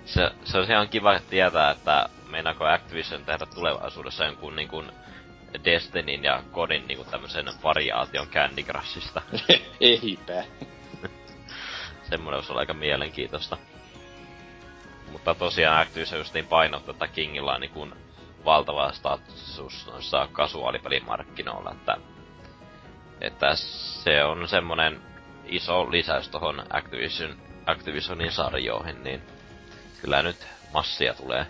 se, se on ihan kiva tietää, että meinaako Activision tehdä tulevaisuudessa jonkun niin kuin Destinyn ja Godin niin tämmösen variaation Candy Crushista. [LAUGHS] Eipä. [LAUGHS] Semmoinen olisi olla aika mielenkiintoista. Mutta tosiaan Activision just niin painottaa, että Kingilla on niin kuin valtava status noissa kasuaalipelimarkkinoilla, että, että se on semmonen iso lisäys tohon Activision, Activisionin sarjoihin, niin kyllä nyt massia tulee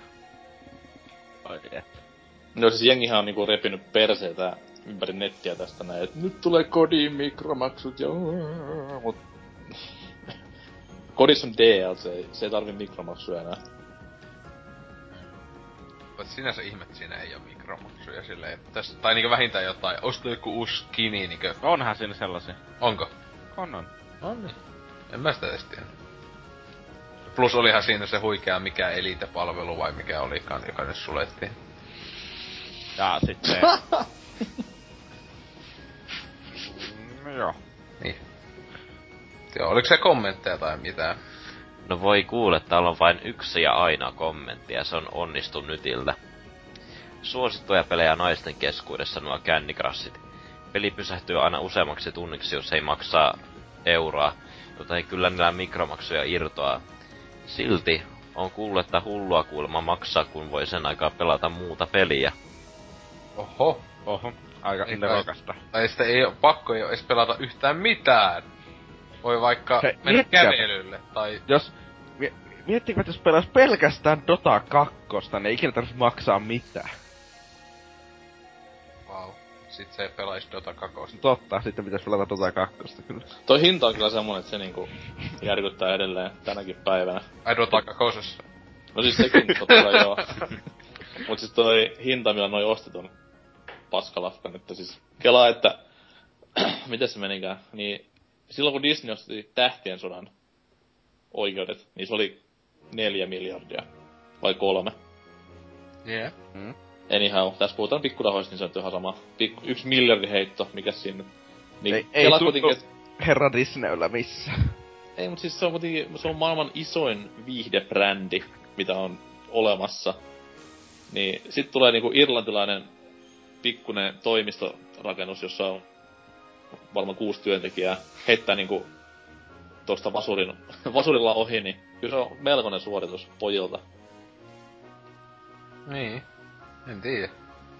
No siis jengihän on niinku repinyt perseitä ympäri nettiä tästä näin, että nyt tulee kodin mikromaksut ja... Mut... Kodissa on DLC, se ei tarvi mikromaksuja enää. Mutta sinänsä ihme, että siinä ei oo mikromaksuja silleen, tästä, tai niinku vähintään jotain, osta joku uusi skini niinkö... Onhan siinä sellaisia. Onko? On on. On niin. En mä sitä edes tiedä. Plus olihan siinä se huikea mikä elite-palvelu vai mikä olikaan, joka nyt sulettiin. Ja sitten... no [LAUGHS] joo. Niin. Joo, oliko se kommentteja tai mitään? No voi kuule, täällä on vain yksi ja aina kommentti, ja se on onnistu nytiltä. Suosittuja pelejä naisten keskuudessa nuo Candy Crushit. Peli pysähtyy aina useammaksi tunniksi, jos ei maksaa euroa, mutta ei kyllä niillä mikromaksuja irtoa. Silti on kuullut, että hullua kuulemma maksaa, kun voi sen aikaa pelata muuta peliä. Oho. Oho, aika Ei nerokasta. Tai sitten ei oo, pakko ei oo edes pelata yhtään mitään. Voi vaikka Se- mennä miettikää- kävelylle, tai... Jos, mie- miettikää, että jos pelas pelkästään Dota 2, niin ei ikinä tarvitsisi maksaa mitään. Sit se pelaisi Dota 2. Totta, sitten pitäisi pelata Dota 2 kyllä. Toi hinta on kyllä semmonen, että se niinku järkyttää edelleen tänäkin päivänä. Ai Dota 2. No siis sekin totta kai joo. [LAUGHS] Mut siis toi hinta, millä noi osti ton paskalafkan, että siis kelaa, että [CLEARS THROAT] miten se menikään, niin silloin kun Disney osti Tähtien sodan oikeudet, niin se oli neljä miljardia. Vai kolme. Yeah. Anyhow, tässä puhutaan pikkurahoista, niin se on ihan sama. Pikku, yksi miljardi heitto, mikä siinä nyt. Niin Ei- ei tunnu- kuitenkin, et- Herra Disneyllä missä. Ei, mutta siis se on kuitenkin, se on maailman isoin viihdebrändi, mitä on olemassa. Niin sit tulee niinku irlantilainen pikkunen toimistorakennus, jossa on varmaan kuusi työntekijää, heittää niinku tosta vasurin, [LAUGHS] vasurilla ohi, niin kyllä se on melkoinen suoritus pojilta. Niin. En tiedä.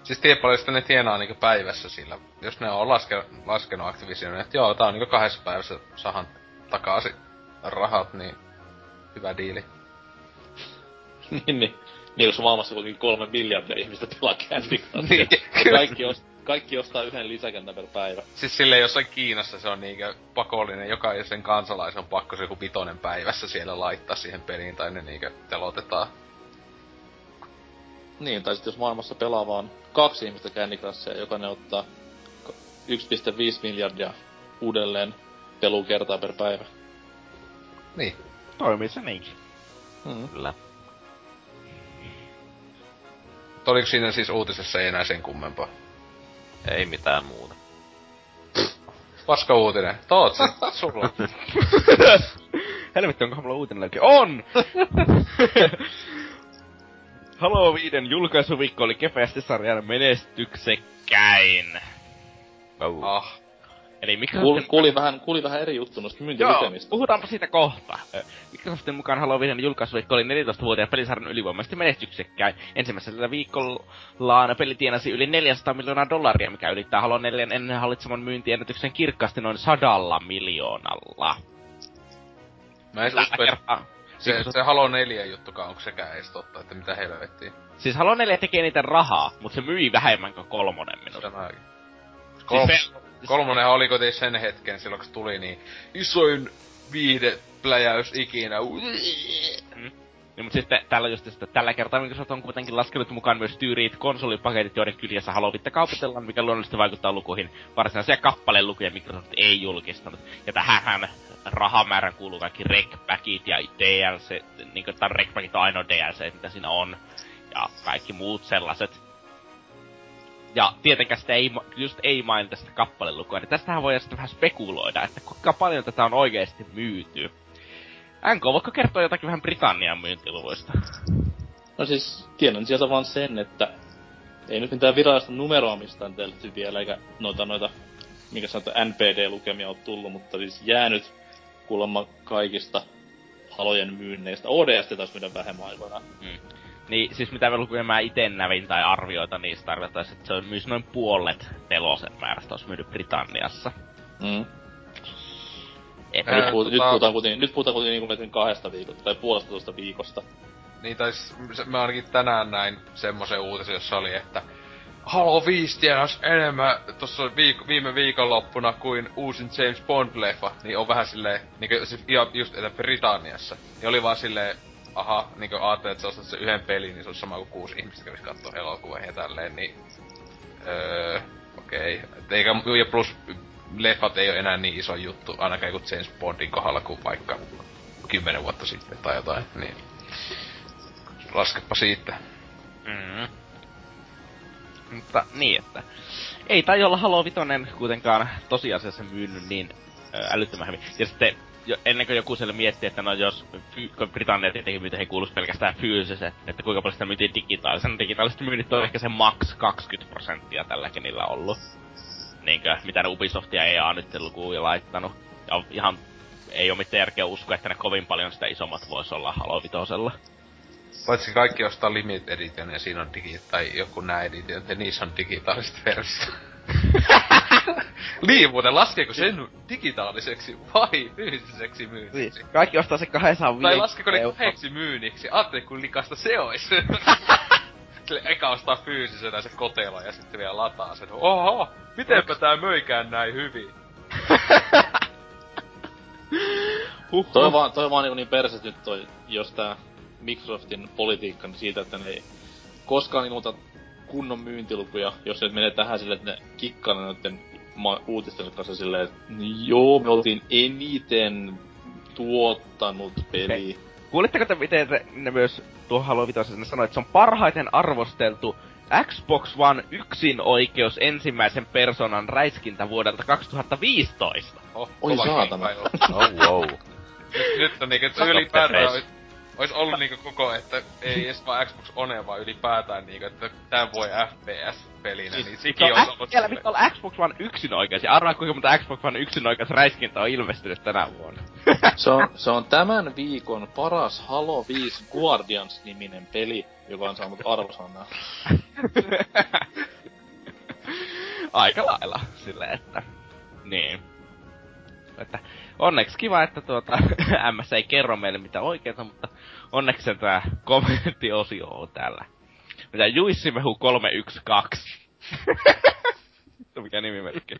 Siis tiedä paljon sitten ne tienaa niinku päivässä sillä. Jos ne on laske, laskenut Activision, että joo, tää on niinku kahdessa päivässä sahan takaisin rahat, niin hyvä diili. [LAUGHS] niin, niin. Niin, jos maailmassa kuitenkin kolme miljardia ihmistä pelaa Candy. [LAUGHS] Niin, kaikki, ost, kaikki ostaa yhden lisäkentän per päivä. Siis silleen jossain Kiinassa se on niinkö pakollinen, jokaisen kansalaisen on pakko se joku vitonen päivässä siellä laittaa siihen peliin, tai ne niinkö telotetaan. Niin, tai sitten jos maailmassa pelaa vaan kaksi ihmistä Candy Crushia, jokainen ottaa k- 1,5 miljardia uudelleen pelukertaa per päivä. Niin. Toimii se niinkin. Mm. Kyllä. Mutta oliko siinä siis uutisessa ei enää sen kummempaa? Ei mitään muuta. Paska uutinen. Tootsi, [LAUGHS] sulla. Helvetti, onkohan mulla uutinen löytyy? On! [LAUGHS] Halo 5 julkaisuviikko oli kepeästi sarjan menestyksekkäin. Oh. ah. Eli Microsoftin... kuulin, vähän, kuulin vähän eri juttu noista myyntilukemista. puhutaanpa siitä kohta. Microsoftin mukaan Halo 5 julkaisuviikko oli 14-vuotiaan pelisarjan ylivoimaisesti menestyksekkäin. Ensimmäisellä viikollaan peli tienasi yli 400 miljoonaa dollaria, mikä ylittää Halo 4 ennen hallitseman myyntiennätyksen kirkkaasti noin sadalla miljoonalla. Mä en usko, että. Se, se Halo 4 juttukaan onko sekään edes totta, että mitä helvettiä. Siis Halo 4 tekee niitä rahaa, mutta se myi vähemmän kuin kolmonen minusta. Tämäkin. Kol- Siis se- kolmonenhan oli kuitenkin sen hetken silloin kun se tuli niin isoin viihdepläjäys ikinä. Niin, mutta sitten tällä just, että tällä kertaa Microsoft on kuitenkin laskenut mukaan myös tyyriit konsolipaketit, joiden kyljessä Halovitta kaupitellaan, mikä luonnollisesti vaikuttaa lukuihin. Varsinaisia kappalelukuja Microsoft ei julkistanut. Ja tähän rahamäärän kuuluu kaikki rec ja DLC, niin kuin tämän rec on ainoa DLC, mitä siinä on. Ja kaikki muut sellaiset. Ja tietenkään sitä ei, just ei mainita sitä kappalelukua, niin tästähän voi sitten vähän spekuloida, että kuinka paljon tätä on oikeasti myyty. NK, voitko kertoa jotakin vähän Britannian myyntiluvuista? No siis, tiedän sieltä vaan sen, että ei nyt mitään virallista numeroamista on tehty vielä, eikä noita noita, mikä sanotaan, NPD-lukemia ole tullut, mutta siis jäänyt kuulemma kaikista halojen myynneistä. ODS taisi myydä vähemmän aikoinaan. Niin, siis mitä lukuja mä ite nävin tai arvioita niistä tarkoittaisi, että se on myös noin puolet telosen määrästä olisi myynyt Britanniassa. Mm. Ää, Nyt, puhut, tota- nyt, puhutaan kuitenkin, nyt puhutaan kuitenkin niinku melkein kahdesta viikosta, tai puolesta tuosta viikosta. Niin tais, mä ainakin tänään näin semmosen uutisen, jossa oli, että Halo 5 tienas enemmän tuossa viik- viime viikonloppuna kuin uusin James Bond-leffa, niin on vähän silleen, niinku siis ihan just että Britanniassa. Niin oli vaan silleen, aha, niinku ajattelet, että sä ostat sen yhden pelin, niin se on sama kuin kuusi ihmistä kävis kattoo elokuvia ja tälleen, niin... Öö, okei. Okay. Eikä, ja plus leffat ei ole enää niin iso juttu, ainakaan kuin James Bondin kohdalla kuin vaikka kymmenen vuotta sitten tai jotain, niin... Laskepa siitä. mm. Mutta niin, että ei tai olla Halo Vitoinen kuitenkaan tosiasiassa myynyt niin älyttömän hyvin. Ja sitten jo, ennen kuin joku siellä miettii, että no jos Britannia tietenkin myytiin, he kuuluisi pelkästään fyysiset, että kuinka paljon sitä myytiin digitaalisen. Digitaaliset myynnit on ehkä se max 20 prosenttia tälläkin niillä ollut. Niinkö, mitä ne Ubisoft ja EA nyt lukuun laittanut. Ja ihan ei ole mitään järkeä uskoa, että ne kovin paljon sitä isommat vois olla Halo Vitosella. Paitsi kaikki ostaa Limit Edition ja siinä on digi, tai joku nää edition, ja niissä on digitaaliset versiot. niin [LAUGHS] muuten, laskeeko sen digitaaliseksi vai fyysiseksi myynniksi? Niin. Kaikki ostaa se 200 Tai laskeeko ne kahdeksi myynniksi? Ajattelin, kun likasta se ois. [LAUGHS] Eka ostaa fyysisenä se kotelo ja sitten vielä lataa sen. Oho, mitenpä tää möikään näin hyvin? [LAUGHS] huh, toi vaan, toi vaan niin, niin perset nyt toi, jos tää Microsoftin politiikka niin siitä, että ne ei koskaan ilmoita kunnon myyntilukuja, jos se menee tähän silleen, että ne kikkaa noiden uutisten kanssa silleen, että joo, me oltiin eniten tuottanut peli. Kuulitteko te, miten ne myös tuo Halo Vitosessa sanoi, että se on parhaiten arvosteltu Xbox One yksin oikeus ensimmäisen personan räiskintä vuodelta 2015. Oh, Oi saatana. [LAUGHS] oh wow. Nyt, nyt on niinku ylipäätään Ois ollut niinku koko, että ei [LAUGHS] edes vaan Xbox One, vaan ylipäätään niinku, että tän voi FPS-pelinä, niin, niin sikin on ollut... Vielä olla Xbox One yksin oikeas, ja arvaa kuinka monta Xbox One yksin oikeas räiskintä on ilmestynyt tänä vuonna. se, on, se on tämän viikon paras Halo 5 Guardians-niminen peli, joka on saanut arvosanaa. [LAUGHS] Aika lailla, silleen, että... Niin. Että onneksi kiva, että tuota, [LAUGHS] MS ei kerro meille mitä oikeeta, mutta onneksi tämä kommenttiosio on täällä. Mitä Juissimehu 312. [LAUGHS] Mikä nimimerkki.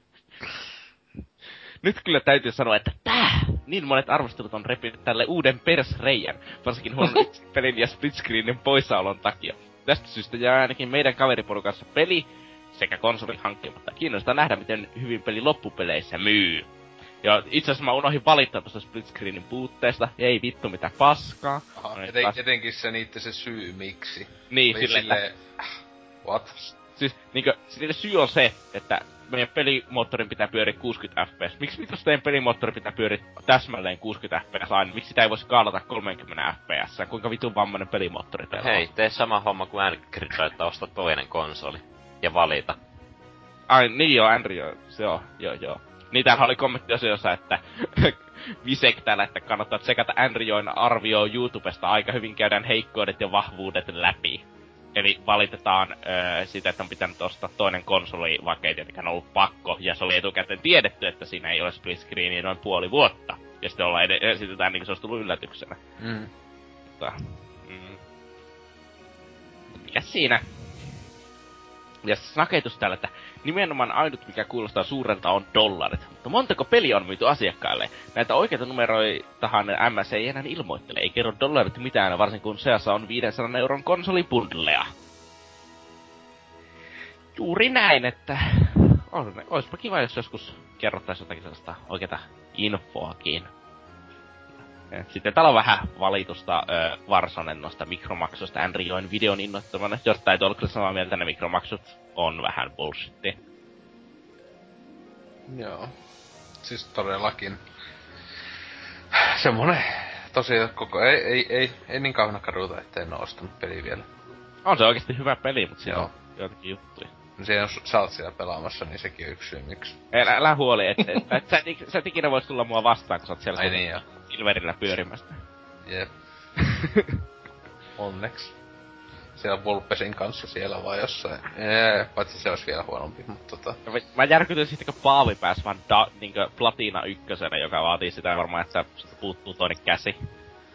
Nyt kyllä täytyy sanoa, että tää, niin monet arvostelut on repinyt tälle uuden persreijän, varsinkin huonon [LAUGHS] pelin ja split screenin poissaolon takia. Tästä syystä jää ainakin meidän kaveriporukassa peli sekä konsoli hankkimatta. Kiinnostaa nähdä, miten hyvin peli loppupeleissä myy. Ja itse asiassa mä unohdin valittaa tuosta split screenin puutteesta. Ei vittu mitä paskaa. Aha, no, eten, etenkin se niitte se syy miksi. Niin, sille, sille... Että... What? Siis niinkö, sille syy on se, että meidän pelimoottorin pitää pyöriä 60 fps. Miksi mitä teidän pelimoottori pitää pyöriä täsmälleen 60 fps aina? Miksi sitä ei voisi kaalata 30 fps? Kuinka vitun vammainen pelimoottori teillä Hei, tee sama homma kuin Angry että osta toinen konsoli. Ja valita. Ai niin joo, Andrew, se on, joo joo. Niitähän oli kommentti osiossa, että [LAUGHS] Visek täällä, että kannattaa tsekata Andrioin arvio YouTubesta aika hyvin käydään heikkoudet ja vahvuudet läpi. Eli valitetaan öö, sitä, että on pitänyt ostaa toinen konsoli, vaikka ei tietenkään ollut pakko, ja se oli etukäteen tiedetty, että siinä ei ole split screenia noin puoli vuotta. Ja sitten ollaan ed- esitetään niin kuin se olisi tullut yllätyksenä. Mm. Mutta, mm. Mikä siinä? Ja snaketus täällä, että nimenomaan ainut mikä kuulostaa suurelta on dollarit. Mutta montako peliä on myyty asiakkaille? Näitä oikeita numeroitahan MS ei enää ilmoittele. Ei kerro dollarit mitään, varsinkin kun seassa on 500 euron konsolipundlea. Juuri näin, että olisipa kiva, jos joskus kerrottaisiin jotakin sellaista oikeata infoakin. Sitten täällä on vähän valitusta ö, Varsonen noista mikromaksuista Andrioin videon innoittamana. Jostain ei ole kyllä samaa mieltä, ne mikromaksut on vähän bullshitti. Joo. Siis todellakin. Semmonen tosiaan koko, ei, ei, ei, ei niin kauan kaduta, ettei en oo ostanut peli vielä. On se oikeasti hyvä peli, mutta siellä Joo. on joitakin juttuja. Siellä jos sä oot siellä pelaamassa, niin sekin on yksi syy miksi. Älä, älä huoli, että et, et, sä, et, sä et ikinä vois tulla mua vastaan, kun sä oot siellä Ai niin joo. Silverillä pyörimästä. Jep. [LAUGHS] Onneksi. Siellä Vulpesin kanssa siellä vai jossain. Eee, paitsi se olisi vielä huonompi, mutta tota... Mä järkytyin sitten, kun Paavi pääsi vaan da, niinkö Platina ykkösenä, joka vaatii sitä varmaan, että puuttuu toinen käsi.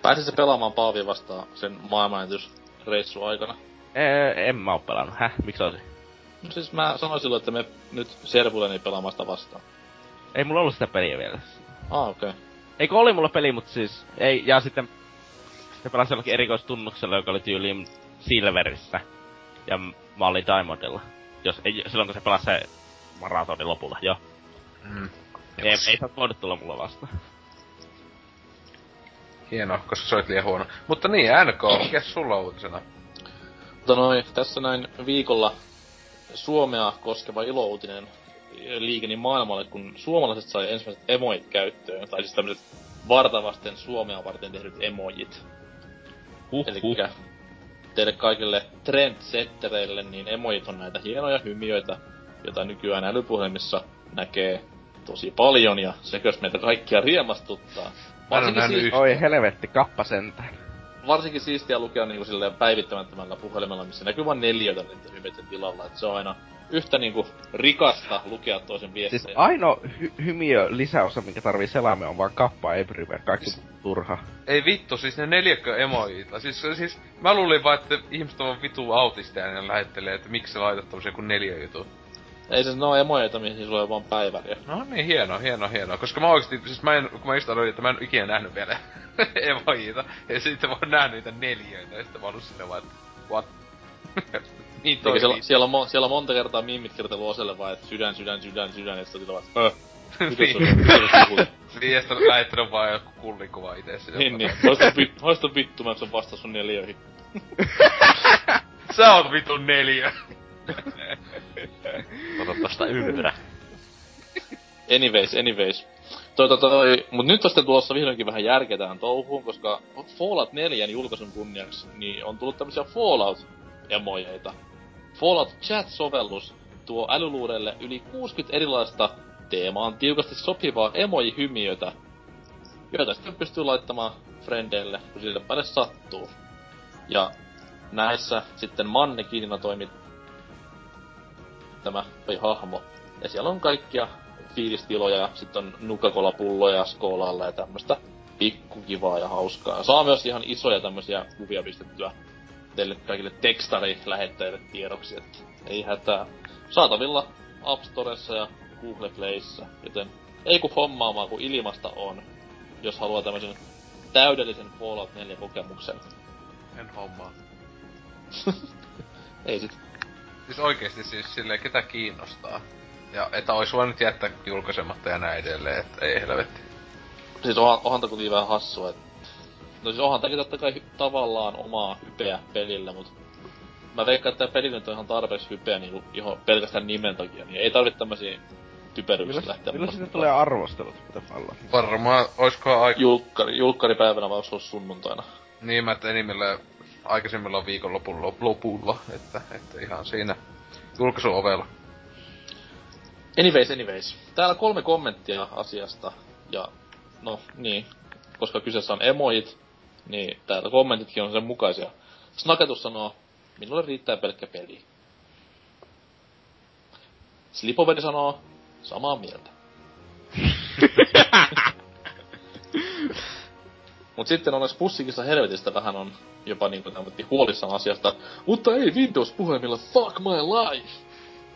Pääsit se pelaamaan Paavi vastaan sen maailmanennätysreissu aikana? Eee, en mä oo pelannut. Häh? Miksi olisi? No siis mä sanoin silloin, että me nyt Servuleni pelaamaan vastaan. Ei mulla ollut sitä peliä vielä. Ah, okei. Okay. Eikö oli mulla peli, mutta siis ei, ja sitten se pelasi jollakin erikoistunnuksella, joka oli tyyliin Silverissä. Ja mä olin Diamondilla. Jos, ei, silloin kun se pelasi se maratonin lopulla, joo. Mm. Ei, ei sä voinut tulla mulla vastaan. Hienoa, koska se liian huono. Mutta niin, NK, mikä sulla uutisena? Mutta noin, tässä näin viikolla Suomea koskeva ilouutinen liikeni maailmalle, kun suomalaiset sai ensimmäiset emoit käyttöön, tai siis tämmöiset vartavasten Suomea varten tehdyt emojit. Huh, Eli huh. teille kaikille trendsettereille, niin emojit on näitä hienoja hymiöitä, joita nykyään älypuhelimissa näkee tosi paljon, ja sekös meitä kaikkia riemastuttaa. Varsinkin, nähnyt siis. Oi helvetti, kappa sentään. Varsinkin siistiä lukea niinku silleen päivittämättömällä puhelimella, missä näkyy vain neljöitä niiden tilalla. Et se on aina yhtä niinku rikasta lukea toisen viestejä. Siis ainoa hy- hymiö lisäosa, mikä tarvii selaimen, on vaan kappa everywhere. Kaikki Siis- turha. Ei vittu, siis ne neljäkö emojita. Siis, siis mä luulin vaan, että ihmiset on vitu autisteja ja ne lähettelee, että miksi sä laitat tommosia kuin neljä jutut. Ei siis ne on emojeita, mihin sulla on vaan päiväriä. No niin, hieno, hieno, hieno. Koska mä oikeesti, siis mä en, kun mä just aloin, että mä en ikinä nähnyt vielä [LAUGHS] emojita. Ja sitten mä oon nähnyt niitä neljöitä, ja sitten mä oon ollut silleen vaan, että what? [LAUGHS] niin toimii. siellä, siellä, on, mo- siellä on monta kertaa mimmit kertoo Oselle vaan, että sydän, sydän, sydän, sydän, ja sitten sillä vaan, öh. [LAUGHS] Se puhut? Niin, ja sitten lähettänyt vaan joku kullikuva itse sinne. Niin, niin. Vittu, haista vittu, mä en vasta sun neljöihin. Sä oot vitun neljä. Ota tosta ylvyrä. Anyways, anyways. Toi, toi, toi, mut nyt on sitten tulossa vihdoinkin vähän järkeä tähän touhuun, koska Fallout 4 julkaisun kunniaksi, niin on tullut tämmösiä Fallout-emojeita. Fallout Chat-sovellus tuo älyluurelle yli 60 erilaista teemaan tiukasti sopivaa emoji-hymiötä, joita sitten pystyy laittamaan frendeille, kun sille päälle sattuu. Ja näissä sitten mannekiinina toimii tämä hahmo. Ja siellä on kaikkia fiilistiloja ja sitten on nukakolapulloja skoolalla ja tämmöstä pikkukivaa ja hauskaa. Saa myös ihan isoja tämmösiä kuvia pistettyä teille kaikille tekstari-lähettäjille tiedoksi, että ei hätää. Saatavilla App Storessa ja Google Playssa, joten ei kun hommaamaan, kun ilmasta on, jos haluaa tämmöisen täydellisen Fallout 4 kokemuksen. En hommaa. [LAUGHS] Ei sit. Siis oikeesti siis silleen, ketä kiinnostaa. Ja että ois voinut jättää julkaisematta ja näin edelleen, että ei helvetti. Siis onhan, onhan tää kuitenkin vähän hassua, että... No siis onhan tääkin totta kai hy- tavallaan omaa hypeä pelillä, mut... Mä veikkaan, että tää peli nyt on ihan tarpeeksi hypeä niinku ihan pelkästään nimen takia, niin ei tarvitse tämmösiä typeryyksiä Milloin, lähteä milloin sitten mukaan. tulee arvostelut, mitä Fallout? Varmaan, oiskohan aika... Julkkari, julkkaripäivänä vai ollut sunnuntaina? Niin mä, että enimmillä aikaisemmilla viikonlopulla lopulla, että, että ihan siinä julkaisuovella. Anyways, anyways. Täällä kolme kommenttia asiasta. Ja no niin, koska kyseessä on emojit, niin täällä kommentitkin on sen mukaisia. Snaketus sanoo, minulle riittää pelkkä peli. Slipoveri sanoo, samaa mieltä. [LAUGHS] Mut sitten onneksi pussikissa helvetistä vähän on jopa niinku tämmötti huolissaan asiasta. Mutta ei Windows-puhelimilla, fuck my life!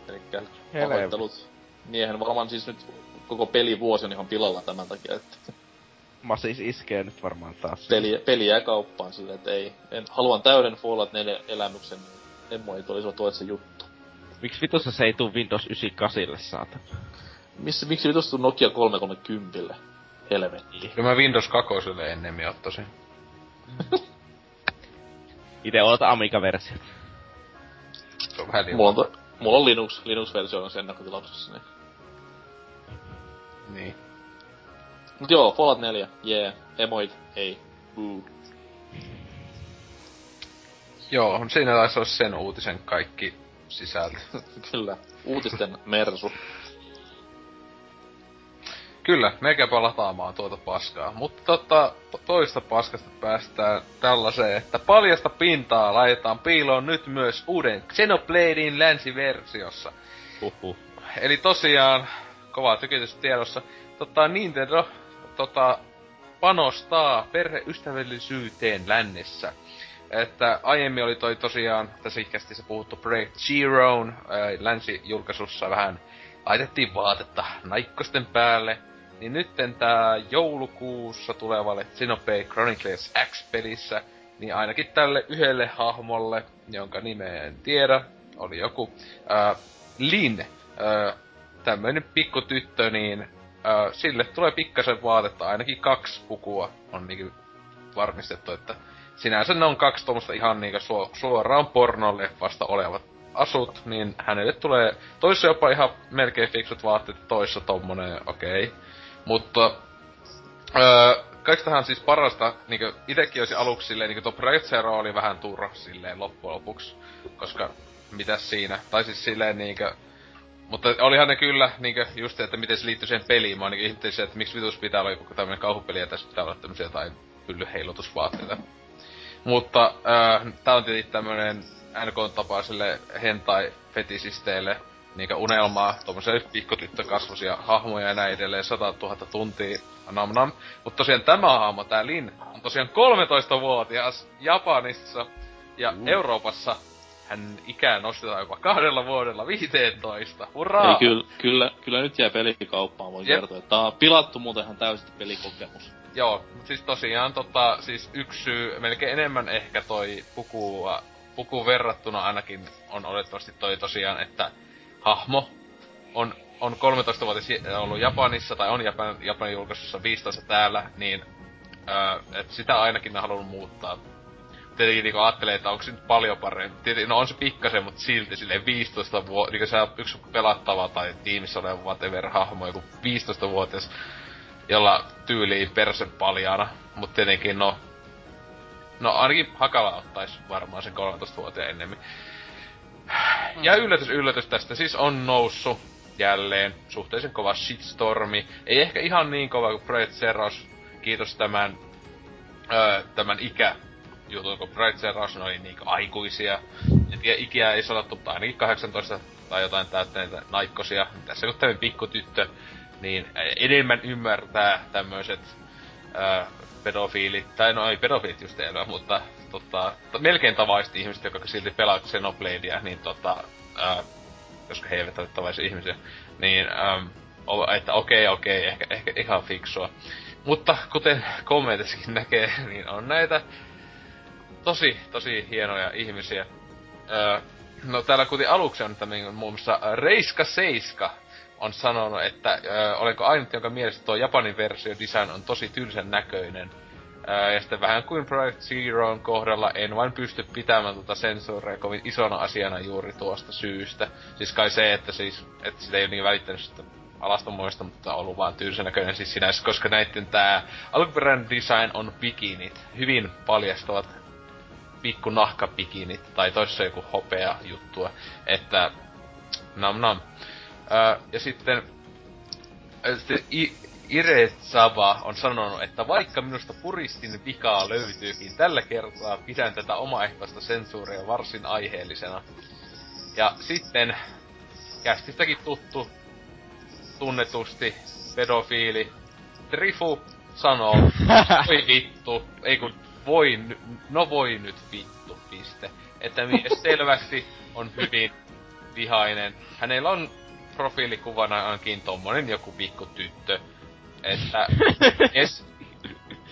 Elikkä pahoittelut miehen. Varmaan siis nyt koko pelivuosi on ihan pilalla tämän takia, että Mä siis iskee nyt varmaan taas. peli, peli jää kauppaan silleen, että ei, en, haluan täyden Fallout 4 elämyksen, niin emojit olisivat olleet se juttu. Miksi vitussa se ei tuu Windows 98 saatana? Missä, miksi vitustu Nokia 330? Helvetti. Kyllä mä Windows 2 ennemmin ottaisin. [LAUGHS] Ite oota Amiga-versio. Se on vähän liian... Mulla on, to, mulla on Linux, Linux-versio on sen ennakkotilauksessa, niin. Niin. Mut joo, Fallout 4, jee, yeah. emoit, ei, boo. Joo, siinä taisi olla sen uutisen kaikki sisältö. [LAUGHS] Kyllä, uutisten mersu. Kyllä, mekäpä lataamaan tuota paskaa. Mutta tota, to- toista paskasta päästään tällaiseen, että paljasta pintaa laitetaan piiloon nyt myös uuden Xenobladein länsiversiossa. Huhhuh. Eli tosiaan, kovaa tykitys tiedossa, tota Nintendo tota, panostaa perheystävällisyyteen lännessä. Että aiemmin oli toi tosiaan, tässä ikästissä puhuttu Project Zeroon, länsijulkaisussa vähän laitettiin vaatetta naikkosten päälle. Niin nytten tää joulukuussa tulevalle Xenoblade Chronicles X-pelissä, niin ainakin tälle yhdelle hahmolle, jonka nimeä en tiedä, oli joku, ää, Lin, ää, tämmöinen pikku tyttö, niin ää, sille tulee pikkasen vaatetta, ainakin kaksi pukua on niinku varmistettu, että sinänsä ne on kaksi tuommoista ihan niinku suo, suoraan pornoleffasta olevat asut, niin hänelle tulee toissa jopa ihan melkein fiksut vaatteet, toissa tommonen, okei. Okay. Mutta öö, kaikistahan siis parasta, niinku itekin olisi aluksi silleen, niinku tuo Project Zero oli vähän turha silleen loppujen lopuksi, koska mitäs siinä, tai siis silleen niinkö, mutta olihan ne kyllä, niinkö, just että miten se liittyy siihen peliin. Mä ainakin ihmettelin että miksi vitus pitää olla joku tämmönen kauhupeli ja tässä pitää olla tämmösiä jotain pyllyheilutusvaatteita. Mutta äh, tää on tietysti tämmönen NK-tapaiselle hentai-fetisisteille niinkö unelmaa, tommoselle pikkutyttökasvosia hahmoja ja näin edelleen, 100 000 tuntia, nam nam. Mutta tosiaan tämä hahmo, tää Lin, on tosiaan 13-vuotias Japanissa ja mm. Euroopassa hän ikää nostetaan jopa kahdella vuodella 15. Hurraa! Ei, kyllä, kyllä, kyllä nyt jää pelikauppaan, voin Jep. kertoa. Tää on pilattu muutenhan täysin pelikokemus. Joo, mutta siis tosiaan tota, siis yksi syy, melkein enemmän ehkä toi puku, puku verrattuna ainakin on olettavasti toi tosiaan, että hahmo on, on 13 vuotta ollut Japanissa, tai on Japan, Japanin julkaisussa 15 täällä, niin öö, et sitä ainakin on halunnut muuttaa tietenkin niinku ajattelee, että onko se nyt paljon parempi. Tietenkin, no on se pikkasen, mutta silti silleen 15 vuotta, niinku se on yksi pelattava tai tiimissä oleva whatever hahmo, joku 15-vuotias, jolla tyyliin persen paljaana. Mutta tietenkin no, no ainakin Hakala ottais varmaan sen 13-vuotiaan ennemmin. Ja yllätys, yllätys tästä siis on noussut jälleen suhteellisen kova shitstormi. Ei ehkä ihan niin kova kuin Project Zeros, kiitos tämän, öö, tämän ikä jutun, kun Bright Zero oli niinku aikuisia. En tiedä, ikiä ei sanottu, tai ainakin 18 tai jotain täyttäneitä naikkosia. Tässä kun tämmöinen pikkutyttö, niin enemmän ymmärtää tämmöiset äh, pedofiilit, tai no ei pedofiilit just enää, mutta tota, melkein tavaiset ihmiset, jotka silti pelaa Xenobladea, niin tota, äh, koska he eivät ole tavaisia ihmisiä, niin ähm, että okei, okay, okei, okay, ehkä, ehkä ihan fiksua. Mutta kuten kommentissakin [LAUGHS] näkee, niin on näitä tosi, tosi hienoja ihmisiä. Öö, no täällä kuten aluksi on tämmöinen muun muassa Reiska Seiska on sanonut, että öö, olenko ainut, jonka mielestä tuo Japanin versio design on tosi tylsän näköinen. Öö, ja sitten vähän kuin Project Zeroon kohdalla en vain pysty pitämään tuota sensuuria kovin isona asiana juuri tuosta syystä. Siis kai se, että siis, että sitä ei ole niin välittänyt sitä alastomoista, mutta ollut vaan tyysän näköinen siis sinänsä, koska näitten tää alkuperäinen design on bikinit. Hyvin paljastavat pikku nahkapikinit, tai toissa joku hopea juttua, että nam nam. Öö, ja sitten, sitten I, Sava on sanonut, että vaikka minusta puristin vikaa löytyykin, tällä kertaa pidän tätä omaehtoista sensuuria varsin aiheellisena. Ja sitten kästistäkin tuttu, tunnetusti pedofiili Trifu sanoo, [LAUGHS] oi vittu, ei kun voi, no voi nyt vittu, piste. Että mies selvästi on hyvin vihainen. Hänellä on profiilikuvana ainakin tommonen joku pikku tyttö. Että mies,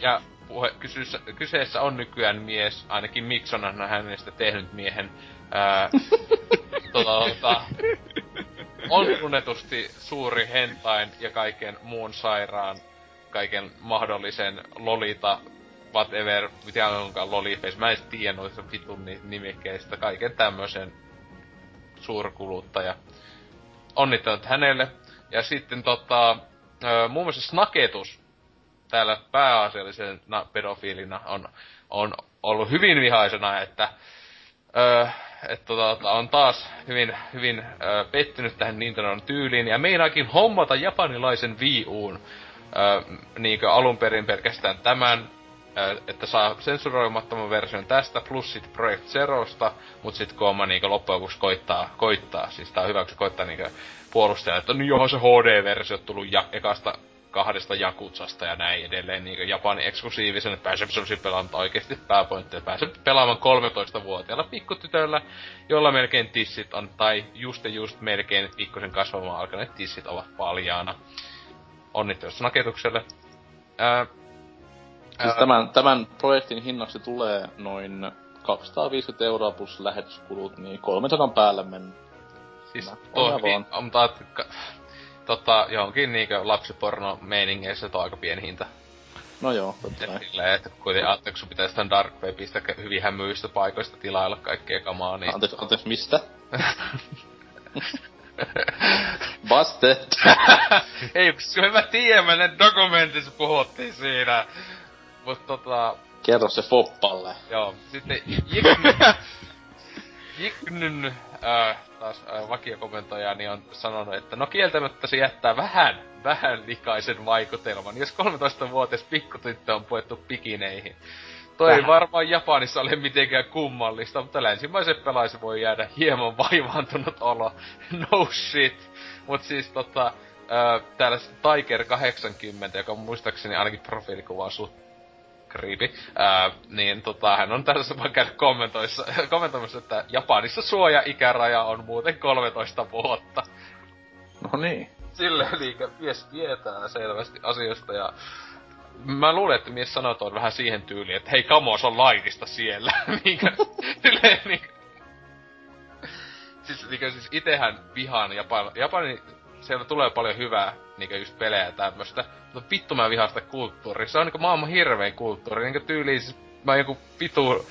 ja puhe, kysyssä, kyseessä on nykyään mies, ainakin Mikson on hänestä tehnyt miehen, ää, tota, on tunnetusti suuri hentain ja kaiken muun sairaan, kaiken mahdollisen lolita whatever, mitä onkaan loliface. Mä en tiedä noista vitun nimikkeistä, kaiken tämmöisen suurkuluttaja. Onnittelut hänelle. Ja sitten tota, muun muassa Snaketus täällä pääasiallisena pedofiilina on, on ollut hyvin vihaisena, että öö, että tota, on taas hyvin, hyvin öö, pettynyt tähän Nintendon tyyliin. Ja meinaakin hommata japanilaisen Wii Uun öö, niinkö alun perin pelkästään tämän että saa sensuroimattoman version tästä, plus sit Project Zerosta, mut sit oma niinku loppujen lopuksi koittaa, koittaa, siis tää on hyvä, kun se koittaa niinku puolustaa, että no johon se HD-versio tullut ja, ekasta kahdesta Jakutsasta ja näin edelleen niinku Japanin eksklusiivisen, että pääsee sellaisia pelaamaan oikeesti pääpointti, että pääsee pelaamaan 13-vuotiaalla pikkutytöllä, jolla melkein tissit on, tai just ja just melkein pikkusen kasvamaan alkaneet tissit ovat paljaana. Onnittelut naketukselle. Ää, Siis tämän, tämän projektin hinnaksi tulee noin 250 euroa plus lähetyskulut, niin 300 päälle mennä. Siis toi, niin, mutta tota, johonkin niinkö lapsiporno meiningeissä on aika pieni hinta. No joo, totta kai. Silleen, että kuitenkin ajattelee, kun sun pitäisi tämän Dark Webistä hyvin hämyistä paikoista tilailla kaikkea kamaa, niin... Anteeksi, anteeksi, mistä? [LAUGHS] Busted! [LAUGHS] Ei, kun mä tiedän, mä ne dokumentissa puhuttiin siinä. Mut tota... Kerro se Foppalle. Joo, sitten. Jiknyn äh, taas äh, vakiokomentoja, niin on sanonut, että no kieltämättä se jättää vähän, vähän likaisen vaikutelman, jos 13-vuotias pikkutyttö on puettu pikineihin. Toi ei varmaan Japanissa ole mitenkään kummallista, mutta länsimaisen pelaisi voi jäädä hieman vaivaantunut olo. No shit. Mut siis tota, ö, täällä Tiger 80, joka muistaakseni ainakin profiilikuva suht creepy, ää, niin tota, hän on tässä vaan käynyt [LAUGHS] kommentoimassa, että Japanissa suoja-ikäraja on muuten 13 vuotta. No niin. Silleen liikä [LAUGHS] mies vietää selvästi asioista ja mä luulen, että mies sanoo tuon vähän siihen tyyliin, että hei kamos on laitista siellä. [LAUGHS] niinkö, silleen niinkö. Siis, niinkö, siis itehän vihaan Japan, Japani, siellä tulee paljon hyvää, niinkö just pelejä ja tämmöstä. Mutta vittu mä vihaan sitä kulttuuria. Se on niinku maailman hirvein kulttuuri. Niinkö tyyliin siis mä joku vitu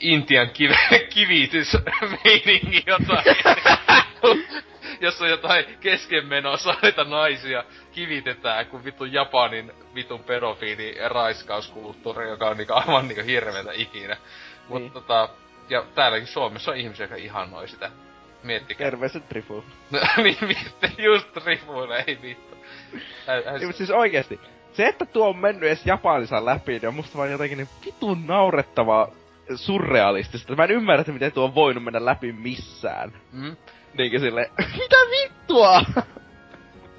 Intian kiv- [LAUGHS] kivitys meiningi jotain. [LAUGHS] jos on jotain keskenmenossa naisia kivitetään, kun vittu Japanin vitun pedofiili raiskauskulttuuri, joka on niinku aivan niinku hirveetä ikinä. Niin. Mutta tota, ja täälläkin Suomessa on ihmisiä, jotka ihannoi sitä. Miettikää. Terveiset Trifu. [LAUGHS] niin, mietti just Trifuille, ei vittu. Niin, mutta siis oikeesti, se, että tuo on mennyt edes Japanissa läpi, niin on musta vaan jotenkin niin vitun naurettavaa surrealistista. Mä en ymmärrä, että miten tuo on voinut mennä läpi missään. Mm. Niinkö sille, [LAUGHS] mitä vittua?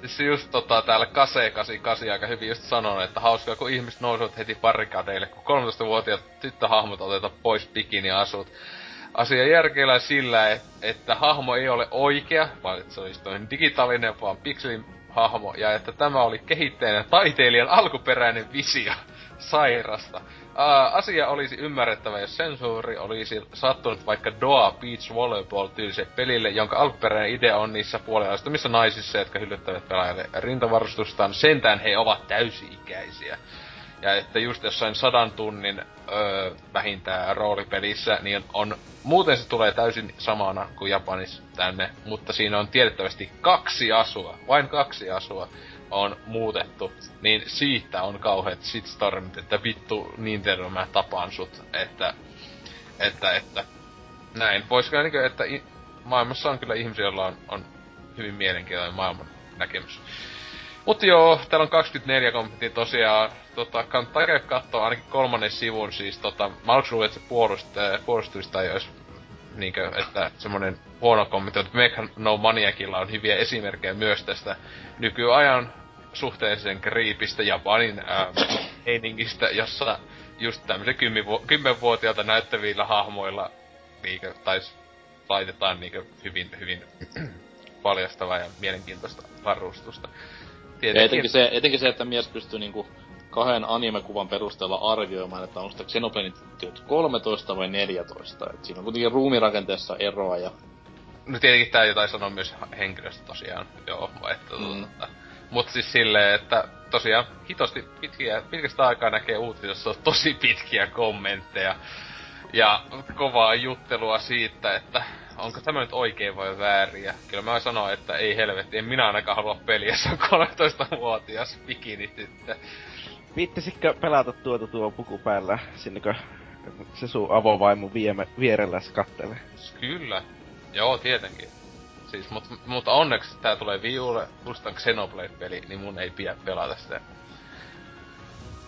Siis just tota, täällä Kase 88 aika hyvin just sanonut, että hauskaa kun ihmiset nousevat heti barrikadeille, kun 13-vuotiaat tyttöhahmot otetaan pois bikini-asut. Asia järkeillä sillä, että, että hahmo ei ole oikea, vaan että se olisi digitaalinen, vaan pikselin hahmo, ja että tämä oli kehittäjän taiteilijan alkuperäinen visio [LAUGHS] sairasta. Uh, asia olisi ymmärrettävä, jos sensuuri olisi sattunut vaikka Doa Beach Volleyball tyyliselle pelille, jonka alkuperäinen idea on niissä puolialaistumissa naisissa, jotka hyllyttävät pelaajalle rintavarustustaan. Sentään he ovat täysi-ikäisiä. Ja että just jossain sadan tunnin öö, vähintään roolipelissä, niin on, muuten se tulee täysin samana kuin Japanissa tänne, mutta siinä on tiedettävästi kaksi asua, vain kaksi asua on muutettu, niin siitä on kauheat shitstormit, että vittu Nintendo mä tapaan sut, että, että, että, näin. Voisiko niinkö, että i, maailmassa on kyllä ihmisiä, joilla on, on hyvin mielenkiintoinen maailman näkemys. Mut joo, täällä on 24 kommenttia tosiaan. Tota, kannattaa käydä katsoa ainakin kolmannen sivun, siis tota, mä aluksi luulin, että se puolust, puolustumista ei olisi niinkö, että semmonen huono kommentti, että Mega No Maniacilla on hyviä esimerkkejä myös tästä nykyajan suhteellisen kriipistä Japanin [CLEARS THROAT] ää, einingistä, jossa just tämmöisen kymmenvuotiaalta näyttävillä hahmoilla niinkö, tai laitetaan niinkö hyvin, hyvin [CLEARS THROAT] paljastavaa ja mielenkiintoista varustusta. Ja etenkin se, etenkin se, että mies pystyy niinku kahden animekuvan perusteella arvioimaan, että onko sitä Xenoblade 13 vai 14. Et siinä on kuitenkin ruumirakenteessa eroa ja... No tietenkin tää jotain sanoo myös henkilöstä tosiaan, joo, että mm. tuota, Mut siis silleen, että tosiaan hitosti pitkiä, pitkästä aikaa näkee uutisissa on tosi pitkiä kommentteja. Ja kovaa juttelua siitä, että onko tämä nyt oikein vai väärin. Ja kyllä mä sanon, että ei helvetti, en minä ainakaan halua peliä, se on 13-vuotias bikinityttö. Viittisitkö pelata tuota tuo puku päällä, sinnekö se sun avovaimo vieme, vierellä kattelee? Kyllä. Joo, tietenkin. Siis, mut, mutta onneksi tää tulee Viulle, plus Xenoblade-peli, niin mun ei pidä pelata sitä.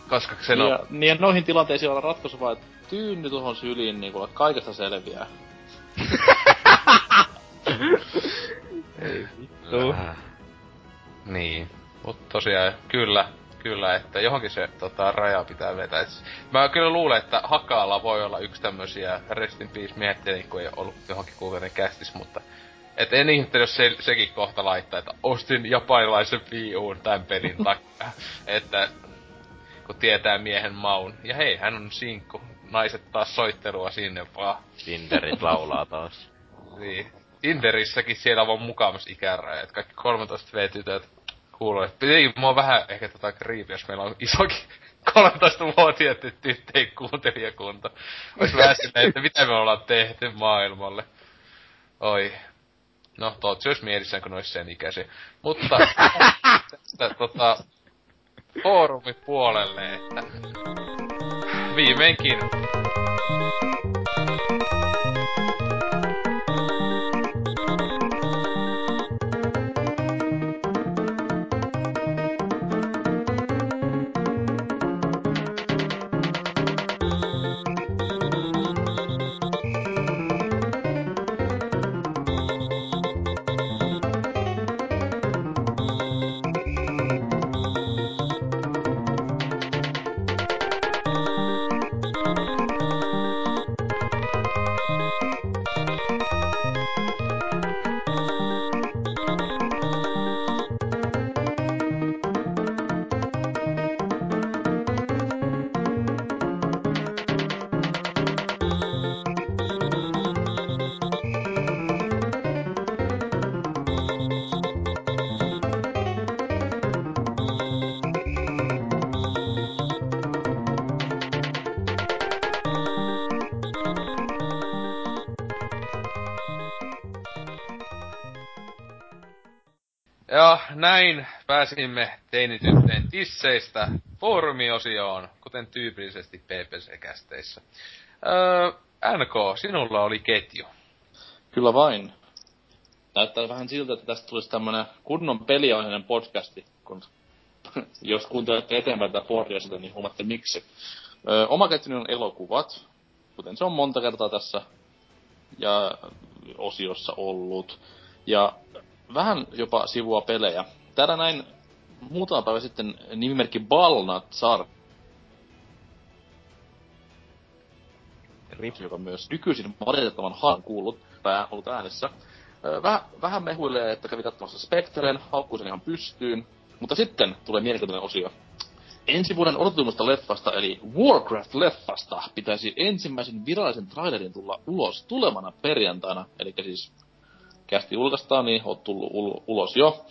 Koska Xenoblade... Niin, niin noihin tilanteisiin on ratkaisu vaan, että tyynny tuohon syliin, niin kuule kaikesta selviää. [LAUGHS] ei vittu. Niin. Mut tosiaan, kyllä, kyllä, että johonkin se tota, raja pitää vetää. Et, mä kyllä luulen, että Hakaalla voi olla yksi tämmösiä Rest in Peace miettiä, kun ei ollut johonkin kuukauden kästis, mutta et en ihmettele, jos se, sekin kohta laittaa, että ostin japanilaisen Wii Uun tämän pelin [LAUGHS] takia. että kun tietää miehen maun. Ja hei, hän on sinkku. Naiset taas soittelua sinne vaan. Tinderit laulaa taas. niin. Tinderissäkin siellä on mukamas ikärajat. Kaikki 13 V-tytöt kuuluu. Piti mua vähän ehkä tota kriipi, jos meillä on isokin [LAUGHS] 13-vuotiaat tyttöjen kuuntelijakunta. Ois vähän silleen, että mitä me ollaan tehty maailmalle. Oi, No, toivottavasti olisi mielissään, kun olisi sen ikäisiä. Mutta, tästä, tota, foorumipuolelle, että viimeinkin näin pääsimme teinitytteen tisseistä foorumiosioon, kuten tyypillisesti PPC-kästeissä. Öö, NK, sinulla oli ketju. Kyllä vain. Näyttää vähän siltä, että tästä tulisi tämmönen kunnon peliaiheinen podcasti, kun [LAUGHS] jos kuuntelette eteenpäin tätä Fordiasilta, niin huomaatte miksi. Öö, oma ketjuni on elokuvat, kuten se on monta kertaa tässä ja osiossa ollut. Ja vähän jopa sivua pelejä. Täällä näin muutama päivä sitten nimimerkki Balnatsar, Rip, joka myös nykyisin valitettavan harvoin kuullut tai ollut äänessä. Väh, vähän mehuilee, että kävi katsomassa Spectren, haukkuu sen ihan pystyyn. Mutta sitten tulee mielenkiintoinen osio. Ensi vuoden odotetummasta leffasta, eli Warcraft-leffasta, pitäisi ensimmäisen virallisen trailerin tulla ulos tulemana perjantaina, eli siis kästi julkaistaan, niin on tullut ul- ulos jo.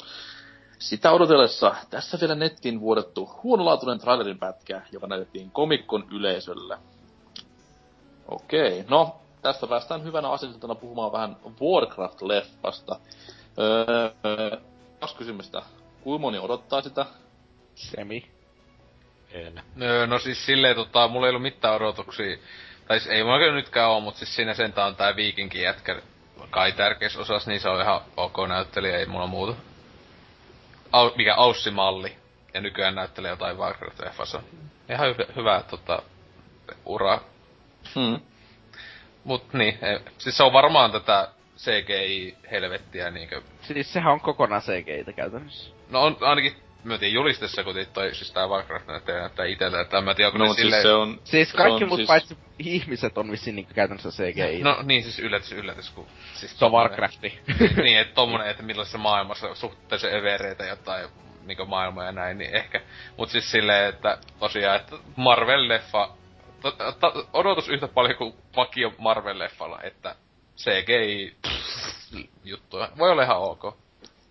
Sitä odotellessa tässä vielä nettiin vuodettu huonolaatuinen trailerin pätkä, joka näytettiin komikkon yleisölle. Okei, no tästä päästään hyvänä aseteltuna puhumaan vähän Warcraft-leffasta. Öö, kaksi kysymystä. Kuinka moni odottaa sitä? Semi. En. Öö, no siis silleen tota, mulla ei ollut mitään odotuksia. Tai siis ei mulla nytkään oo, mut siis siinä sentään on tää viikinkin jätkä kai tärkeässä osassa, niin se on ihan ok näyttelijä, ei mulla muuta. Au, mikä Aussi-malli. Ja nykyään näyttelee jotain Warcraft-leffassa. Ihan hyvä, hyvä tota, ura. Hmm. Mut niin, ei, siis se on varmaan tätä CGI-helvettiä niinkö... Siis sehän on kokonaan CGI-tä käytännössä. No on ainakin mä tiedän julistessa, kun toi siis tää Warcraft näyttää, näyttää itellä, että mä tiedä, kun No, ne mut siis silleen... se on... Siis kaikki on muut siis- paitsi ihmiset on vissiin niinku käytännössä CGI. No niin, siis yllätys, yllätys, kun... Siis se on Warcrafti. [LAUGHS] niin, että tommonen, että millaisessa maailmassa suhteessa evereitä jotain niinku maailmaa ja näin, niin ehkä. Mut siis silleen, että tosiaan, että Marvel-leffa, to, to, odotus yhtä paljon kuin vakio Marvel-leffalla, että CGI juttuja. Voi olla ihan ok.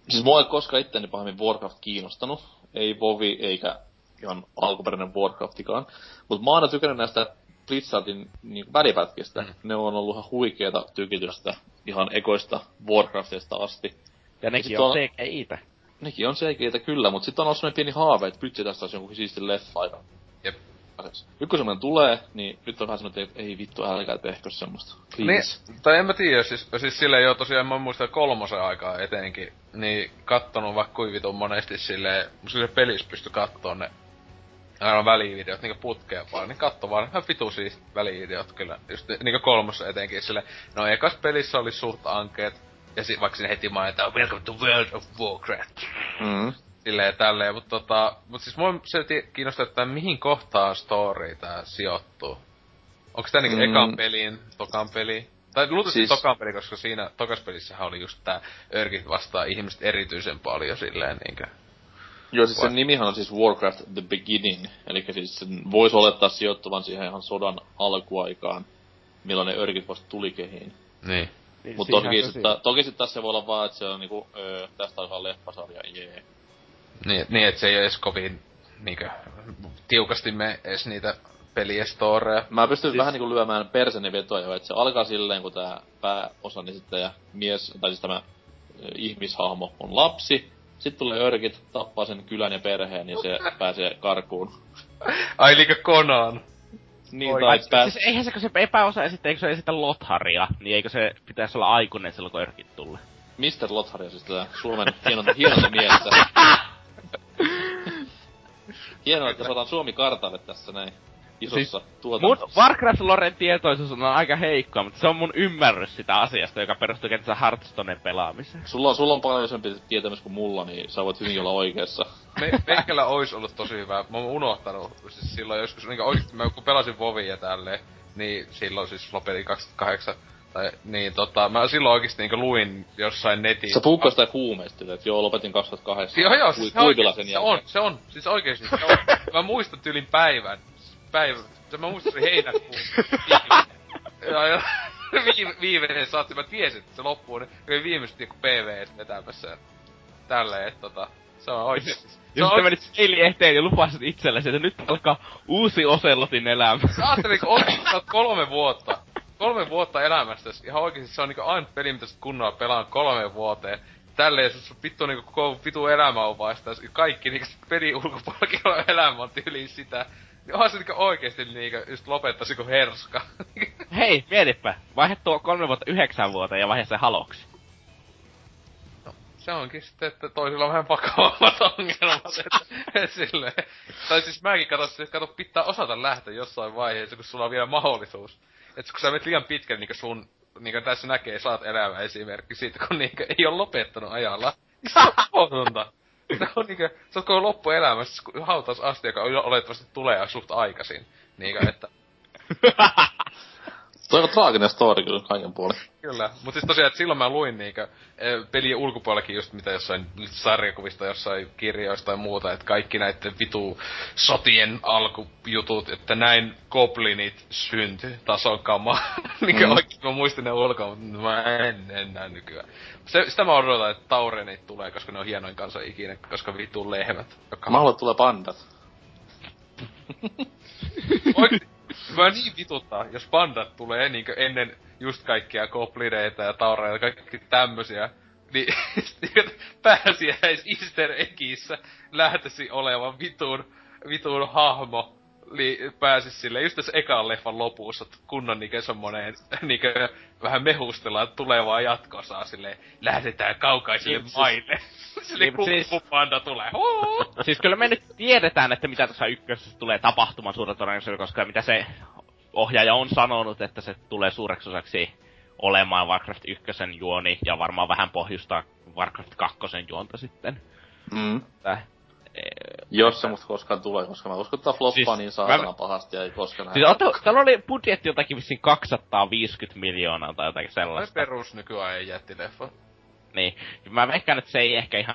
Siis mua ei koskaan itteni pahemmin Warcraft kiinnostanut. Ei Vovi eikä ihan alkuperäinen Warcraftikaan. Mut mä oon aina tykännyt näistä Blizzardin niin välipätkistä. Mm. Ne on ollut ihan huikeeta tykitystä ihan ekoista Warcraftista asti. Ja nekin on on- CGI-tä. Nekin on selkeitä kyllä, mutta sitten on ollut sellainen pieni haave, että pytsi tästä olisi jonkun siisti leffa aika. Jep. Nyt kun semmoinen tulee, niin nyt on vähän semmoinen, että ei vittu, älkää tehkö semmoista. Please. Niin, tai en mä tiedä, siis, siis silleen jo tosiaan mä muistan kolmosen aikaa etenkin, niin kattonut vaikka kuin vitun monesti silleen, sille pelissä pysty kattoon ne aina välivideot, niinku putkeen vaan, niin katso vaan, ihan vitu siis välivideot kyllä, just niinku kolmossa etenkin sille. No ekas pelissä oli suht ankeet, ja si, vaikka sinne heti mainitaan, Welcome to World of Warcraft, Mm. Silleen tälleen, mutta tota, mut siis mua silti kiinnostaa, että mihin kohtaan story tää sijoittuu. Onko tää niinku Mm. ekan pelin, tokan peli? Tai luultavasti Siis- tokan peli, koska siinä tokas pelissähän oli just tää örkit vastaa ihmiset erityisen paljon silleen niinkö. Joo, siis Vai? sen nimihan on siis Warcraft The Beginning. Eli siis sen voisi olettaa sijoittuvan siihen ihan sodan alkuaikaan, milloin ne örkit vasta tuli kehiin. Niin. Niin Mut siinähän toki toki sit tässä voi olla vaan, että se on niinku, öö, tästä alkaa leffasarja, jee. Niin, niin että se ei oo edes kovin niinkö tiukasti me edes niitä peliestoreja. Mä pystyn Siis- siis... vähän niinku lyömään perseni vetoja jo, että se alkaa silleen, kun tää pääosan esittäjä mies, tai siis tämä ö, ihmishahmo on lapsi. Sitten tulee örkit, tappaa sen kylän ja perheen ja se [LAUGHS] pääsee karkuun. Ai liikö Konan? Niin, Oi, tai siis pääs... eihän se, kun se epäosa esittää, eikö se esitä Lotharia, niin eikö se pitäisi olla aikuinen silloin, kun örkit tulee? Mr. Lotharia siis tätä Suomen hienonta, hienonta miestä. [LAUGHS] Hienoa, että saadaan Suomi kartalle tässä näin isossa Mun tuotannossa. Warcraft-loren tietoisuus on aika heikkoa, mutta se on mun ymmärrys sitä asiasta, joka perustuu kenties Hearthstonen pelaamiseen. Sulla, on- sulla on paljon isompi tietämys kuin mulla, niin sä voit hyvin olla oikeassa. Me, meikällä ois ollut tosi hyvä. Mä oon unohtanut siis silloin joskus, niin oikeesti mä kun pelasin Vovia tälleen, niin silloin siis lopetin 2008. Tai, niin tota, mä silloin oikeesti niinku luin jossain netissä. Sä puhukko sitä huumeista, että joo, lopetin 2008. Joo, joo, siis se, oikeesti, sen se on, se on, siis oikeesti se on. mä muistan tyylin päivän. Päivä, se mä muistan heinäkuun. ja, ja viime, viimeinen saatti, mä tiesin, että se loppuu, niin oli viimeiset niinku PV vetämässä. Tälleen, että tota, se on oikeesti. On sitten menit Seili eteen ja lupasit itsellesi, että nyt alkaa uusi Oselotin elämä. Mä ajattelin, kun sä oot kolme vuotta, kolme vuotta elämästä, ihan oikeesti se on niinku ainut peli, mitä sä kunnolla pelaan kolme vuoteen. Tälleen sun vittu niinku koko vitu elämä on vasta, kaikki niinku ulkopuolellakin oleva [LAUGHS] elämä on tyyliin sitä. Niin onhan se niinku oikeesti niinku just lopettaisi kuin herska. [LAUGHS] Hei, mietipä. Vaihe tuo kolme vuotta yhdeksän vuoteen ja vaihe se haloksi. se onkin sitten, että toisilla on vähän vakavammat [LAUGHS] ongelmat, että, et silleen. Tai siis mäkin katson, että kato, pitää osata lähteä jossain vaiheessa, kun sulla on vielä mahdollisuus. Että kun sä menet liian pitkälle, niin sun, niin kuin tässä näkee, saat elämä esimerkki siitä, kun niin ei ole lopettanut ajalla. Se on. Se on niinkö, sä oot koko loppuelämässä hautaus asti, joka oletettavasti tulee suht aikaisin. Niinkö, että Toi on traaginen story kyllä kaiken puolin. Kyllä, mutta siis tosiaan, että silloin mä luin niinkö eh, pelien ulkopuolellakin just mitä jossain sarjakuvista, jossain kirjoista tai muuta, että kaikki näiden vitu sotien alkujutut, että näin goblinit synty tason kama. niinkö [LAUGHS] Mm. oikein mä muistin ne ulkoa, mutta mä en, en näe nykyään. Se, sitä mä odotan, että taurenit tulee, koska ne on hienoin kanssa ikinä, koska vitu lehmät. Joka Mä haluan, tulee pandat. Oikeesti, mä niin vituttaa, jos pandat tulee niinkö ennen just kaikkia goblineita ja taureita ja kaikki tämmösiä, niin [LAUGHS] pääsiäis easter eggissä lähtisi olevan vitun, vitun hahmo, niin pääsis sille just tässä ekan leffan lopussa kunnon niinkö semmonen niinkö vähän mehustellaan tulevaa jatkosaa silleen, lähdetään kaukaisille Niin, siis- maille. [LAUGHS] Silleen niin, mut siis- siis... panda tulee. Huu! siis kyllä me nyt tiedetään, että mitä tässä ykkösessä tulee tapahtumaan suurella todennäköisyydellä, koska mitä se ohjaaja on sanonut, että se tulee suureksi osaksi olemaan Warcraft 1 juoni ja varmaan vähän pohjustaa Warcraft 2 juonta sitten. Mm. Jos se musta koskaan tulee, koska mä uskon, että tää floppaa Siis niin saatana mä- pahasti ja ei koskaan siis otta, täällä oli budjetti jotakin vissiin 250 miljoonaa tai jotakin Tai sellaista. perus nykyään ei jättileffa. Niin. Mä veikkaan, että se ei ehkä ihan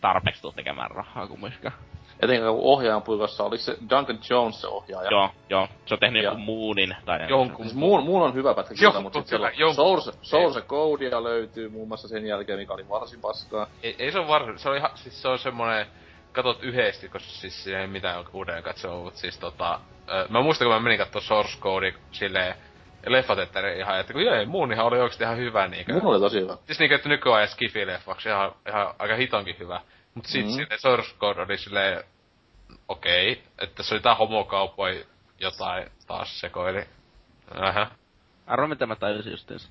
tarpeeksi tule tekemään rahaa kumminkaan. Etenkin kun ohjaajan puikossa, oliko se Duncan Jones se ohjaaja? Joo, joo. Se on tehnyt Ja- joku Moonin tai... Jonkun. Siis muun, muun on hyvä pätkä Jonkun siitä, mutta sit kyllä, siellä on jonkun. Source, Source Codea löytyy muun muassa sen jälkeen, mikä oli varsin paskaa. Ei, ei se on var... Se on ihan... Siis se on semmonen... Katot yhdesti, koska siis siinä ei mitään uuden katsoa, mut siis tota... Ö, mä muistan, kun mä menin kattoo Source Code silleen... Leffatetteri ihan, että kun ei, muun ihan oli oikeesti ihan hyvä niinkö. Mun oli tosi hyvä. Siis niinkö, että nykyajan skifi-leffaksi ihan, ihan aika hitonkin hyvä. Mut sit mm. silleen Source Code oli silleen... Okei, okay, että se oli tää homokaupoi jotain taas sekoili. Ähä. Arvo mitä mä tajusin justiinsa.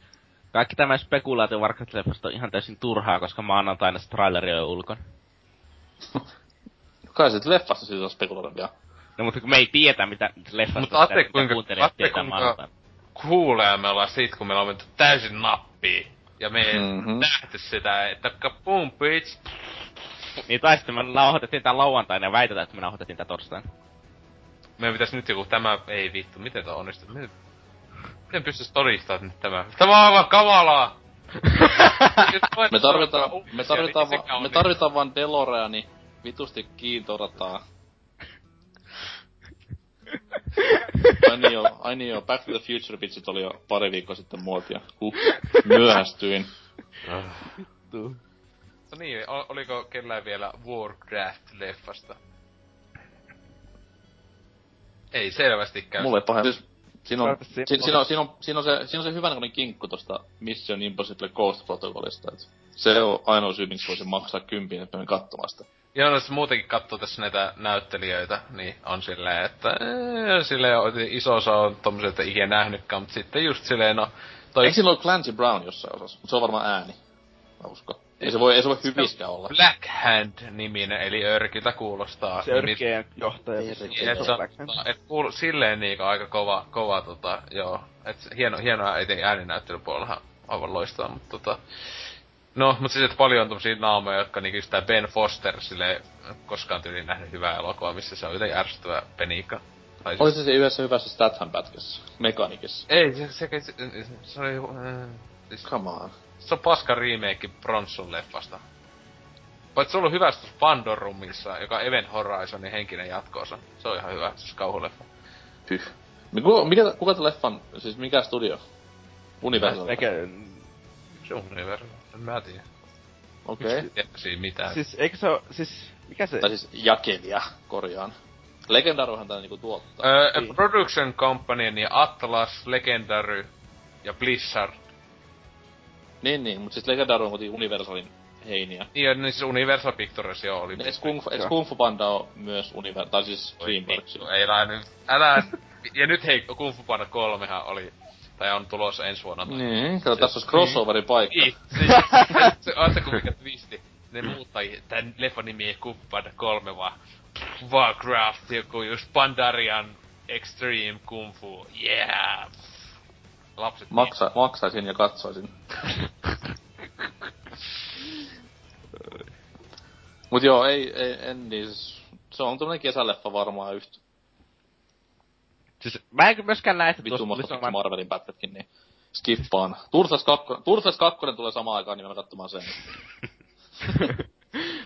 Kaikki tämä spekulaatio Warcraft-leffasta on ihan täysin turhaa, koska maanantaina se traileri on jo ulkona. [LAUGHS] Kai sit leffasta siitä on spekuloida vielä. No mutta kun me ei tiedä mitä leffasta Mutta ajattele, mitä kuinka- kuuntelijat ajattele, tietää kuinka-. Kuulee me ollaan sit, kun meillä on menty täysin nappiin. Ja me ei Mhm. mm-hmm. nähty sitä, että kapum bitch. Niin tai sitten me nauhoitettiin tää lauantaina ja väitetään, että me nauhoitettiin tää torstaina. Meidän pitäis nyt joku tämä, ei vittu, miten tää onnistuu? Miten, miten pystyis todistamaan nyt tämä? Tämä on aivan kamalaa! [LAUGHS] Me tarvitaan, me tarvitaan, niin va, me tarvitaan vaan Deloreani vitusti kiintorataa. [LAUGHS] ai niin joo, ai niin joo, Back to the Future bitchit oli jo pari viikkoa sitten muotia. Huh, myöhästyin. No niin, oliko kellään vielä Warcraft-leffasta? Ei selvästikään. Mulle ei pahe. Siis, Siinä on, si, siinä, on, siinä, on, siinä, on se, siinä on se hyvä näköinen kinkku tosta Mission Impossible Ghost Protocolista. Et se on ainoa syy, miksi voisin maksaa kympin, että menen katsomaan sitä. Joo, no jos muutenkin katsoo tässä näitä näyttelijöitä, niin on silleen, että ee, silleen on- iso osa on tommosia, että ikinä nähnytkään, mutta sitten just silleen, no... Toi Eikö ole Clancy Brown jossain osassa? Mutta se on varmaan ääni. Mä uskon. Ei se voi, ei se voi hyviskään olla. Black Hand-niminen, eli Örkiltä kuulostaa. Se örkkien johtaja. Niin, et se on, et kuulu, silleen niinku aika kova, kova tota, joo. Et se- hieno, hienoa etenkin ääninäyttelypuolella aivan loistavaa, mutta tota... No, mutta siis et paljon on tommosia naamoja, jotka niinku just tää Ben Foster, sille koskaan tyyliin nähnyt hyvää elokuvaa, missä se on jotenkin ärsyttävä peniikka. Tai siis- Oli se se yhdessä hyvässä Statham-pätkässä? Mekanikissa. Ei, se, se, se, se oli... Äh, siis, Come on. Se on paska remake Bronson leffasta. Paitsi se on ollut hyvä Pandorumissa, joka Event Horizonin henkinen jatkoosa. Se on ihan hyvä, siis kauhuleffa. Pyh. Mi- Kuka, mikä, kuka tämän leffan, siis mikä studio? Universal. Eikä, Se on Universal. En mä tiedä. Okei. Okay. Tiedä siinä mitään. siis eikö se oo, siis, mikä se? Tai siis jakelija, korjaan. Legendaruhan tää niinku tuottaa. Öö, niin. Production Company, niin Atlas, Legendary ja Blizzard. Niin, niin, mut siis Legendaru on kuitenkin Universalin heiniä. Niin, ja niin siis Universal Pictures joo oli. Eiks Kung, Fu- eiks Joo. Kung Fu Panda oo myös Universal, tai siis Dreamworks? ei lää nyt. Älä... ja nyt hei, Kung Fu Panda 3 oli, tai on tulossa ensi vuonna. Niin, kato, tässä olisi crossoverin paikka. Niin, siis, se on se mikä twisti. Ne muuttai, tän leffan nimi ei Kung Fu Panda 3, vaan Warcraft, joku just Pandarian Extreme Kung Fu, yeah! Lapset Maksa, maksaisin ja katsoisin. [LAUGHS] Mut joo, ei, ei en niin, se on tämmönen kesäleffa varmaan yhtä. Siis mä en myöskään näe, että Vittu tuossa. Marvelin pätkätkin, niin skippaan. Turtles 2, Turtles 2 tulee samaan aikaan, niin mä katsomaan sen. [LAUGHS]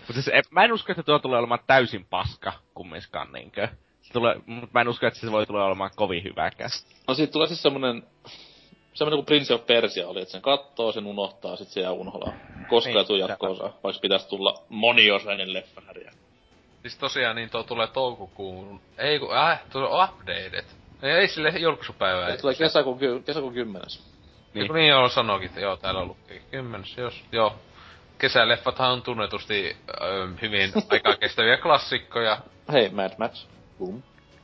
Mut siis en, mä en usko, että tuo tulee olemaan täysin paska kumminkaan niinkö. Se tulee, mä en usko, että se voi tulla olemaan kovin hyväkään. No siitä tulee siis semmonen, semmonen kuin Prince of Persia oli, että sen kattoo, sen unohtaa, sit se jää unholaan. Koska Niin, ei tuu jatko-osaa, vaikka pitäisi tulla moniosainen leffa härjää. Siis tosiaan niin tuo tulee toukokuun... Ei kun, äh, tuo updated. Ei, ei sille julkaisupäivää. Se tulee kesäkuun, ky- kesäkuun kymmenes. Niin, niin joo, sanoikin, että joo, täällä on ollut kymmenes, jos, joo. Kesäleffathan on tunnetusti ö, hyvin [LAUGHS] aikaa kestäviä klassikkoja. Hei, Mad Max. Boom.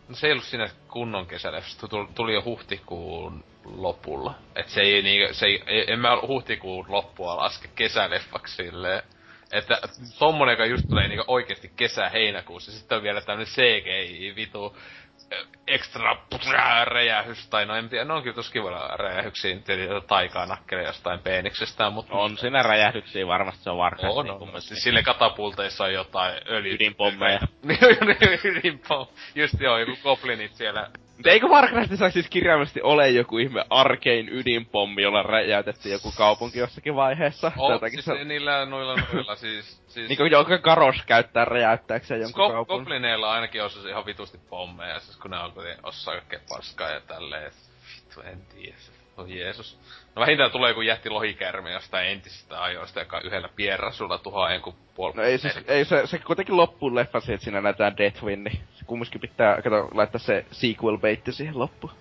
No se ei ollut siinä kunnon kesäleffasta, tuli, tuli jo huhtikuun lopulla. Et se ei niinku, se ei, en mä huhtikuun loppua laske kesäleffaksi silleen. Että tommonen, joka just tulee niinku oikeesti kesä-heinäkuussa, sitten on vielä tämmönen CGI vitu ö, extra räjähys, tai no en tiedä, ne on kyllä tossa kivoilla räjähyksiä, tietysti taikaa nakkelee jostain peeniksestä, mutta On siinä räjähdyksiä varmasti, se on Warcraft. on, niin on. kumminkin. Siis sille katapulteissa on jotain öljy... Ydinpommeja. [LAUGHS] Niin, ydinpom. Just joo, joku goblinit siellä. Mutta eikö Warcraftissa siis kirjaimellisesti ole joku ihme arkein ydinpommi, jolla räjäytettiin joku kaupunki jossakin vaiheessa? Oh, jotakin siis se- niillä noilla noilla siis... siis Niinku joka karos käyttää räjäyttääkseen jonkun Go- kaupungin. Goblineilla ainakin osasi ihan vitusti pommeja, siis kun ne alkoi osaa kaikkea paskaa ja tälleen. Vittu, en tiedä. Oh Jeesus. No vähintään tulee joku jätti lohikärme jostain entisistä ajoista, joka yhdellä pierrasulla tuhoaa jonkun puol... No ei, siis, ei se, se kuitenkin loppuun leffa siihen, että siinä näytetään niin kumminkin pitää, kato, laittaa se sequel baitti siihen loppuun.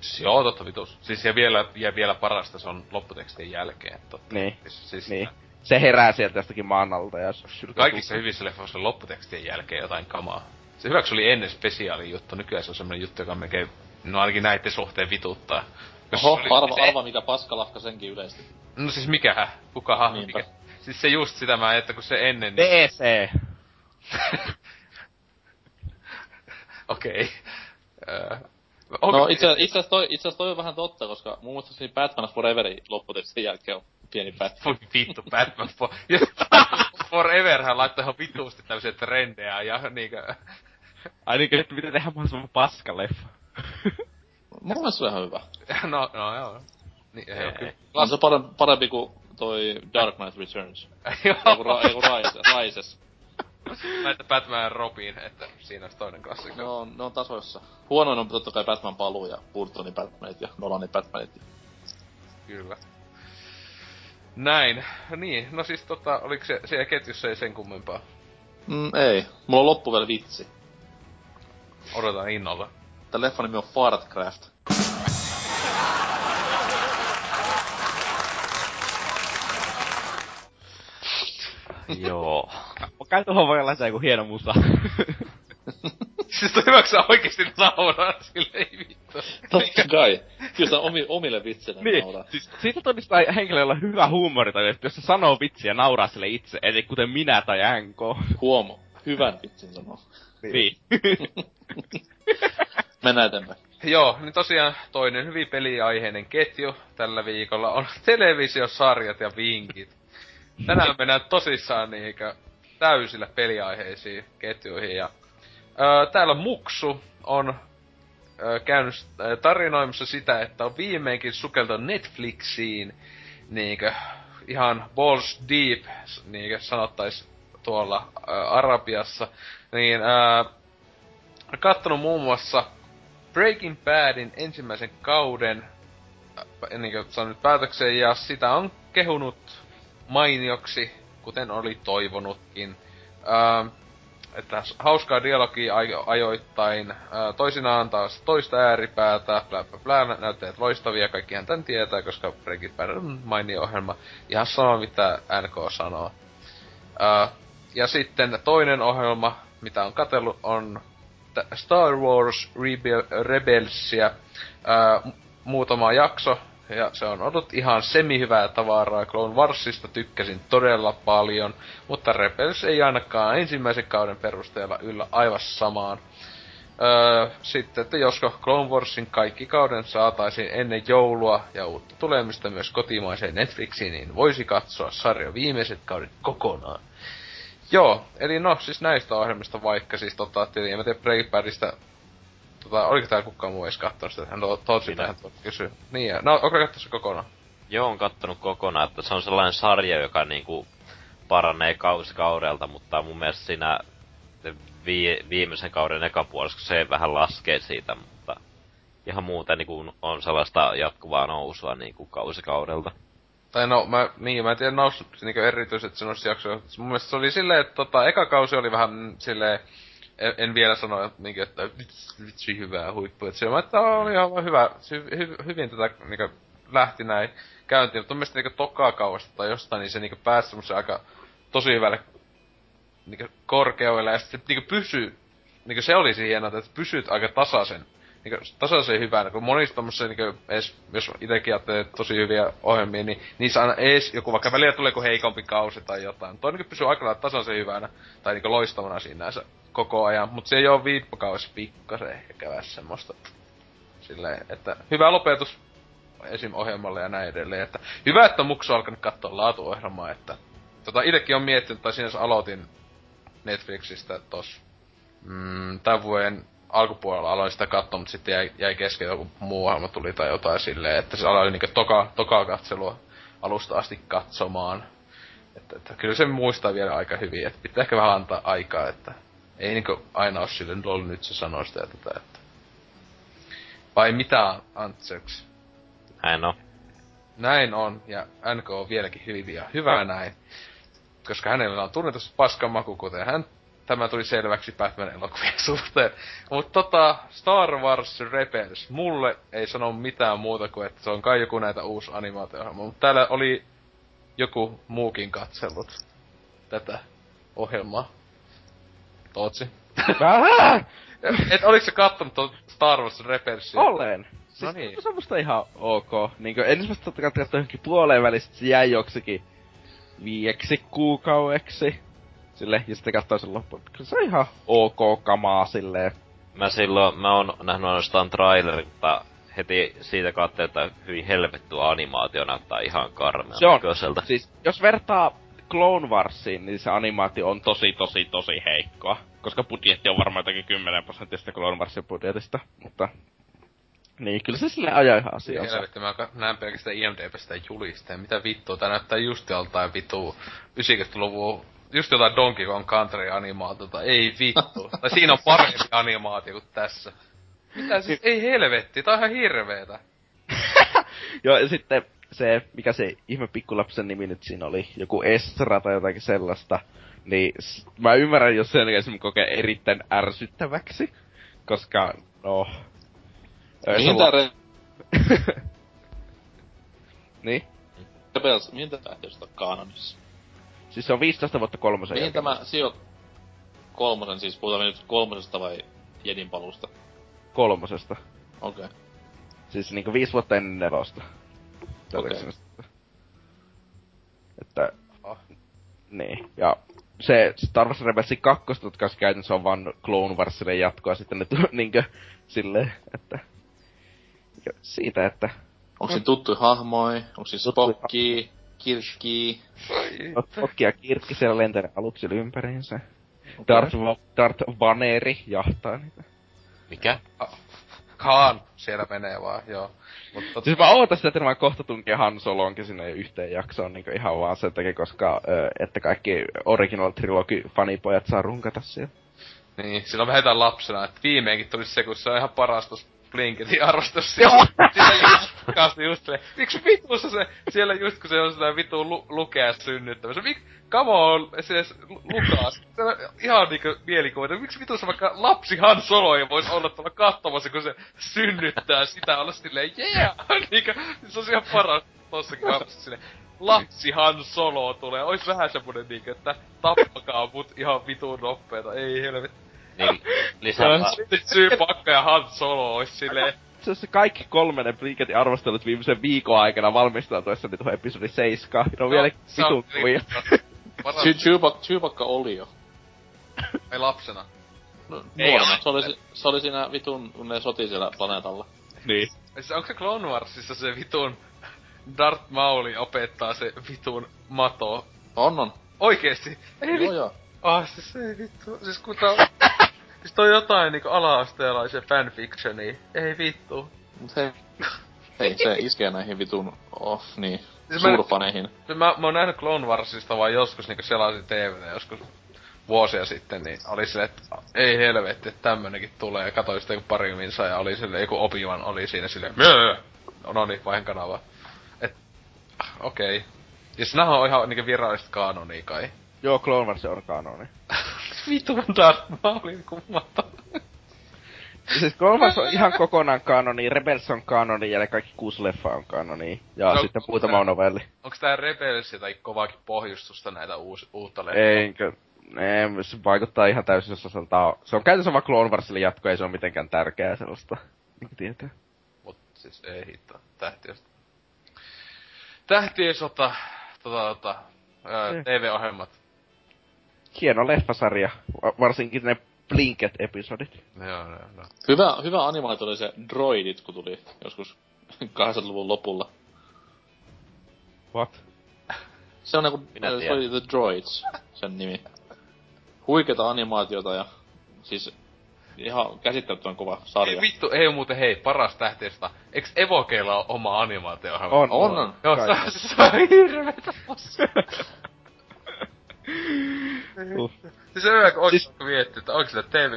Siis Joo, totta vitus. Siis ja vielä, ja vielä parasta se on lopputekstien jälkeen. Totta. Niin, Siis, siis niin. Se herää sieltä jostakin maan alta ja sylkää Kaikissa hyvissä leffoissa on lopputekstien jälkeen jotain kamaa. Se hyväksi oli ennen spesiaali juttu, nykyään se on semmonen juttu, joka melkein, no ainakin näiden suhteen vituttaa. Jos Oho, se oli- arva, se- arva mikä paskalafka senkin yleisesti. No siis mikähän? Kukahan? Niinpä. Mikä? Siis se just sitä mä, että kun se ennen... Niin... DC! [LAUGHS] Okei. Öö, No onko- itse, itse asiassa toi, itse asiassa toi on vähän totta, koska mun muistaakseni Batman Foreverin lopputekstin jälkeen on pieni pätkä. Voi vittu, Batman for... [LAUGHS] Foreverhän laittoi ihan vituusti tämmöisiä trendejä ja niinkö... Ai niinkö, että pitää tehdä mahdollisimman paska leffa. Mun mielestä se on ihan hyvä. [LAUGHS] No, no joo. Niin, ei kyllä. On se parempi, parempi kuin toi Dark Knight Returns. [LAUGHS] Joo. Ei kun, ra, ei Rise, Rises. Näitä Batman ja Robin, että siinä olisi toinen klassikko. Ne on, ne on tasoissa. Huonoin on totta kai Batman paluu ja Burtonin Batmanit ja Nolanin Batmanit. Kyllä. Näin. Niin, no siis tota, oliko se siellä ketjussa ei sen kummempaa? Mm, ei. Mulla on loppu vielä vitsi. Odotan innolla. Tää leffan nimi on Fartcraft. [LAUGHS] Joo. Kai tuohon voi olla se joku hieno musa. [LAUGHS] siis toi hyväksi sä oikeesti nauraa sille, ei vittu. Totta kai. Kyllä omi, omille vitseille niin, nauraa. siis siitä todistaa henkilöllä hyvä huumori, tai jos se sanoo vitsiä ja nauraa sille itse, eli kuten minä tai NK. Huomo. Hyvän vitsin sanoo. Niin. [LAUGHS] Mennään eteenpäin. Joo, niin tosiaan toinen hyvin peliaiheinen ketju tällä viikolla on televisiosarjat ja vinkit. Tänään mennään tosissaan niinkö täysillä peliaiheisiin ketjuihin ja öö, täällä Muksu on öö, käynyt tarinoimassa sitä, että on viimeinkin sukeltanut Netflixiin niinkö ihan balls deep, niinkö sanottais tuolla öö, Arabiassa, niin öö, kattonut muun muassa Breaking Badin ensimmäisen kauden niin kuin saanut päätökseen ja sitä on kehunut mainioksi, kuten oli toivonutkin. Ähm, että hauskaa dialogia ajo- ajoittain, äh, toisinaan taas toista ääripäätä, blä blä blä, näytteet loistavia, kaikkihan tän tietää, koska Breaking Bad on mainio ohjelma. Ihan sama mitä NK sanoo. Äh, ja sitten toinen ohjelma, mitä on katsellut, on Star Wars Rebel, Rebelsia ää, muutama jakso, ja se on ollut ihan semi-hyvää tavaraa. Clone Warsista tykkäsin todella paljon, mutta Rebels ei ainakaan ensimmäisen kauden perusteella yllä aivan samaan. Öö, sitten, että josko Clone Warsin kaikki kauden saataisiin ennen joulua ja uutta tulemista myös kotimaiseen Netflixiin, niin voisi katsoa sarjan viimeiset kaudet kokonaan. Joo, eli no siis näistä ohjelmista vaikka siis tota, en mä tiedä tota, oliko täällä kukaan muu edes kattonut sitä, hän Tootsi tähän kysyä. Niin, ja, no onko kattonut se kokonaan? Joo, on kattonut kokonaan, että se on sellainen sarja, joka niinku paranee kausi kaudelta, mutta mun mielestä siinä vi- viimeisen kauden ekapuoliskossa se vähän laskee siitä, mutta ihan muuten niinku on sellaista jatkuvaa nousua niinku kausikaudelta. Tai no, mä, niin, mä en tiedä noussut niinku erityiset sanoisi jaksoja. Mun mielestä se oli silleen, että tota, eka kausi oli vähän silleen, en, en vielä sano, että, niin, että vitsi hyvää huippu. Että se että oli ihan hyvä, hy, hy, hyvin tätä niin lähti näin käyntiin. Mutta mun mielestä niin tokaa kauasta tai jostain, niin se niin pääsi semmoisen aika tosi hyvälle niin korkeudelle. Ja sitten niin pysyy, niin se oli hienoa, että pysyt aika tasaisen niinku tasaisen hyvänä, kun monissa tommosia niinku ees, jos itekin ajattelee tosi hyviä ohjelmia, niin niissä aina ees joku vaikka välillä tulee joku heikompi kausi tai jotain. Toi niinku pysyy aika lailla tasaisen hyvänä, tai niinku loistavana siinä koko ajan, mut se ei oo viippokausi pikkasen ehkä käydä semmoista. Silleen, että hyvä lopetus esim. ohjelmalle ja näin edelleen, että hyvä, että Muksu on alkanut katsoa laatuohjelmaa, että tota itekin on miettinyt, tai sinänsä aloitin Netflixistä tos mm, tämän vuoden alkupuolella aloin sitä katsoa, mutta sitten jäi, jäi kesken joku muu ohjelma tuli tai jotain silleen, että se aloin niinku toka, toka katselua alusta asti katsomaan. Että, että kyllä se muistaa vielä aika hyvin, että pitää ehkä vähän antaa aikaa, että ei niinku aina ole silleen, lol nyt se sanoo sitä ja tätä, että... Vai mitä, Antseks? Näin on. Näin on, ja NK on vieläkin hyvin ja hyvä näin. Koska hänellä on tunnetus paskan maku, kuten hän tämä tuli selväksi Batman-elokuvien [LAUGHS] suhteen. Mutta tota, Star Wars Rebels, mulle ei sano mitään muuta kuin, että se on kai joku näitä uusi animaatio Mutta täällä oli joku muukin katsellut tätä ohjelmaa. Tootsi. Et oliks se kattonut tuon Star Wars Rebelsia? Olen. Siis no niin. Se on musta ihan ok. Niinkö ensimmäistä totta kai katsoin johonkin puoleen välistä, se jäi joksikin viieksi kuukaueksi Sille, ja sitten katsoo sen loppuun. Kyllä se on ihan ok kamaa silleen. Mä silloin, mä oon nähnyt ainoastaan trailerin, mutta heti siitä katsoin, että hyvin helvettua animaatio näyttää ihan karmean Se on. näköiseltä. Siis, jos vertaa Clone Warsiin, niin se animaatio on tosi, tosi, tosi heikkoa. Koska budjetti on varmaan jotakin 10 prosentista Clone Warsin budjetista. Mutta niin, kyllä se sille ajaa ihan asiansa. Helvetti, mä näen pelkästään IMDBstä julisteen. Mitä vittua, tää näyttää just joltain vitu 90-luvun just jotain Donkey Kong Country animaatiota, ei vittu. tai siinä on parempi animaatio kuin tässä. Mitä siis, ei helvetti, tää on ihan hirveetä. [LAUGHS] Joo, ja sitten se, mikä se ihme pikkulapsen nimi nyt siinä oli, joku Estra tai jotakin sellaista, niin mä ymmärrän, jos sen esimerkiksi kokee erittäin ärsyttäväksi, koska, no... Mihin tää re- [LAUGHS] niin? Rebels, mihin tähtiöstä on kanonissa? Siis se on 15 vuotta kolmosen Mihin jälkeen. tämä sijo... Kolmosen siis, puhutaan nyt kolmosesta vai Jedin palusta? Kolmosesta. Okei. Okay. Siis niinku viisi vuotta ennen nelosta. Todennäköisesti. Että... Ah. Niin. Ja se Star Wars Rebelsin kakkosta, jotka käytännössä on vaan Clone Warsille jatkoa sitten ne tu- [LAUGHS] niinkö silleen, että... niinkö Siitä, että... Onko siinä tuttuja hahmoi? Onko siinä Spocki, Kirkki? Okki ja Kirkki siellä lentelee aluksilla ympäriinsä. Darth, Va- Darth Vaneri jahtaa niitä. Mikä? Kaan siellä menee vaan, joo. Mutta Siis mä ootan sitä, että vaan kohta tunkee Han Solonkin sinne yhteen jaksoon niin ihan vaan sen takia, koska ö, että kaikki Original Trilogy fanipojat saa runkata siellä. Niin, silloin vähetään lapsena, että viimeinkin tulisi se, kun se on ihan paras tossa Blinketin arvostus siellä. [LAUGHS] Siellä just, se, miksi vitussa se, siellä just kun se on sitä vitu lu, lukea synnyttämässä. Mik, come on, Lu- Lukas. Se on ihan niinku mielikuva, että miksi vitussa vaikka lapsi Han Solo ei vois olla tuolla katsomassa, kun se synnyttää sitä olla silleen, yeah! [LAUGHS] Niinku, se on ihan paras tossakin katsomassa silleen. Lapsi Han Solo tulee, ois vähän semmonen niinku, että tappakaa mut ihan vitun nopeeta, ei helvetti. Niin, lisää Sitten Syypakka ja Han Solo ois silleen, Se kaikki kolme ne Blinketin arvostelut viimeisen viikon aikana valmistautuessa niin tuohon episodi 7. Ne on vielä se on vitun kuvia. Chewbacca, oli jo. ei lapsena. No, Ei ole. Se oli, se oli siinä vitun, kun ne soti siellä planeetalla. Niin. Onko se Clone Warsissa se vitun Darth Mauli opettaa se vitun mato? On, on. Oikeesti? Ei Joo, joo. Ah, siis ei vittu. Siis kun tää. Siis toi jotain niinku ala-asteelaisen fanfictioni. Ei vittu. Mut hei. Hei, se iskee näihin vitun, oh, niin, Siis mä- suurfaneihin. Siis Mä, mä oon nähnyt Clone Warsista vaan joskus niinku selasin TVtä joskus vuosia sitten, niin oli silleen, että ei helvetti, että tämmönenkin tulee. Ja katsoin sitä joku pari minsa ja oli silleen, joku Obi-Wan oli siinä silleen, Möö! No, no niin, vaihan kanavaa. Et, okei. Okay. Ja siis on ihan niinku virallista kanonia kai. Joo, Clone Wars on kanoni. [LAUGHS] Vitun Darth Maulin kummata. Siis Clone Wars on ihan kokonaan kanoni, Rebels on kanoni ja ne kaikki kuusi leffa on kanoni. Ja No, sitten muutama novelli. Onks tää Rebels jotain kovaakin pohjustusta näitä uus, uutta leffaa? Eikä... Ei, se vaikuttaa ihan täysin sellaiselta... Se on käytössä vaan Clone Warsille jatko, ei se ole mitenkään tärkeää sellaista. Niin tietää. Mut siis ei hitto. Tähtien sota. Tähtien sota. Tota, tota, Mm. TV-ohjelmat. Hieno leffasarja, va- varsinkin ne Blinket-episodit. Joo, joo, joo. Hyvä, hyvä animaatio oli se Droidit, kun tuli joskus [LAUGHS] 80-luvun lopulla. What? Se on niinku, Minä se oli The Droids, sen nimi. Huikeeta animaatiota ja siis ihan käsittämättömän kova Ei sarja. vittu, ei muuten hei, paras tähtiestä. Eiks Evokeilla oo oma animaatio On, On, on. Joo, Kai. se, se on hirveetä. [LAUGHS] Siis se on aika Siis- miettiä, että onko sitä TV,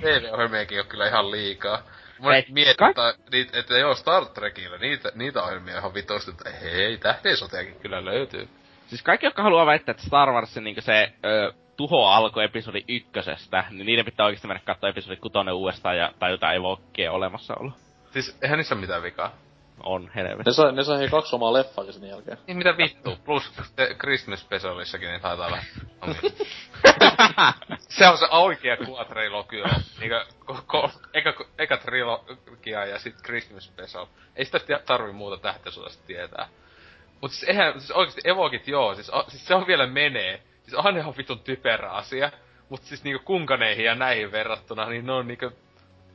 TV-ohjelmiakin on kyllä ihan liikaa. Mä Ei, mietin, ka- että, niitä, että joo, Star Trekillä, niitä, niitä ohjelmia ihan vitosti, että hei, tähtiesotiakin kyllä löytyy. Siis kaikki, jotka haluaa väittää, että Star Warsin niin se ö, tuho alkoi episodi ykkösestä, niin niiden pitää oikeasti mennä katsoa episodi kutonen uudestaan ja tajuta evokkeen olemassaolo. Siis eihän niissä ole mitään vikaa. On helvetti. Ne sai, ne sai hei kaksi omaa leffaa sen jälkeen. Niin mitä vittu, plus te Christmas Specialissakin niin taitaa olla. [LAUGHS] se on se oikea quadrilogia. Niinkö, ko, ko, eka, eka trilogia ja sit Christmas Special. Ei sitä tarvi muuta tähtäsuudesta tietää. Mut siis eihän, siis oikeesti Evokit joo, siis, a, siis se on vielä menee. Siis on ihan vitun typerä asia. Mut siis niinku kunkaneihin ja näihin verrattuna, niin ne on niinku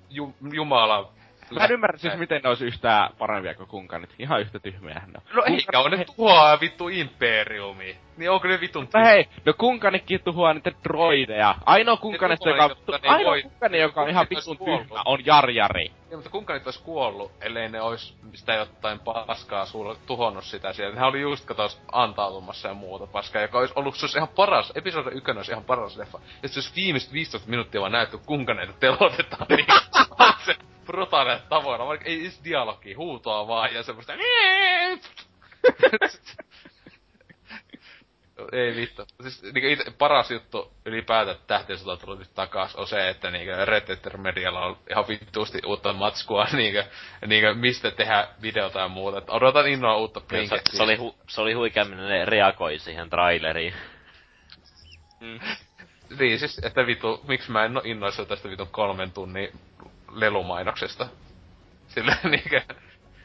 ju, jumala. Mä en ymmärrä siis, miten ne olisi yhtään parempia kuin kunkanit. Ihan yhtä tyhmiä ne on. No eikä on ne tuhoaa vittu imperiumi. Niin onko ne vitun Mutta hei, no kunkanitkin tuhoaa niitä droideja. Ainoa kunkanista, tuhoaa, joka, jotta ne ei ainoa voi- kunkani, joka on ihan Kunkanit vitun olisi tyhmä, on Jarjari. Niin, mutta kuinka ois kuollut, ellei ne ois sitä jotain paskaa sulle tuhonnut sitä siellä. Nehän oli just katos antautumassa ja muuta paskaa, joka ois ollut, se olisi ihan paras, episodi ykkönen olisi ihan paras leffa. Ja se olisi viimeiset 15 minuuttia vaan näytty, kuinka näitä telotetaan, [LAUGHS] niin se brutaalilla tavoilla, vaikka ei edes dialogi, huutoa vaan ja semmoista [LAUGHS] ei vittu. Siis niinku ite, paras juttu ylipäätään tähtien sota tullut nyt takas on se, että niinku Red Dead Medialla on ihan vittuusti uutta matskua [LAUGHS] niinku, niinku mistä tehdä videota ja muuta. Et odotan innolla uutta Se, Blinkettiä. se, oli, hu, se oli huikea, miten ne reagoi siihen traileriin. Mm. Niin siis, että vitu, miksi mä en oo innoissa tästä vitun kolmen tunnin lelumainoksesta. Sillä [LAUGHS] niinkö...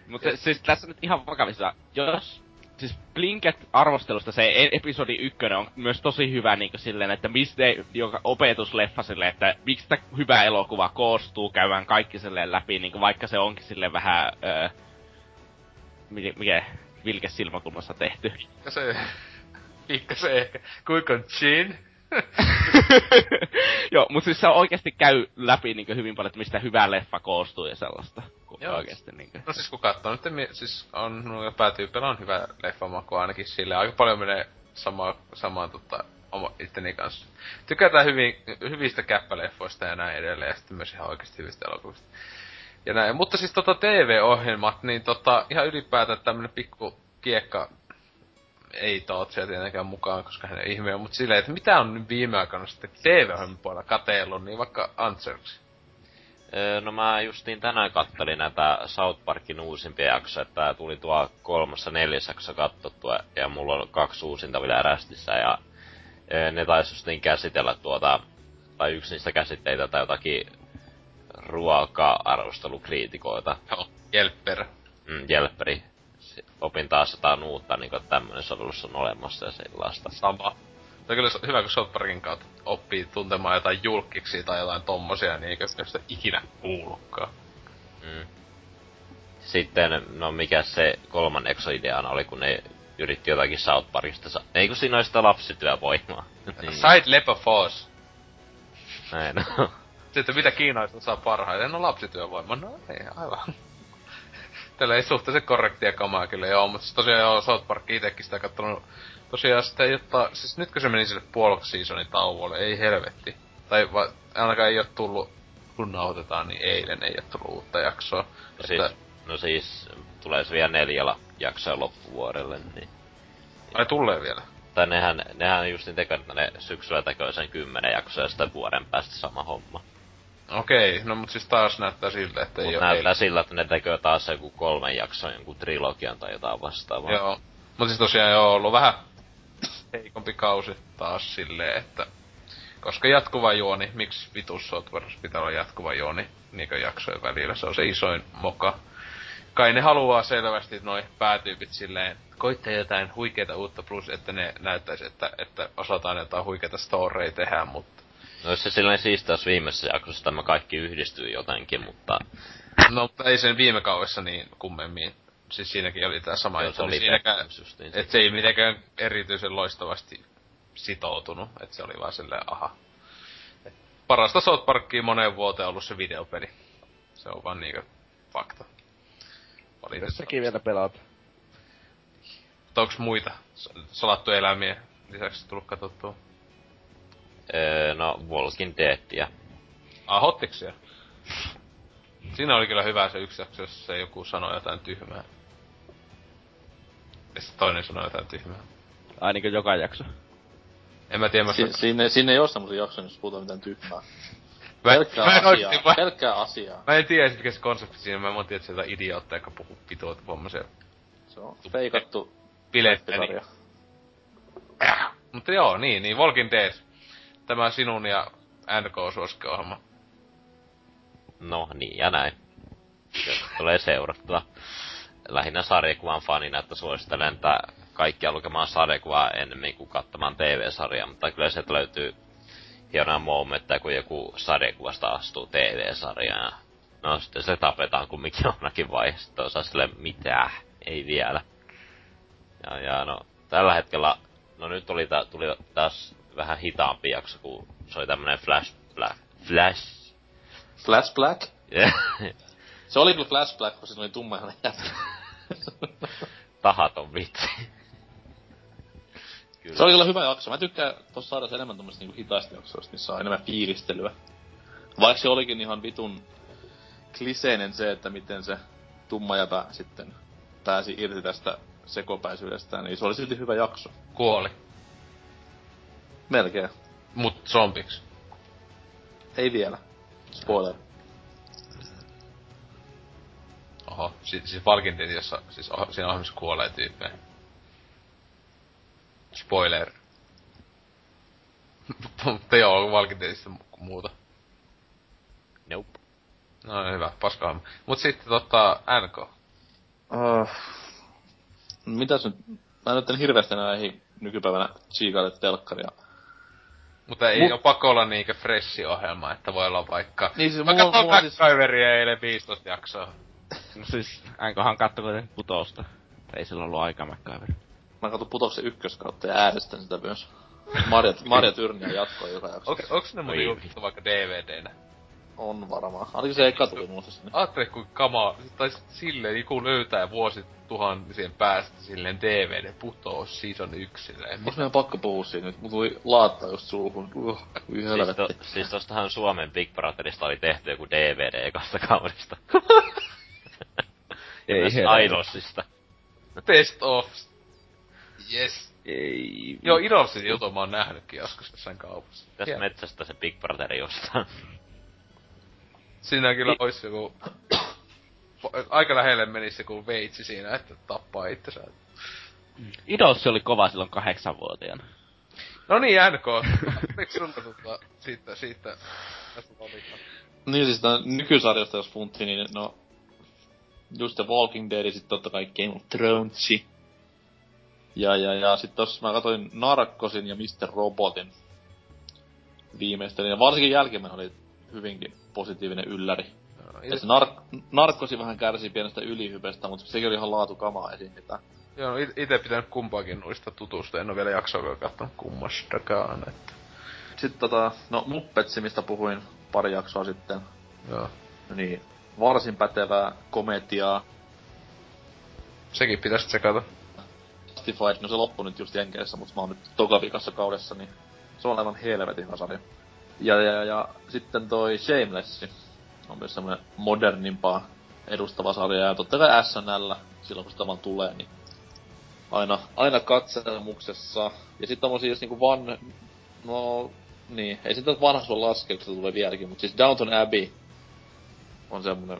Mutta siis tässä nyt ihan vakavissa, jos siis Blinket-arvostelusta se e- episodi ykkönen on myös tosi hyvä niinku silleen, että mistä joka opetusleffa silleen, että miksi tää hyvä elokuva koostuu, käydään kaikki silleen läpi, niinku vaikka se onkin silleen vähän, öö, mikä, mikä vilkes silmäkulmassa tehty. se... Pikkasen ehkä. Kuinka on Chin? [LAUGHS] Joo, mutta siis se oikeasti käy läpi niinku hyvin paljon, että mistä hyvä leffa koostuu ja sellaista. Joo. oikeasti niinku. No siis kun katsoo nyt, mi- siis on, no, päätyypillä on hyvä leffamaku ainakin sille Aika paljon menee sama, samaan tota, oma itteni kanssa. Tykätään hyvin, hyvistä käppäleffoista ja näin edelleen, ja sitten myös ihan oikeasti hyvistä elokuvista. Ja näin. Mutta siis tota TV-ohjelmat, niin tota, ihan ylipäätään tämmönen pikku kiekka ei Tootsia tietenkään mukaan, koska hän ei ihmeä, mutta silleen, että mitä on nyt viime aikoina sitten TV-ohjelman puolella kateellut, niin vaikka Answers. Öö, no mä justiin tänään kattelin näitä South Parkin uusimpia jaksoja, että tää tuli tuo kolmas ja neljäs jakso katsottua, ja mulla on kaksi uusinta vielä rästissä, ja öö, ne taisi justiin käsitellä tuota, tai yksi niistä käsitteitä tai jotakin ruoka-arvostelukriitikoita. Joo, Jelpper. Mm, Jelpperi. Opin taas jotain uutta, niin että tämmönen sovellus on olemassa ja sellaista. Sama. Tämä on kyllä hyvä, kun South Parkin kautta oppii tuntemaan jotain julkiksi tai jotain tommosia, niin eikä sitä ikinä kuullutkaan. Mm. Sitten, no mikä se kolmannekso ideana oli, kun ne yritti jotakin South Parkista sa- Ei kun siinä oli sitä lapsityövoimaa. [LAUGHS] Niin. Side Lepo Force. Näin, no. Sitten mitä Kiinaista saa parhaiten? No lapsityövoima. No ei, aivan. Tällä ei suhteellisen korrektia kamaa kyllä joo, mutta siis tosiaan joo, South Park itekin sitä kattonut. Tosiaan sitä ei jotta, siis nytkö se meni sille puoloksi seasonin tauolle, ei helvetti. Tai va, ainakaan ei oo tullut, kun nauhoitetaan, niin eilen ei oo tullut uutta jaksoa. No siis, no siis, tulee se vielä neljällä jaksoa loppuvuodelle, niin... Ai tulee vielä. Tai nehän, nehän just niin tekee, että ne syksyllä tekee sen kymmenen jaksoa ja sitten vuoden päästä sama homma. Okei, no mut siis taas näyttää siltä, että ei Mut oo näyttää eilen. sillä, että ne tekee taas joku kolmen jakson jonkun trilogian tai jotain vastaavaa. Joo. Mut siis tosiaan joo, ollut vähän heikompi kausi taas silleen, että... Koska jatkuva juoni, miksi vitus Park pitää olla jatkuva juoni niinkö jaksojen välillä, se on se isoin moka. Kai ne haluaa selvästi noi päätyypit silleen, koittaa jotain huikeita uutta plus, että ne näyttäisi, että, että osataan jotain huikeita storeja tehdä, mutta... No jos se silleen siistiä, jos viimeisessä jaksossa tämä kaikki yhdistyy jotenkin, mutta No, mutta ei sen viime kaudessa niin kummemmin. Siis siinäkin oli tää sama juttu, se oli niin siinäkään, pettymys justiin. et se ei mitenkään erityisen loistavasti sitoutunut, että se oli vaan silleen, aha. Et parasta South Parkia moneen vuoteen ollut se videopeli. Se on vaan niinkö fakta. Valitettavasti. Sekin vielä pelata. Mutta onks muita salattuja eläimiä lisäksi tullut katsottua? Öö, no Walking Deadia. Ah, hottiksia. Siinä oli kyllä hyvä se yksi jakso, jossa se joku sanoi jotain tyhmää. Ja sitten toinen sanoi jotain tyhmää. Ai niinkö joka jakso. En mä tiedä, mä Si- sinne, sinne ei oo semmosia jaksoja, jos puhutaan mitään tyhmää. [LAUGHS] Mä, Pelkkää mä en asiaa. mä, Pelkkää asiaa. mä en tiedä mikä se konsepti siinä, mä en tiedä, että sieltä idiootteja, jotka puhuu pitoa tuommoisia Se on feikattu bileitä. Niin. Mutta joo, niin, niin Walking Dead. Tämä sinun ja NK-suosikkiohjelma. No niin ja näin. Se tulee seurattua. Lähinnä sarjakuvan fanina, että suosittelen, että kaikkia lukemaan sarjakuvaa ennemmin kuin katsomaan TV-sarjaa, mutta kyllä sieltä löytyy hienoja momentteja, kun joku sarjakuvasta astuu TV-sarjaan. No sitten se tapetaan kumminkin jonakin vaiheessa, että osaa sille mitä, ei vielä. Ja, ja no, tällä hetkellä, no nyt oli tuli taas vähän hitaampi jakso, kun se oli tämmönen flash, flash, flash, Flash Black? yeah. Se oli kyllä Flash Black, kun siinä oli tummaihainen jätkä. [LAUGHS] tahaton vitsi. Kyllä. Se oli kyllä hyvä jakso. Mä tykkään tossa sarjassa enemmän tommosista niinku hitaista jaksoista, missä on enemmän fiilistelyä. Vaikka se olikin ihan vitun kliseinen se, että miten se tumma jäpä sitten pääsi irti tästä sekopäisyydestään, niin se oli silti hyvä jakso. Kuoli. Melkein. Mut zombiksi. Ei vielä. Spoiler. Oho, si- siis Dead, jossa siis oh, siinä ohjelmassa kuolee tyyppejä. Spoiler. [LAUGHS] Mutta joo, mu- muuta. Nope. No hyvä, paska Mut sitten tota, NK. Uh, mitäs nyt? Mä nyt en hirveästi ehdi nykypäivänä tsiikaille telkkaria. Mutta ei Mut- oo pakko olla niinkö freshi ohjelma, että voi olla vaikka... Niin siis Mä mulla, katsoin mulla on siis... Eilen 15 jaksoa. No siis, katto kuitenkin putousta. Ei sillä ollut aikaa MacGyver. Mä katson putoksen ykköskautta ja äänestän sitä myös. Marja, [LAUGHS] Marja Tyrniä jatkoi joka jakso. Onks, onks ne muuten Oi. julkaistu vaikka DVDnä? On varmaan. Ainakin se eka tuli mulle sinne. Aattele kun kamaa, tai silleen joku löytää vuosi tuhansien päästä silleen DVD putoo season 1 silleen. Onks meidän pakko puhua siinä nyt? Mulla tuli laattaa just suuhun. Uh, kuin Siis, to, siis tostahan Suomen Big Brotherista oli tehty joku DVD ekasta kaudesta. [LAUGHS] Ei. Idolsista. Best of. Yes. Ei... Joo, Idolsin jutun mä oon nähnytkin joskus jossain kaupassa. Tässä metsästä se Big Brother jostain. Siinä kyllä ois joku... Aika lähelle menisi joku veitsi siinä, että tappaa itsensä. Idos oli kova silloin kahdeksanvuotiaana. No niin, NK. Miksi sulla tota, siitä, siitä, tästä valita? Niin siis tää nykysarjasta jos funtti, niin no... Just The Walking Dead, sit totta kai Game of Thronesi. Ja, ja, ja sit tossa mä katsoin Narkosin ja Mr. Robotin viimeistä, ja varsinkin jälkimmäinen oli hyvinkin positiivinen ylläri. Ja se nar- narkkosi vähän kärsi pienestä ylihypestä, mutta sekin oli ihan laatukamaa esiin mitä. Joo, it- ite pitänyt kumpaakin noista tutustua, en oo vielä jaksoa katsonut kummastakaan, että... Sitten tota, no Muppetsi, mistä puhuin pari jaksoa sitten, Joo. niin varsin pätevää komediaa. Sekin pitäisi tsekata. Justified, no se loppui nyt just Jenkeissä, mutta mä oon nyt tokavikassa kaudessa, niin se on aivan helvetin hyvä sarja. Ja, ja, ja sitten toi Shameless on myös semmonen modernimpaa edustava sarja, ja totta kai SNL, silloin kun sitä vaan tulee, niin aina, aina katselmuksessa. Ja sitten tommosia, jos niinku van... No, niin, ei sitä kun se tulee vieläkin, mutta siis Downton Abbey on semmonen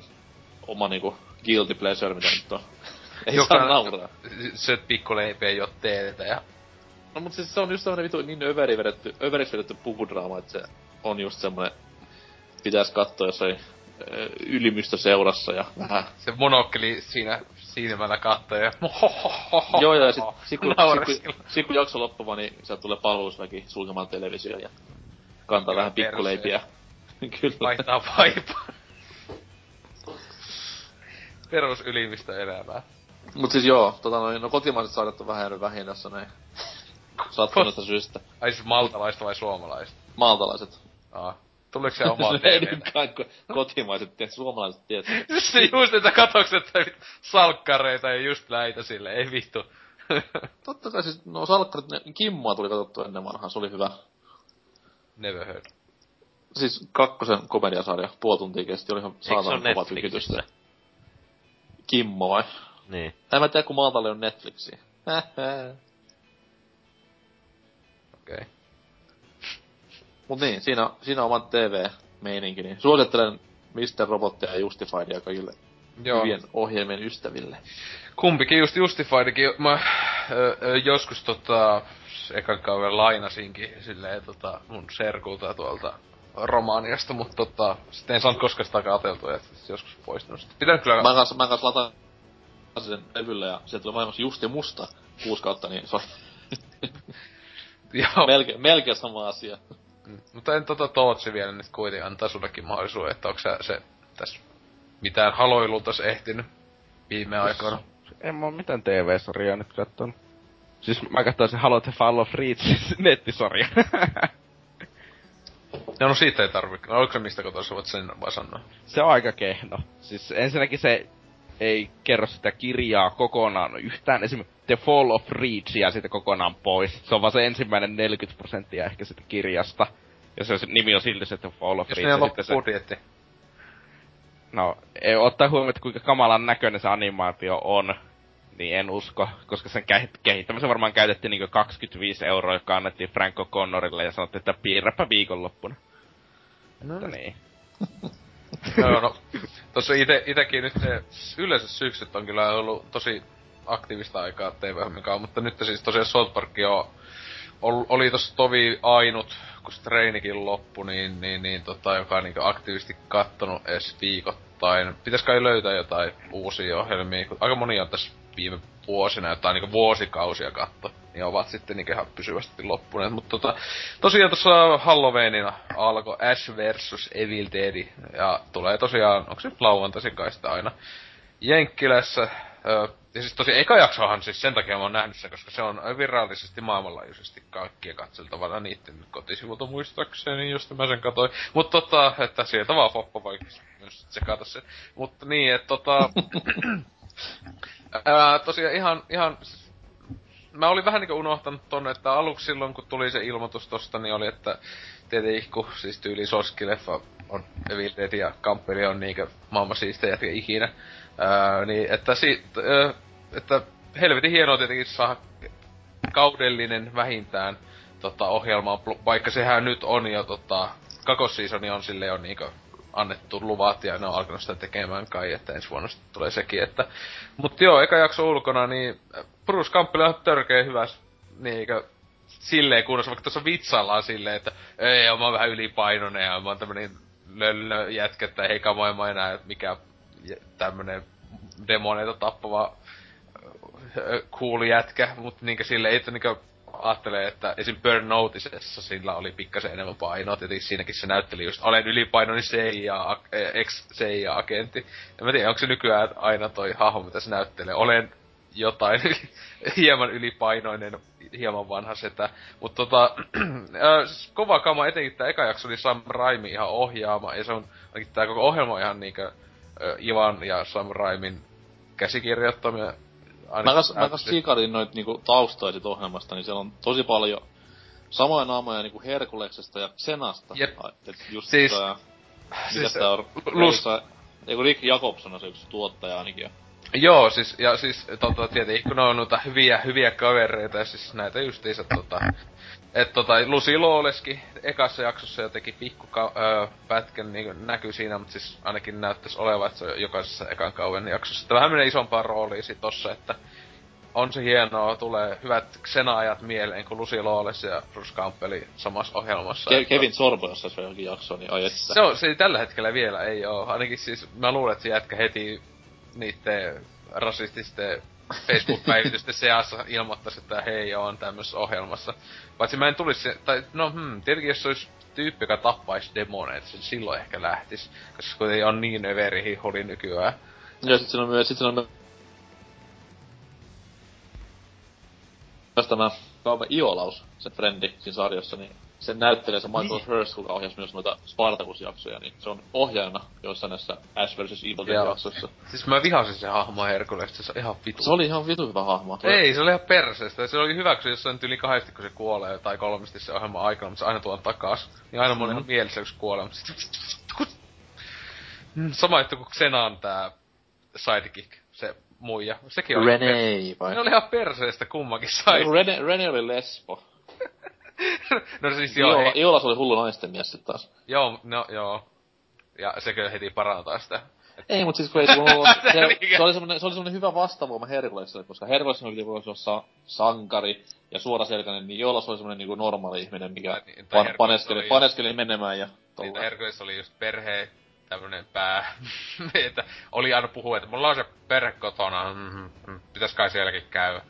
oma niinku guilty pleasure, mitä nyt on. [LAUGHS] Ei Joka- saa nauraa. Söt pikkuleipiä jo teetä ja... No mut siis se on just semmonen vitu niin överi vedetty, överiksi vedetty pukudraama, että se on just semmonen... Pitäis katsoa jossain ö, ylimystöseurassa ja vähän... Se monokkeli siinä silmällä kattoo ja... [LAUGHS] Joo, ja sit, sit, kun, sit, kun, sit kun jakso loppuva, niin sieltä tulee palvelusväki sulkemaan televisio ja kantaa vähän Perse. pikkuleipiä. [LAUGHS] Kyllä. Vaihtaa vaipaa. Perus ylimistä elämää. Mut siis joo, tota noin, no kotimaiset sarjat on vähän jäänyt vähin tässä näin. Sattuneesta syystä. Ai siis maltalaista vai suomalaista? Maaltalaiset. Aa. Tuleeko se omaa Ei TVtä? nyt kai ko- kotimaiset, tiedät, suomalaiset, tiedät. [LAUGHS] Se just, että katokset että salkkareita ja just näitä sille, ei vittu. [LAUGHS] Totta kai siis, no salkkarit, ne, Kimmoa tuli katsottu ennen vanhaa, se oli hyvä. Never heard. Siis kakkosen komediasarja, puoli tuntia kesti, oli ihan se saatanan kova Netflixissä? tykitystä. Kimmo vai? Niin. En mä tiedä, kun Maltalle on Netflixi. Okei. Okay. Mut niin, siinä, siinä on oma TV-meininki, niin suosittelen Mr. Robottia ja Justifiedia kaikille Joo. hyvien ohjelmien ystäville. Kumpikin just Justifiedikin, mä ö, ö, joskus tota, ekan kauden lainasinkin silleen tota, mun serkulta tuolta Romaniasta, mutta tota, sitten en saanut koskaan sitä katseltua, että joskus poistunut. sitä. Pitänyt kyllä... Mä kanssa, mä kanssa lataan sen levylle ja sieltä tuli maailmassa Justi Musta kuusi kautta, niin se on [LAUGHS] Joo, melkein, melkein sama asia. Mm. Mutta en tota Tootsi vielä nyt kuitenkin antaa sullekin mahdollisuuden, että onko sä se tässä mitään haloilulta ehtinyt viime aikoina. En mä oo mitään TV-sarjaa nyt kattonut. Siis mä katsoin se Halo the Fall of Reach nettisarja. Ja [LAUGHS] no siitä ei tarvi. No oliko se mistä kotossa voit sen vaan sanoa? se on aika kehno. Siis ensinnäkin se ei kerro sitä kirjaa kokonaan yhtään. Esimerkiksi The Fall of Reach jää siitä kokonaan pois. Se on vaan se ensimmäinen 40 prosenttia ehkä sitä kirjasta. Ja se, se nimi on silti se The Fall of Jos Reach. ne ja on sitten se, budjetti. no, ei, ottaa huomioon, että kuinka kamalan näköinen se animaatio on. niin en usko, koska sen kehittämisen varmaan käytettiin niinku 25 euroa, joka annettiin Franco Connorille ja sanottiin, että piirräpä viikonloppuna. No että niin. [LAUGHS] Joo, no, tossa ite, itekin nyt se yleensä syksyt on kyllä ollut tosi aktiivista aikaa TVMkaan, mutta nyt siis tosiaan South Park jo oli tossa tovi ainut, kun treenikin loppu, niin, niin, niin tota, joka on niinku aktiivisesti kattonut edes viikoittain. Pitäis kai löytää jotain uusia ohjelmia, kun aika moni on tässä viime vuosina jotain niinku vuosikausia katto, niin ovat sitten niinku ihan pysyvästi loppuneet. Mutta tota, tosiaan tuossa Halloweenina alkoi Ash versus Evil Dead, ja tulee tosiaan, onko se lauantaisin kai sitä aina, Jenkkilässä, ja siis tosi eka jaksohan siis sen takia mä oon nähnyt sen, koska se on virallisesti maailmanlaajuisesti kaikkien katseltavana niitten kotisivulta muistaakseni, josta mä sen katoin. Mutta tota, että sieltä vaan Foppa voi myös tsekata sen. Mutta niin, että tota... [CLEARS THROAT] ää, tosiaan ihan, ihan mä olin vähän niinku unohtanut tonne, että aluksi silloin kun tuli se ilmoitus tosta, niin oli, että tietenkin kun siis tyyli Soski-leffa on Evil Dead ja Kampeli on niinkö maailman siistejä ikinä. Niin, että, si, ää, että helvetin hienoa tietenkin saada kaudellinen vähintään tota, ohjelma, vaikka sehän nyt on jo tota, kakossiisoni on sille jo niinkö annettu luvat ja ne on alkanut sitä tekemään kai, että ensi vuonna tulee sekin, että... Mut joo, eka jakso ulkona, niin Bruce Campbell on törkeä hyvä niinkö silleen kunnossa, vaikka tuossa vitsaillaan silleen, että ei, mä oon vähän ylipainoinen ja mä oon tämmönen löllö jätkä, että ei enää mikä tämmönen demoneita tappava cool jätkä, mutta niinkö silleen, että niinkö ajattelee, että esim. Burnoutisessa sillä oli pikkasen enemmän painoa, tietenkin siinäkin se näytteli just, olen ylipainoinen CIA, ex-CIA-agentti. En mä tiedä, onko se nykyään aina toi hahmo, mitä se näyttelee. Olen jotain [LAUGHS] hieman ylipainoinen, hieman vanha setä. Mutta tota, [CLEARS THROAT] kova kama, etenkin tää eka jakso oli Sam Raimi ihan ohjaama, ja se on, tää koko ohjelma on ihan niinkö Ivan ja Sam Raimin käsikirjoittamia. Mä kas, mä kas siikarin noit niinku taustoja sit ohjelmasta, niin siellä on tosi paljon samoja naamoja niinku Herkuleksesta ja Xenasta. Jep. Et just siis, tää, [LAUGHS] siis, tää on? Lus... Eiku Rick Jacobson on se yksi tuottaja ainakin. Joo, siis, ja siis tota, tietenkin kun ne on noita hyviä, hyviä kavereita, ja siis näitä justiinsa tota, et tota, Lucy Lawlesskin ekassa jaksossa jo teki pikku öö, pätkän niin näkyy siinä, mutta siis ainakin näyttäisi olevan, että se on jokaisessa ekan kauan jaksossa. Että vähän menee isompaa roolia sit tossa, että on se hienoa, tulee hyvät Xena-ajat mieleen, kun Lucy Lawless ja Bruce Campbell samassa ohjelmassa. Ke- Kevin Sorbo, jos se johonkin jakso, niin ai. Se, on, se ei tällä hetkellä vielä ei oo. Ainakin siis mä luulen, että se jätkä heti niitten rasististen Facebook-päivitysten seassa ilmoittaisi, että hei, on tämmössä ohjelmassa. Paitsi mä en tulisi tai no hmm, tietenkin jos olisi tyyppi, joka tappaisi demoneita, se silloin ehkä lähtis. Koska se on niin överi hihuli nykyään. Ja sit on myös, sit on myös tämä Iolaus, se frendi siinä sarjassa, niin sen näyttelee se Michael niin. Hurst, kuka ohjasi myös noita Spartacus-jaksoja, niin se on ohjaajana joissain näissä Ash vs. Evil jaksoissa. Siis mä vihasin sen hahmoa Herkulesta, se on ihan vitu. Se oli ihan vitu hyvä hahmo. Ei, se oli ihan perseestä. Se oli hyvä, kun se jossain yli kahdesti, kun se kuolee, tai kolmesti se ohjelma aikana, mutta se aina tuon takas. Niin aina mm-hmm. mun mielessä, kun se kuolee, mutta mm, Sama juttu kuin Xenan tää sidekick, se muija. Sekin oli Rene, vai? Ne oli ihan perseestä kummakin sidekick. Rene, Rene oli lesbo. No siis joo. Iola, Iolas oli hullu naisten mies sit taas. Joo, no joo. Ja sekö heti parantaa sitä. Ei, mut siis kun ei tullut, [LAUGHS] se, se, oli se oli semmonen hyvä vastavoima Herkulesille, koska Herkulesille piti voisi olla sankari ja suoraselkäinen, niin Iolas oli semmonen niinku normaali ihminen, mikä niin, pan, paneskeli, paneskeli menemään ja tolla. Niin, Herkules oli just perhe, tämmönen pää, [LAUGHS] että oli aina puhua, että mulla on se perhe kotona, mm-hmm, pitäis kai sielläkin käydä.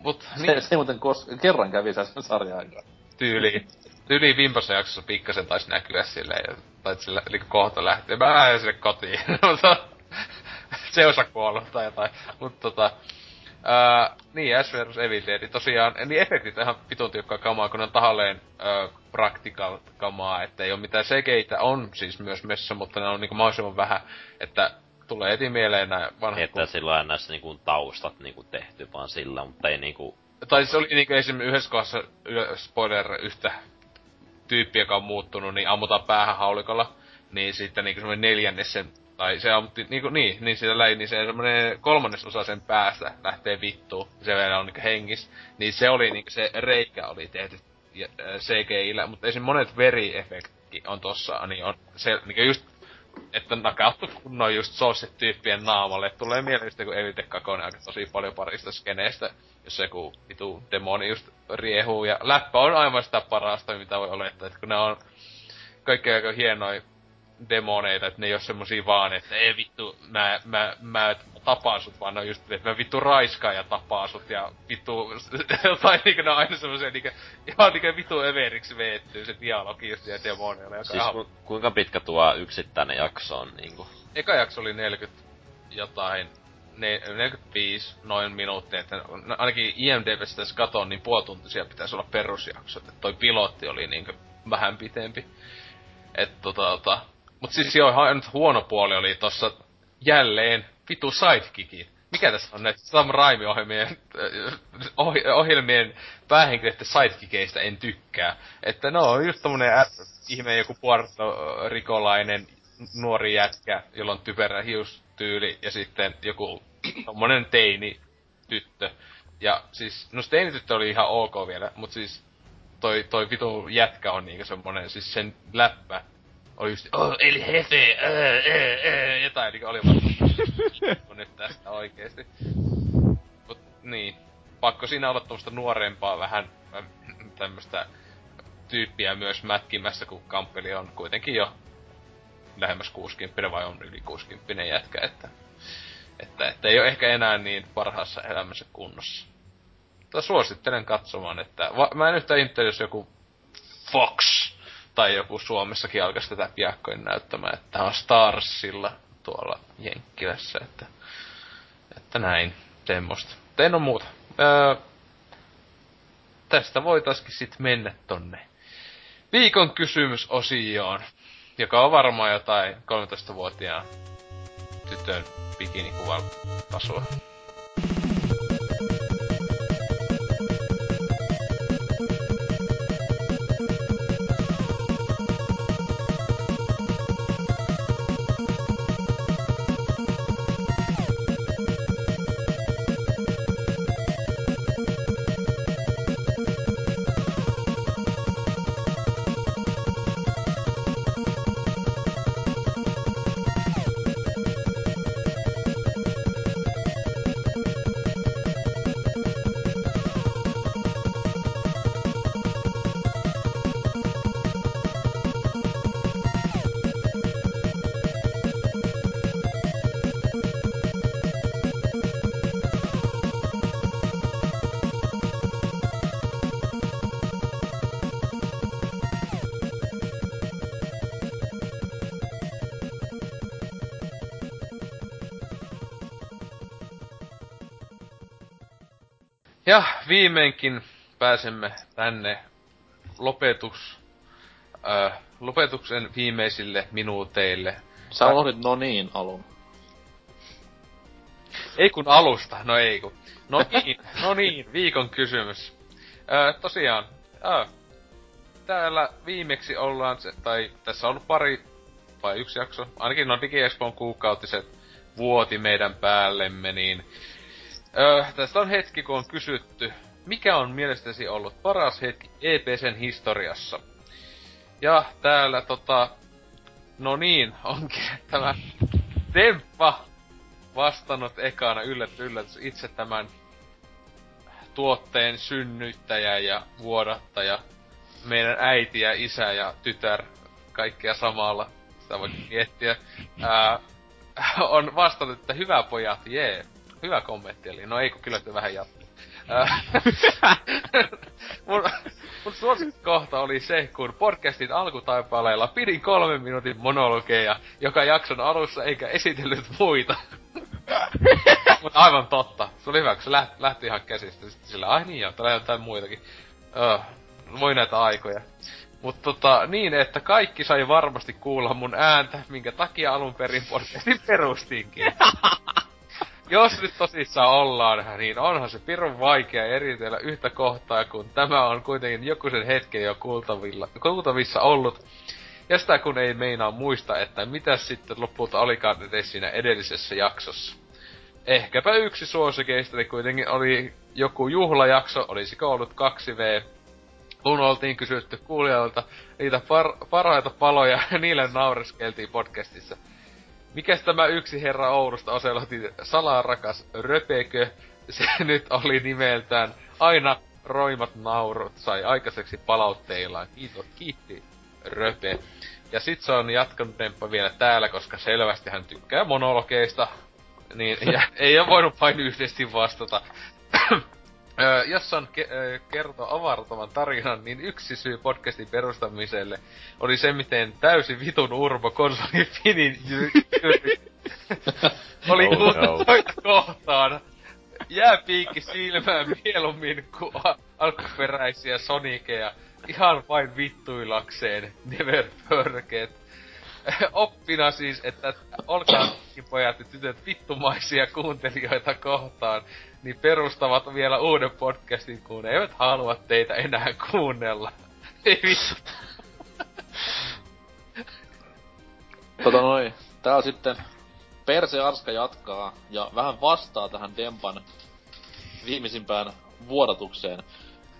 Mut, se, niin. se ei muuten kos- kerran kävi sen sarjan aikaa. Tyyli. Tyyli viimeisessä jaksossa pikkasen taisi näkyä silleen, tai sillä eli kohta lähtee. Mä lähden sinne kotiin. [LAUGHS] se osa kuollut tai jotain. Mut tota... Ää, niin, Ash vs. Evil Dead, tosiaan, niin efektit ihan vitun tiukkaa kamaa, kun on tahalleen ää, practical kamaa, että ei ole mitään sekeitä, on siis myös messä, mutta ne on niinku mahdollisimman vähän, että tulee heti mieleen nää vanhat... Että kun... sillä on näissä niinku taustat niinku tehty vaan sillä, mutta ei niinku... Tai se oli niinku esimerkiksi yhdessä kohdassa, spoiler, yhtä tyyppi, joka on muuttunut, niin ammutaan päähän haulikolla. Niin sitten niinku semmoinen neljännes sen tai se ammutti, niinku niin, niin sitä läi, niin se semmonen kolmannesosa sen päästä lähtee vittuun, se vielä on niinku hengis, niin se oli niinku se reikä oli tehty CGI-llä, mutta esim. monet veriefekti on tossa, niin on se niinku just että nakauttu kunnon just Soulset-tyyppien naamalle. Tulee mieleen sitten, kun Evite Kakone aika tosi paljon parista skeneestä, jos joku vitu demoni just riehuu. Ja läppä on aivan sitä parasta, mitä voi olettaa, että kun ne on kaikki aika hienoja demoneita, että ne ei ole semmosia vaan, että ei vittu, mä, mä, mä tapaan sut, vaan ne on just, että mä vittu raiskaan ja tapaa sut ja vittu, [LAUGHS] tai niinku ne on aina semmosia niinku, ihan niinku vittu överiksi veettyy se dialogi just ja demoneilla. Joka siis ku, kuinka pitkä tuo yksittäinen jakso on niinku? Eka jakso oli 40 jotain, ne, 45 noin minuuttia, että no, ainakin IMDBstä jos katon, niin puolituntisia pitäisi olla perusjaksot, että toi pilotti oli niinku vähän pitempi. että tota, tota, Mut siis joo, nyt huono puoli oli tossa jälleen vitu sidekicki. Mikä tässä on näistä Sam Raimi-ohjelmien oh, ohjelmien päähenkilöiden sidekickeistä en tykkää. Että no on just tommonen ä, ihme joku puerto-rikolainen nuori jätkä, jolla on typerä hiustyyli ja sitten joku [CLEARS THROAT] tommonen teini tyttö. Ja siis, no se teinityttö oli ihan ok vielä, mut siis toi, toi vitu jätkä on niinku semmonen, siis sen läppä oli just, oh, eli hefe, öö, öö, öö, jotain, niin oli vaan [LAUGHS] nyt tästä oikeesti. Mut niin, pakko siinä olla tuommoista nuorempaa vähän tämmöstä tyyppiä myös mätkimässä, kun Kamppeli on kuitenkin jo lähemmäs 60 vai on yli 60 jätkä, että, että, että ei ole ehkä enää niin parhaassa elämässä kunnossa. Mutta suosittelen katsomaan, että va, mä en yhtä jos joku Fox tai joku Suomessakin alkaisi tätä piakkoin näyttämään, että on Starsilla tuolla Jenkkilässä, että, että näin, semmoista. Tein on muuta. Öö, tästä voitaisiin sitten mennä tonne viikon kysymysosioon, joka on varmaan jotain 13-vuotiaan tytön bikinikuvan tasoa. Viimeinkin pääsemme tänne lopetus, äh, lopetuksen viimeisille minuuteille. Sä unohdit no niin alun. Ei kun alusta, no ei kun. No niin, no niin, viikon kysymys. Äh, tosiaan, äh, täällä viimeksi ollaan, se, tai tässä on ollut pari vai yksi jakso, ainakin no DigiExpon kuukautiset vuoti meidän päällemme, niin Öö, tästä on hetki, kun on kysytty, mikä on mielestäsi ollut paras hetki EPSn historiassa? Ja täällä tota, no niin, onkin [LAUGHS] tämä Temppa vastannut ekana yllätys, yllätys itse tämän tuotteen synnyttäjä ja vuodattaja, meidän äiti ja isä ja tytär, kaikkea samalla, sitä voi miettiä, ää, [LAUGHS] on vastannut, että hyvä pojat, jee, hyvä kommentti eli, no ei kun kyllä se vähän jatkuu. [LAUGHS] mun, mun suosikkikohta oli se, kun podcastin alkutaipaleella pidin kolmen minuutin monologeja joka jakson alussa eikä esitellyt muita. [LAUGHS] Mutta aivan totta. Se oli hyvä, kun se lähti, lähti ihan käsistä. Sitten sillä, ai niin joo, täällä jotain muitakin. Öö, voi näitä aikoja. Mutta tota, niin, että kaikki sai varmasti kuulla mun ääntä, minkä takia alun perin podcastin perustinkin [LAUGHS] jos nyt tosissaan ollaan, niin onhan se pirun vaikea eritellä yhtä kohtaa, kun tämä on kuitenkin joku sen hetken jo kuultavilla, kuultavissa ollut. Ja sitä kun ei meinaa muista, että mitä sitten lopulta olikaan edes siinä edellisessä jaksossa. Ehkäpä yksi suosikeista niin kuitenkin oli joku juhlajakso, olisiko ollut 2V, kun oltiin kysytty kuulijoilta niitä par- parhaita paloja ja [LAUGHS] niille naureskeltiin podcastissa. Mikäs tämä yksi herra Oulusta oselotti salarakas röpekö? Se [LAUGHS] nyt oli nimeltään aina roimat naurut sai aikaiseksi palautteillaan. Kiitos, kiitti röpe. Ja sit se on jatkanut Demppa vielä täällä, koska selvästi hän tykkää monologeista. Niin, ja [LAUGHS] ei ole voinut vain yhdesti vastata. Öö, jos on ke- öö, kertoa avartavan tarinan, niin yksi syy podcastin perustamiselle oli se, miten täysin vitun urbo konsoli [LAUGHS] Finin oli Oh, no. toita kohtaan. Jääpiikki silmään mieluummin kuin a- alkuperäisiä Soniceja. Ihan vain vittuilakseen. Never forget. Oppina siis, että olkaa pojat ja tytöt vittumaisia kuuntelijoita kohtaan, niin perustavat vielä uuden podcastin, kun eivät halua teitä enää kuunnella. [LAUGHS] Ei vittu. Tota noin, tää sitten Perse Arska jatkaa ja vähän vastaa tähän Dempan viimeisimpään vuodatukseen.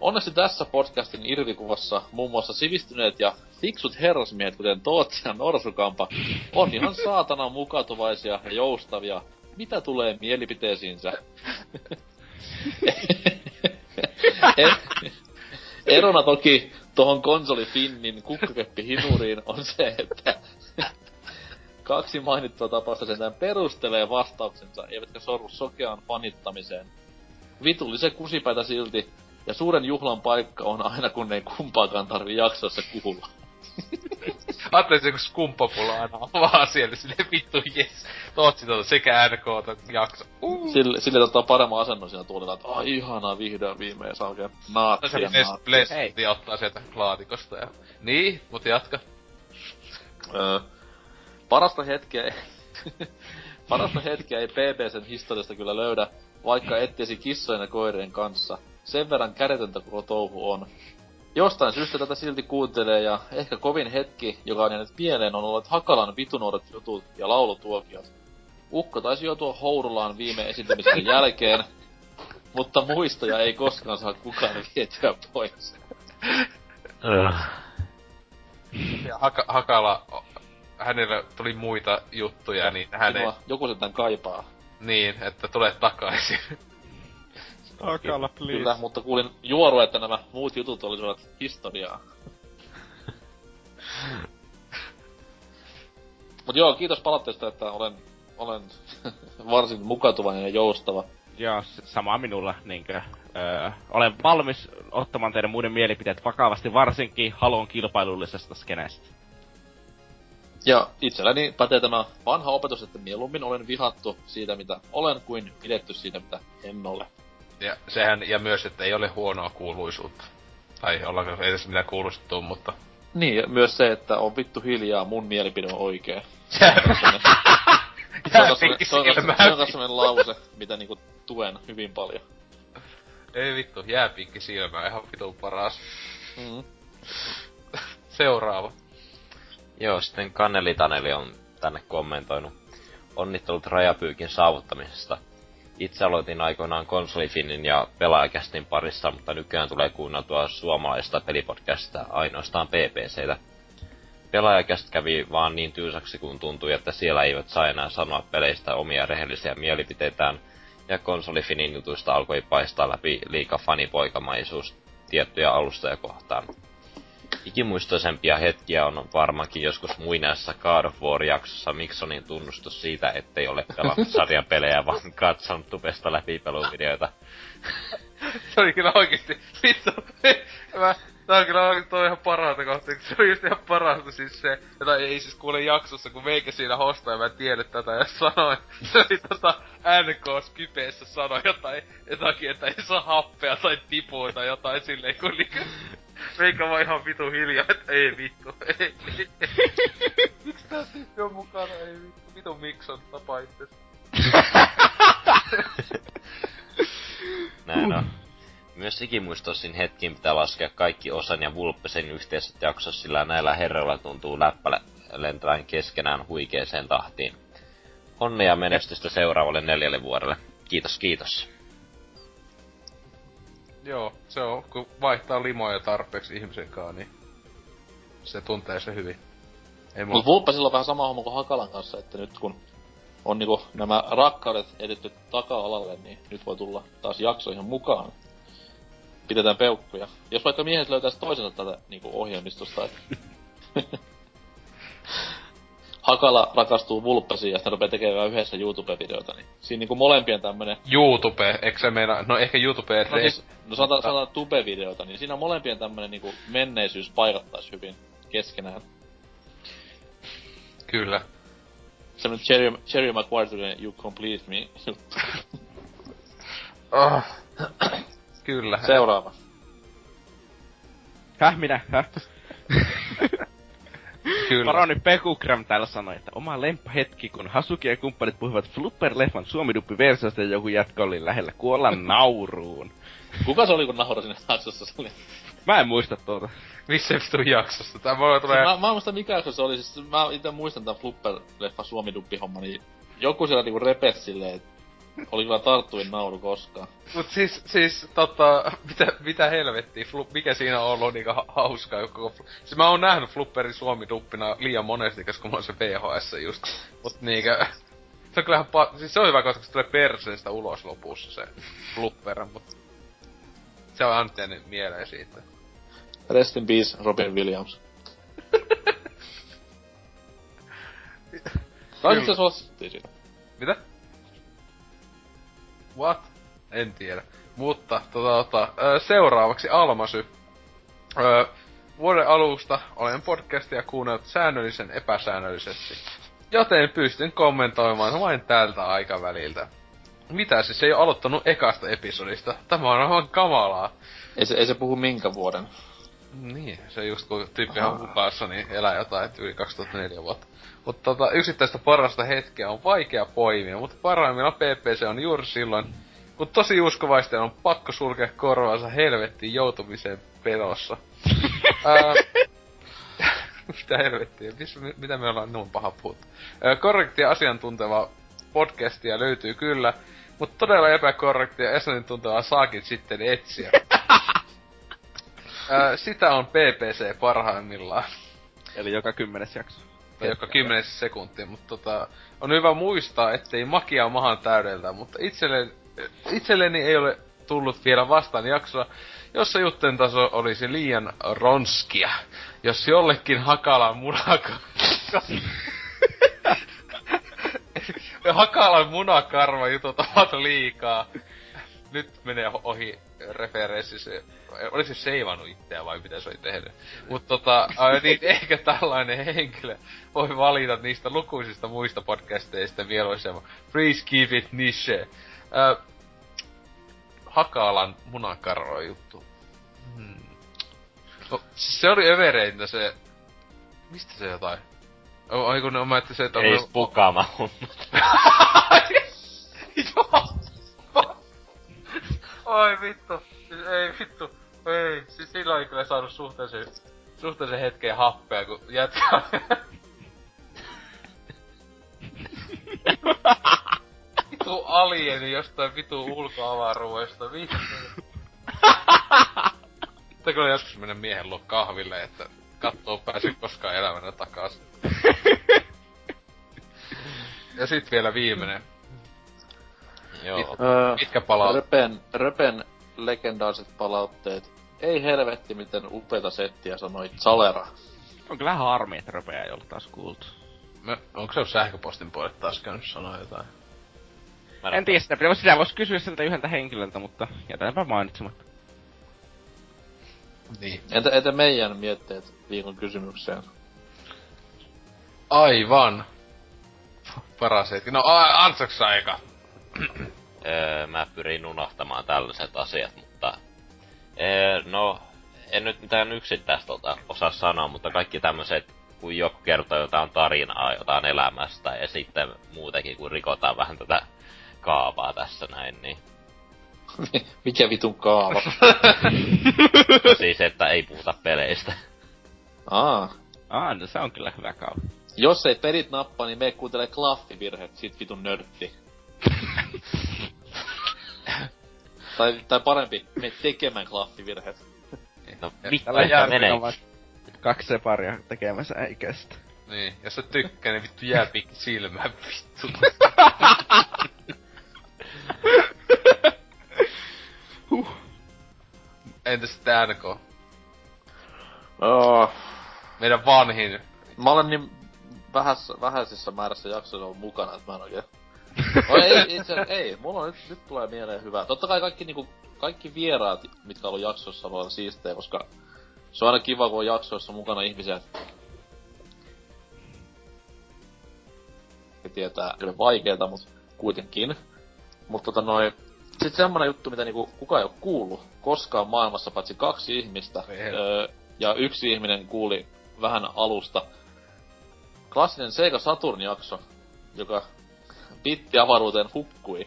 Onneksi tässä podcastin irvikuvassa muun muassa sivistyneet ja fiksut herrasmiehet, kuten Tootsi ja Norsukampa, on ihan saatana mukautuvaisia ja joustavia, mitä tulee mielipiteisiinsä. [LAUGHS] Erona toki tohon konsoli Finnin kukkakeppi hinuriin on se, että kaksi mainittua tapausta sentään perustelee vastauksensa, eivätkä sorru sokeaan fanittamiseen. Vitullisen kusipäitä silti, ja suuren juhlan paikka on aina kun ei kumpaakaan tarvi jaksossa kuulla. [LAUGHS] Ajattelin se, kun skumppapulla aina on vaan siellä silleen vittu jes. Tootsi tota sekä NK jakso. Uh. Sille, sille ottaa paremman asennon siinä tuolilla, että ai ihanaa vihdoin viimein saa oikein No se naattia bles, naattia. blessi ottaa sieltä laatikosta ja... Niin, mut jatka. Öö, [LAUGHS] parasta hetkeä ei... parasta hetkeä ei PPCn historiasta kyllä löydä, vaikka etsisi kissojen ja koirien kanssa. Sen verran kädetöntä koko touhu on. Jostain syystä tätä silti kuuntelee ja ehkä kovin hetki, joka on jäänyt mieleen, on ollut Hakalan vitunuoret jutut ja laulutuokiot. Ukko taisi joutua hourulaan viime esiintymisen [LAUGHS] jälkeen, mutta muistoja ei koskaan saa kukaan vietyä pois. Ja Haka, Hakala, hänellä tuli muita juttuja, niin hän ei... Joku sen kaipaa. Niin, että tulee takaisin. Takala, please. Kyllä, mutta kuulin juoru, että nämä muut jutut olisivat historiaa. [LAUGHS] Mut joo, kiitos palautteesta, että olen, olen [LAUGHS] varsin mukautuvainen ja joustava. Joo, sama minulla, niinkö. Öö, olen valmis ottamaan teidän muiden mielipiteet vakavasti, varsinkin halon kilpailullisesta skeneestä. Ja itselläni pätee tämä vanha opetus, että mieluummin olen vihattu siitä, mitä olen, kuin pidetty siitä, mitä en ole. Ja sehän, ja myös, että ei ole huonoa kuuluisuutta. Tai ollaanko edes mitään kuulustettu, mutta... Niin, ja myös se, että on vittu hiljaa, mun mielipide on oikee. [LAUGHS] Se on semmonen- lause, mitä niinku tuen hyvin paljon. Ei vittu, jääpiikki silmää, ihan vitun paras. Mm. [LAUGHS] Seuraava. Joo, sitten Kanneli Taneli on tänne kommentoinut. Onnittelut rajapyykin saavuttamisesta. Itse aloitin aikoinaan konsolifinin ja pelaajakästin parissa, mutta nykyään tulee kuunneltua suomalaista pelipodcastia ainoastaan PPCtä. Pelaajakäst kävi vaan niin tyysäksi kun tuntui, että siellä eivät saa enää sanoa peleistä omia rehellisiä mielipiteitään, ja konsolifinin jutuista alkoi paistaa läpi liika fanipoikamaisuus tiettyjä alustoja kohtaan. Ikimuistoisempia hetkiä on varmaankin joskus muinaisessa God of War-jaksossa Miksonin tunnustus siitä, ettei ole pelannut sarjapelejä, vaan katsonut tupesta läpi peluvideoita. Se oli kyllä oikeesti, vittu, [LAUGHS] mä, tää on kyllä oikeesti toi ihan parasta kun se oli just ihan parasta siis se, jota ei siis kuule jaksossa, kun meikä siinä hostaa ja mä en tiennyt tätä ja sanoin, se oli tota NK Skypeessä sanoi jotain, jotakin, että ei saa happea tai tipua tai jotain silleen, kun niinku, meikä vaan ihan vitu hiljaa, että ei vittu, ei, ei. Miksi tää tyyppi on mukana, ei vittu, vitu Mikson tapa itse. [LAUGHS] Näin on. myös ikimuistoisin hetkiin pitää laskea kaikki osan ja Vulppesin yhteiset jaksot, sillä näillä herroilla tuntuu läppälä lentävän keskenään huikeeseen tahtiin. Onnea ja menestystä seuraavalle neljälle vuodelle. Kiitos, kiitos. Joo, se on, kun vaihtaa limoja tarpeeksi ihmisen kanssa, niin se tuntee se hyvin. Ei Mut Vulpesilla on vähän sama homma kuin Hakalan kanssa, että nyt kun on niinku nämä rakkaudet edetty taka-alalle, niin nyt voi tulla taas jaksoihin mukaan. Pidetään peukkuja. Jos vaikka miehet löytäis toisensa tätä niinku ohjelmistosta, että [LAUGHS] Hakala rakastuu Vulppesiin ja sitten rupeaa tekemään yhdessä YouTube-videota, niin siinä niinku molempien tämmönen... YouTube, eikö se meina... No ehkä YouTube... No siis, no sanotaan, sanotaan tube-videota, niin siinä molempien tämmönen niinku menneisyys paikattais hyvin keskenään. Kyllä. Semmonen Cherry, Cherry Maguire You Complete Me oh. [LAUGHS] [CLEARS THROAT] Kyllä. Seuraava. Häh, minä? Häh? [LAUGHS] Kyllä. Paroni Pekukram täällä sanoi, että oma hetki, kun Hasuki ja kumppanit puhuvat Flupper-leffan suomiduppi versiosta ja joku jätkä oli lähellä kuolla nauruun. Kuka se oli, kun naura sinne jaksossa? Se oli... Mä en muista tuota. Missä vittu jaksosta? Tää voi tulee... Mä, mä en muista mikä jakso se oli, siis mä itse muistan tän Flupper-leffa suomiduppi homma, niin joku siellä niinku repes silleen, että oli kyllä tarttuin nauru koskaan. Mut siis, siis tota, mitä, mitä helvettiä, flu, mikä siinä on ollut niinku ha- hauskaa koko Siis mä oon nähnyt Flupperin suomi-duppina liian monesti, koska mulla on se VHS just. Mut niinkö, se on kyllähän pa- siis se on hyvä, koska se tulee perseestä ulos lopussa se Flupper, mut se on aina mieleen siitä. Rest in peace, Robin Williams. [LAUGHS] Kai se suosittiin siitä. Mitä? What? En tiedä. Mutta tota, tota, seuraavaksi Almasy. Öö, vuoden alusta olen podcastia kuunnellut säännöllisen epäsäännöllisesti. Joten pystyn kommentoimaan vain tältä aikaväliltä. Mitä siis ei ole aloittanut ekasta episodista? Tämä on aivan kamalaa. Ei se, ei se puhu minkä vuoden. Niin, se just kun tyyppi on hukassa, niin elää jotain yli 2004 vuotta. Mutta tota, yksittäistä parasta hetkeä on vaikea poimia, mutta parhaimmillaan PPC on juuri silloin, kun tosi uskovaisten on pakko sulkea korvaansa helvettiin joutumiseen pelossa. [LAUGHS] Ää, [LAUGHS] mitä helvettiä, Mis, mitä me ollaan noin paha puhuttu. korrektia asiantunteva podcastia löytyy kyllä, mutta todella epäkorrektia asiantuntevaa saakin sitten etsiä. [LAUGHS] Ää, sitä on PPC parhaimmillaan. Eli joka kymmenes jakso. Tai joka kymmenes sekunti, mutta tota, on hyvä muistaa, ettei makia mahan täydeltä, mutta itselleni, itselleni ei ole tullut vielä vastaan jaksoa, jossa jutten taso olisi liian ronskia. Jos jollekin hakalan munaka... [LAUGHS] hakalan munakarva jutut ovat liikaa. Nyt menee ohi referenssi se oliko se seivannut itseä vai mitä se oli tehnyt. Mutta tota, niin ehkä tällainen henkilö voi valita niistä lukuisista muista podcasteista mieluisemman. Please keep it niche. Äh, Hakalan munakarro juttu. Hmm. No, se oli övereintä se... Mistä se jotain? Ai kun ne mä se, että... Ei spukama [LAUGHS] Joo! Oi vittu. Ei vittu. Ei, siis silloin ei kyllä saanut suhteellisen, suhteellisen hetken happea, kun jätkä... vitu alieni jostain vitu ulkoavaruudesta, vittu. Sitten kyllä joskus mennä miehen luo kahville, että kattoo pääsy koskaan elämänä takaisin. [LAUGHS] ja sit vielä viimeinen. Joo. Pit, pitkä palaut. Röpen, Röpen legendaariset palautteet. Ei helvetti, miten upeita settiä sanoi Salera. On kyllä harmi, että Röpeä ei ollut taas kuultu. Mä, onko se sähköpostin puolet taas käynyt sanoa jotain? Mä en tiedä sitä, sitä voisi kysyä siltä yhdeltä henkilöltä, mutta jätänpä mainitsematta. Niin. Entä, entä meidän mietteet viikon kysymykseen? Aivan. Paras hetki. No, Antsaks aika [CLEARS THROAT] öö, mä pyrin unohtamaan tällaiset asiat, mutta... Öö, no, en nyt mitään yksittäistä osaa sanoa, mutta kaikki tämmöiset, kun joku kertoo jotain tarinaa, jotain elämästä, ja sitten muutenkin, kun rikotaan vähän tätä kaavaa tässä näin, niin... [LAUGHS] Mikä vitun kaava? [LAUGHS] No siis, että ei puhuta peleistä. Aa. Ah, no se on kyllä hyvä kaava. Jos ei perit nappaa, niin me kuuntele klaffivirheet, sit vitun nörtti. [LAUGHS] tai, tai parempi, me tekemään klaffivirheet. No, jälkeen menee. kaksi separia tekemässä eikästä. Niin, jos sä tykkää, niin vittu jää pikki silmään, vittu. [LAUGHS] Huh. Entäs sitten NK? Oh. Meidän vanhin. Mä olen niin vähässä, vähäisessä määrässä jaksoissa ollut mukana, että mä en oikein... [LAUGHS] No ei, itse ei. Mulla on nyt, nyt tulee mieleen hyvä. Totta kai kaikki niinku, kaikki vieraat, mitkä on ollut jaksossa, on siistejä, koska se on aina kiva, kun on jaksoissa mukana ihmisiä, tietää, kyllä vaikeeta, mutta kuitenkin. Mutta tota noin, sit semmonen juttu, mitä niinku kukaan ei oo kuullut koskaan maailmassa, paitsi kaksi ihmistä. Öö, ja yksi ihminen kuuli vähän alusta. Klassinen Sega Saturn-jakso, joka pitti avaruuteen hukkui.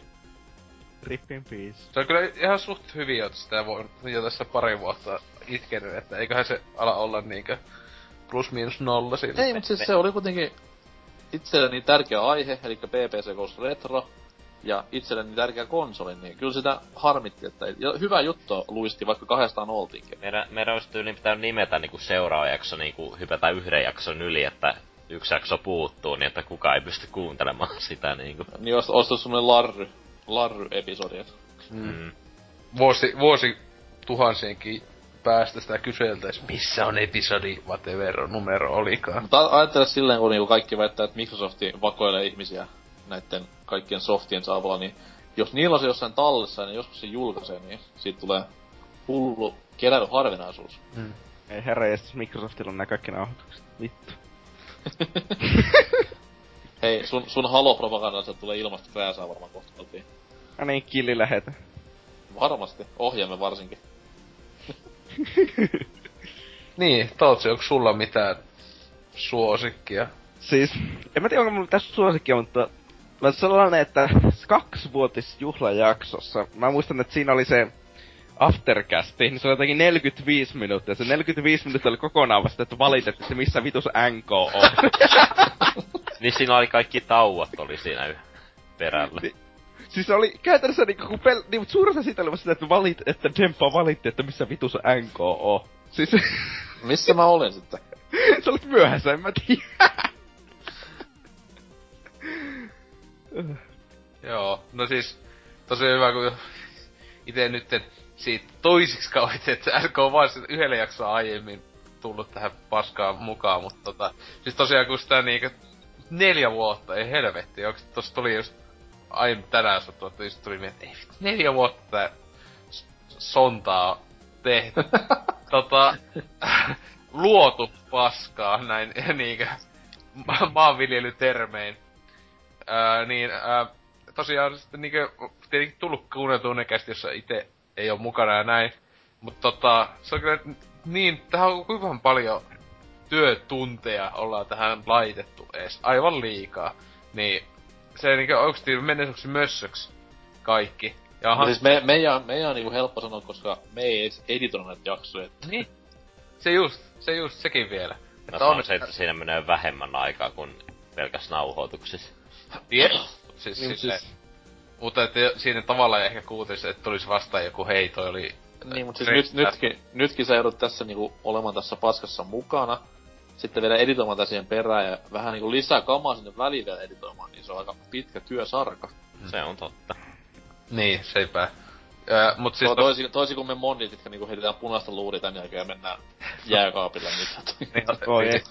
Rip in peace. Se on kyllä ihan suht hyvin, että sitä voi jo tässä pari vuotta itkenyt, että eiköhän se ala olla niinkö plus miinus nolla siinä. Ei, mutta siis se oli kuitenkin itselleni tärkeä aihe, eli BBC Ghost Retro, ja itselleni tärkeä konsoli, niin kyllä sitä harmitti, että ja hyvä juttu luisti, vaikka kahdestaan oltiinkin. Meidän, meidän olisi tyyliin pitänyt nimetä niinku seuraava jakso niinku hypätä yhden jakson yli, että yksi jakso puuttuu, niin että kukaan ei pysty kuuntelemaan [LAUGHS] sitä niinku. Niin olisi olisi semmonen larry, larry-episodi. et Mm. Vuosi, vuosi tuhansienkin päästä sitä kyseltäis, missä on episodi, whatever numero olikaan. Mutta ajattele silleen, kun niinku kaikki väittää, että Microsofti vakoilee ihmisiä näiden kaikkien softien avulla, niin jos niillä on se jossain tallessa ne joskus se julkaisee, niin siitä tulee hullu keräilyharvinaisuus. Ei herra jestas, Microsoftilla on nää kaikki nauhoitukset. Vittu. [LAUGHS] Hei, sun, sun Halo-propagandasta tulee ilmasta krääsää varmaan kohta kotiin. No niin, killi lähetä. Varmasti, ohjaamme varsinkin. [LAUGHS] Niin, Tootsi, onko sulla mitään suosikkia? Siis, en mä tiedä onko mulla tässä suosikkia, mutta mä sellainen, että kaksivuotis juhlajaksossa, mä muistan, että siinä oli se aftercasti, niin se oli jotenkin 45 minuuttia. Se 45 minuuttia oli kokonaan vasta, että valitettiin, että missä vitus NK on. [LAUGHS] Niin siinä oli kaikki tauot oli siinä yh- perällä. Niin. siis oli käytännössä niinku, kun pel... Niin, mutta suurin osa siitä oli vasta sitä, että, valit, että Dempa valitti, että missä vitus NK on. Siis [LAUGHS] Missä mä olin sitten? sä olit myöhässä, en mä tiedä. Joo, no siis tosi hyvä, kun itse nyt siitä toisiksi kauheasti, että RK on vaan yhdellä jaksoa aiemmin tullut tähän paskaan mukaan, mutta tota, siis tosiaan kun sitä niinkö neljä vuotta, ei helvetti, onks tossa tuli just aiemmin tänään sattua, että just tuli mieleen, että ei vittu, neljä vuotta tää sontaa tehty. [LAUGHS] tota, luotu paskaa näin [LAUGHS] niinkö ma- maanviljelytermein. Ää, niin, ää, tosiaan sitten niinkö, tietenkin tullut kuunneltua ne kästi, jossa itse ei ole mukana ja näin. Mutta tota, se on kyllä niin, tähän on kuinka paljon työtunteja ollaan tähän laitettu edes, aivan liikaa. Niin, se niinkö oikeesti menee mössöksi kaikki. Ja No siis me, meidän, meidän on niinku helppo sanoa, koska me ei edes editoida näitä jaksoja. [LAUGHS] niin, se just, se just, sekin vielä. No Että se on, se, että siinä menee vähemmän aikaa kuin pelkäs nauhoituksissa. Jep. Siis, Niin, niin, siis- Mutta että siinä tavallaan ehkä kuulisi, että tulisi vastaan joku hei, toi oli... Niin, mutta siis nyt, nytkin, nytkin sä joudut tässä niinku olemaan tässä paskassa mukana. Sitten vielä editoimaan tätä siihen perään ja vähän niinku lisää kamaa sinne väliin vielä editoimaan, niin se on aika pitkä työsarka. Se on totta. Niin, seipä. Öö, mut Siis siis... to, tos- toisin, toisin kuin me mondit, jotka niinku heitetään punaista luuria tän jälkeen ja mennään jääkaapille niin, niin.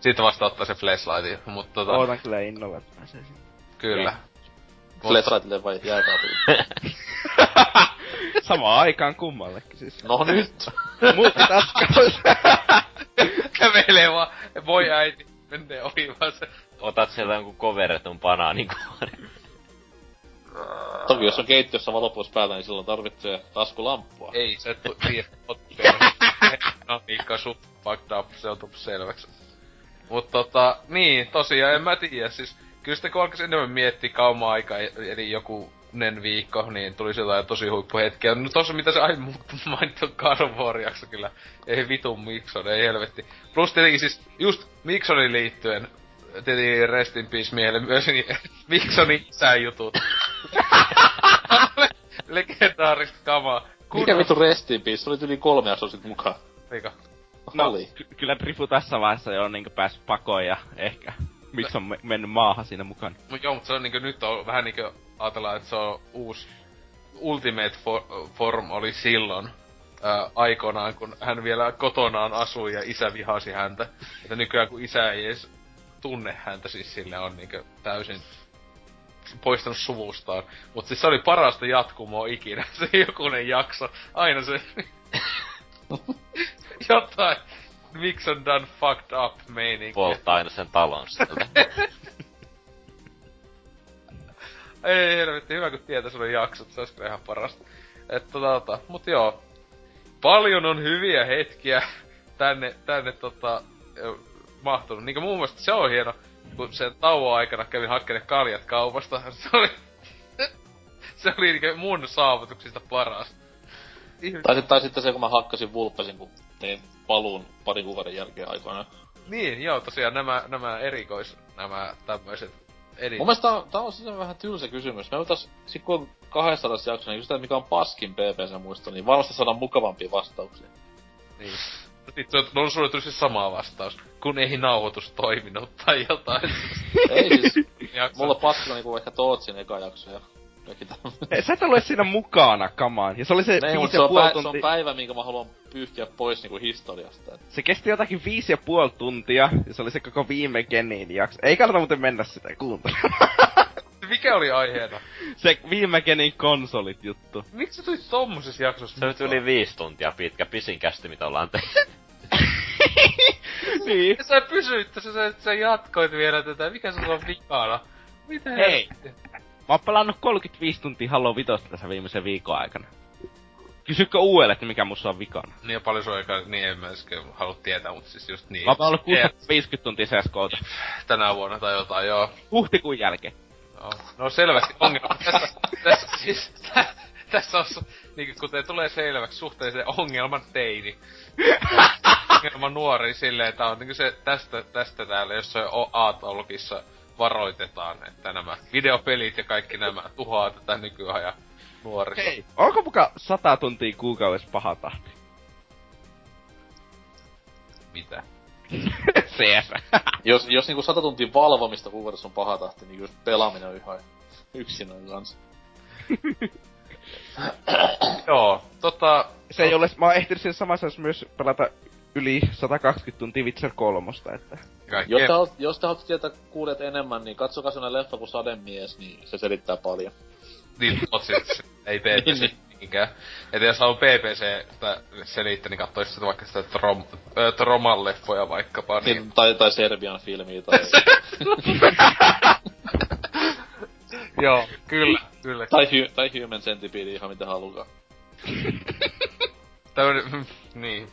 Siitä vasta ottaa se flashlightin, mutta tota, Ootan kyllä innolla, että pääsee sinne. kyllä. Flashlightille vai [LAUGHS] jääkaapille? [LAUGHS] Samaan aikaan kummallekin siis. No nyt! [LAUGHS] Multitaskaus. Kävelee vaan, voi äiti, menee ohi vaan se. Otat sieltä jonkun coveretun banaanikuoren. Toki jos on keittiössä valo pois päältä, niin silloin tarvitsee taskulamppua. Ei, se tu- tiedä, No, Mikko, sun fucked up, se on tullut selväksi. Mut tota, niin, tosiaan en mä tiedä, siis kyllä sitä kun alkaisi enemmän miettiä kauan aikaa, eli joku monen viikko, niin tuli jotain tosi huippuhetkiä. No tossa mitä se aiemmin mainittu God jakso kyllä, ei vitun Mikson, ei helvetti. Plus tietenkin siis just Miksonin liittyen, tietenkin Rest in Peace mieleen myös niin [LAUGHS] Miksonin isäjutut. [LAUGHS] Legendaarista kamaa. Kun Mikä vittu Rest in Peace? Se oli yli kolme jaksoa sit mukaan. Eikä. No. Ky- kyllä Drifu tässä vaiheessa jo niinku päässyt pakoon ja ehkä miksi on me- mennyt maahan siinä mukaan. Mut joo, mutta se on niinku nyt on vähän niinku ajatellaan, että se on uusi Ultimate for, Form oli silloin ää, aikoinaan, kun hän vielä kotonaan asui ja isä vihasi häntä. Että nykyään kun isä ei edes tunne häntä, siis sille on niinku täysin poistanut suvustaan. Mut siis se oli parasta jatkumoa ikinä, [LAUGHS] se jokunen jakso. Aina se... [LAUGHS] Jotain Mix on done fucked up meininki. Polttaa aina sen talon sieltä. [LAUGHS] ei helvetti, hyvä kun tietäis oli jaksot, se olisi ihan parasta. Että tota, mut joo. Paljon on hyviä hetkiä [LAUGHS] tänne, tänne tota, mahtunut. Niinku muun muassa se on hieno, kun sen tauon aikana kävin hakkeen kaljat kaupasta. [LAUGHS] Se oli, se oli niinku mun saavutuksista paras. Tai, tai sitten se, kun mä hakkasin vulppesin, kun tein paluun parin kuukauden jälkeen aikoina. Niin, joo, tosiaan nämä, nämä erikois, nämä tämmöiset Eri... Mun mielestä tää, tää on siis vähän tylsä kysymys. Me voitais, sit kun on 200 jaksoa, niin kysytään mikä on paskin PPC muisto, niin varmasti saadaan mukavampia vastauksia. Niin. Sitten on, on sulle tulisi samaa vastaus, kun ei nauhoitus toiminut tai jotain. [LAUGHS] ei siis, mulla paskilla niinku ehkä Tootsin eka jakso ja Sä et ole siinä mukana, kamaan. Ja se oli se Ei, viisi ja se, on pä- tunti... se on päivä, minkä mä haluan pyyhkiä pois niinku historiasta. Se kesti jotakin viisi ja puoli tuntia, ja se oli se koko viime genin jakso. Ei kannata muuten mennä sitä kuuntelemaan. [LAUGHS] Mikä oli aiheena? Se viime genin konsolit juttu. Miksi se tuli tommosessa jaksossa? Se nyt yli viisi tuntia pitkä, pisin kästi mitä ollaan tehty. [LAUGHS] niin. Ja sä pysyit sä, sä jatkoit vielä tätä, mikä sulla on vikana? Mitä Hei, Mä oon pelannut 35 tuntia Halo Vitosta tässä viimeisen viikon aikana. Kysykö uudelle, että mikä musta on vikana? Niin ja paljon sun aika, niin en mä äsken halua tietää, mutta siis just niin. Mä oon ollut 650 tuntia CSKta. Tänä vuonna tai jotain, joo. Huhtikuun jälkeen. No, no selvästi ongelma. [LAUGHS] tässä, tässä, siis, [LAUGHS] tässä on, niin kuten tulee selväksi, suhteellisen ongelman teini. [LAUGHS] ongelman nuori silleen, että on niin se tästä, tästä täällä jossain A-taulukissa varoitetaan, että nämä videopelit ja kaikki nämä tuhoaa tätä nykyajan nuorista. Hei, onko muka sata tuntia kuukaudessa paha tahti? Mitä? [LAUGHS] CS. jos, jos niinku sata tuntia valvomista kuukaudessa on paha tahti, niin just pelaaminen on ihan yksinään kanssa. [COUGHS] Joo, tota... Se ei ole, mä oon ehtinyt siinä samassa myös pelata yli 120 tuntia Witcher 3, että... Kaikkea. Jos te, haluat, jos te haluatte tietää kuulijat enemmän, niin katsokaa sellainen leffa kuin Sademies, niin se selittää paljon. Niin, siis ei [LAUGHS] PPC niin, niin. niinkään. Että jos haluaa PPC selittää, niin katsois sitä vaikka sitä Trom, äh, Troman leffoja vaikkapa. Niin... niin tai, tai Serbian filmiä tai... [LAUGHS] Joo, kyllä, kyllä. Tai, hy, tai Human Centipede ihan mitä haluaa. Tämmönen, [LAUGHS] niin,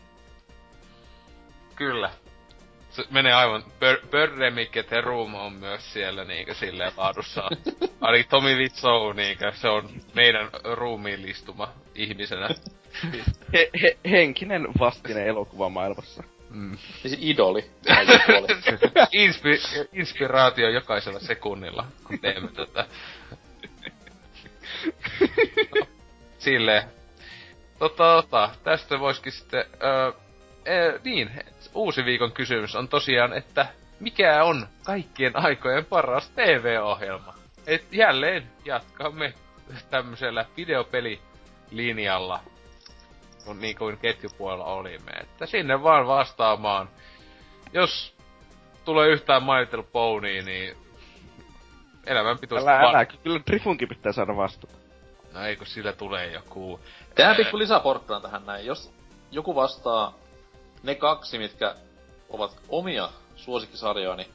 Kyllä. Se menee aivan... Birdemic ja Terum on myös siellä niinkö silleen laadussa. [LAUGHS] Ainakin Tomi Wiseau niinkö, se on meidän ruumiillistuma ihmisenä. He, he, henkinen vastine elokuvamaailmassa. Mm. Siis idoli. [LAUGHS] Inspi- inspiraatio jokaisella sekunnilla, kun teemme tätä. No, [LAUGHS] silleen. Tota, tota, tästä voisikin sitten... Öö, äh, niin, uusi viikon kysymys on tosiaan, että mikä on kaikkien aikojen paras TV-ohjelma? Et jälleen jatkamme tämmöisellä videopelilinjalla, kun niin kuin ketjupuolella olimme. Että sinne vaan vastaamaan. Jos tulee yhtään mainitelu Ponyä, niin elämän pituista Älä, älä, kyllä Trifunkin pitää saada vastata. No ei, kun sillä tulee joku... Tehdään pikku lisäporkkana tähän näin. Jos joku vastaa ne kaksi, mitkä ovat omia suosikkisarjoani,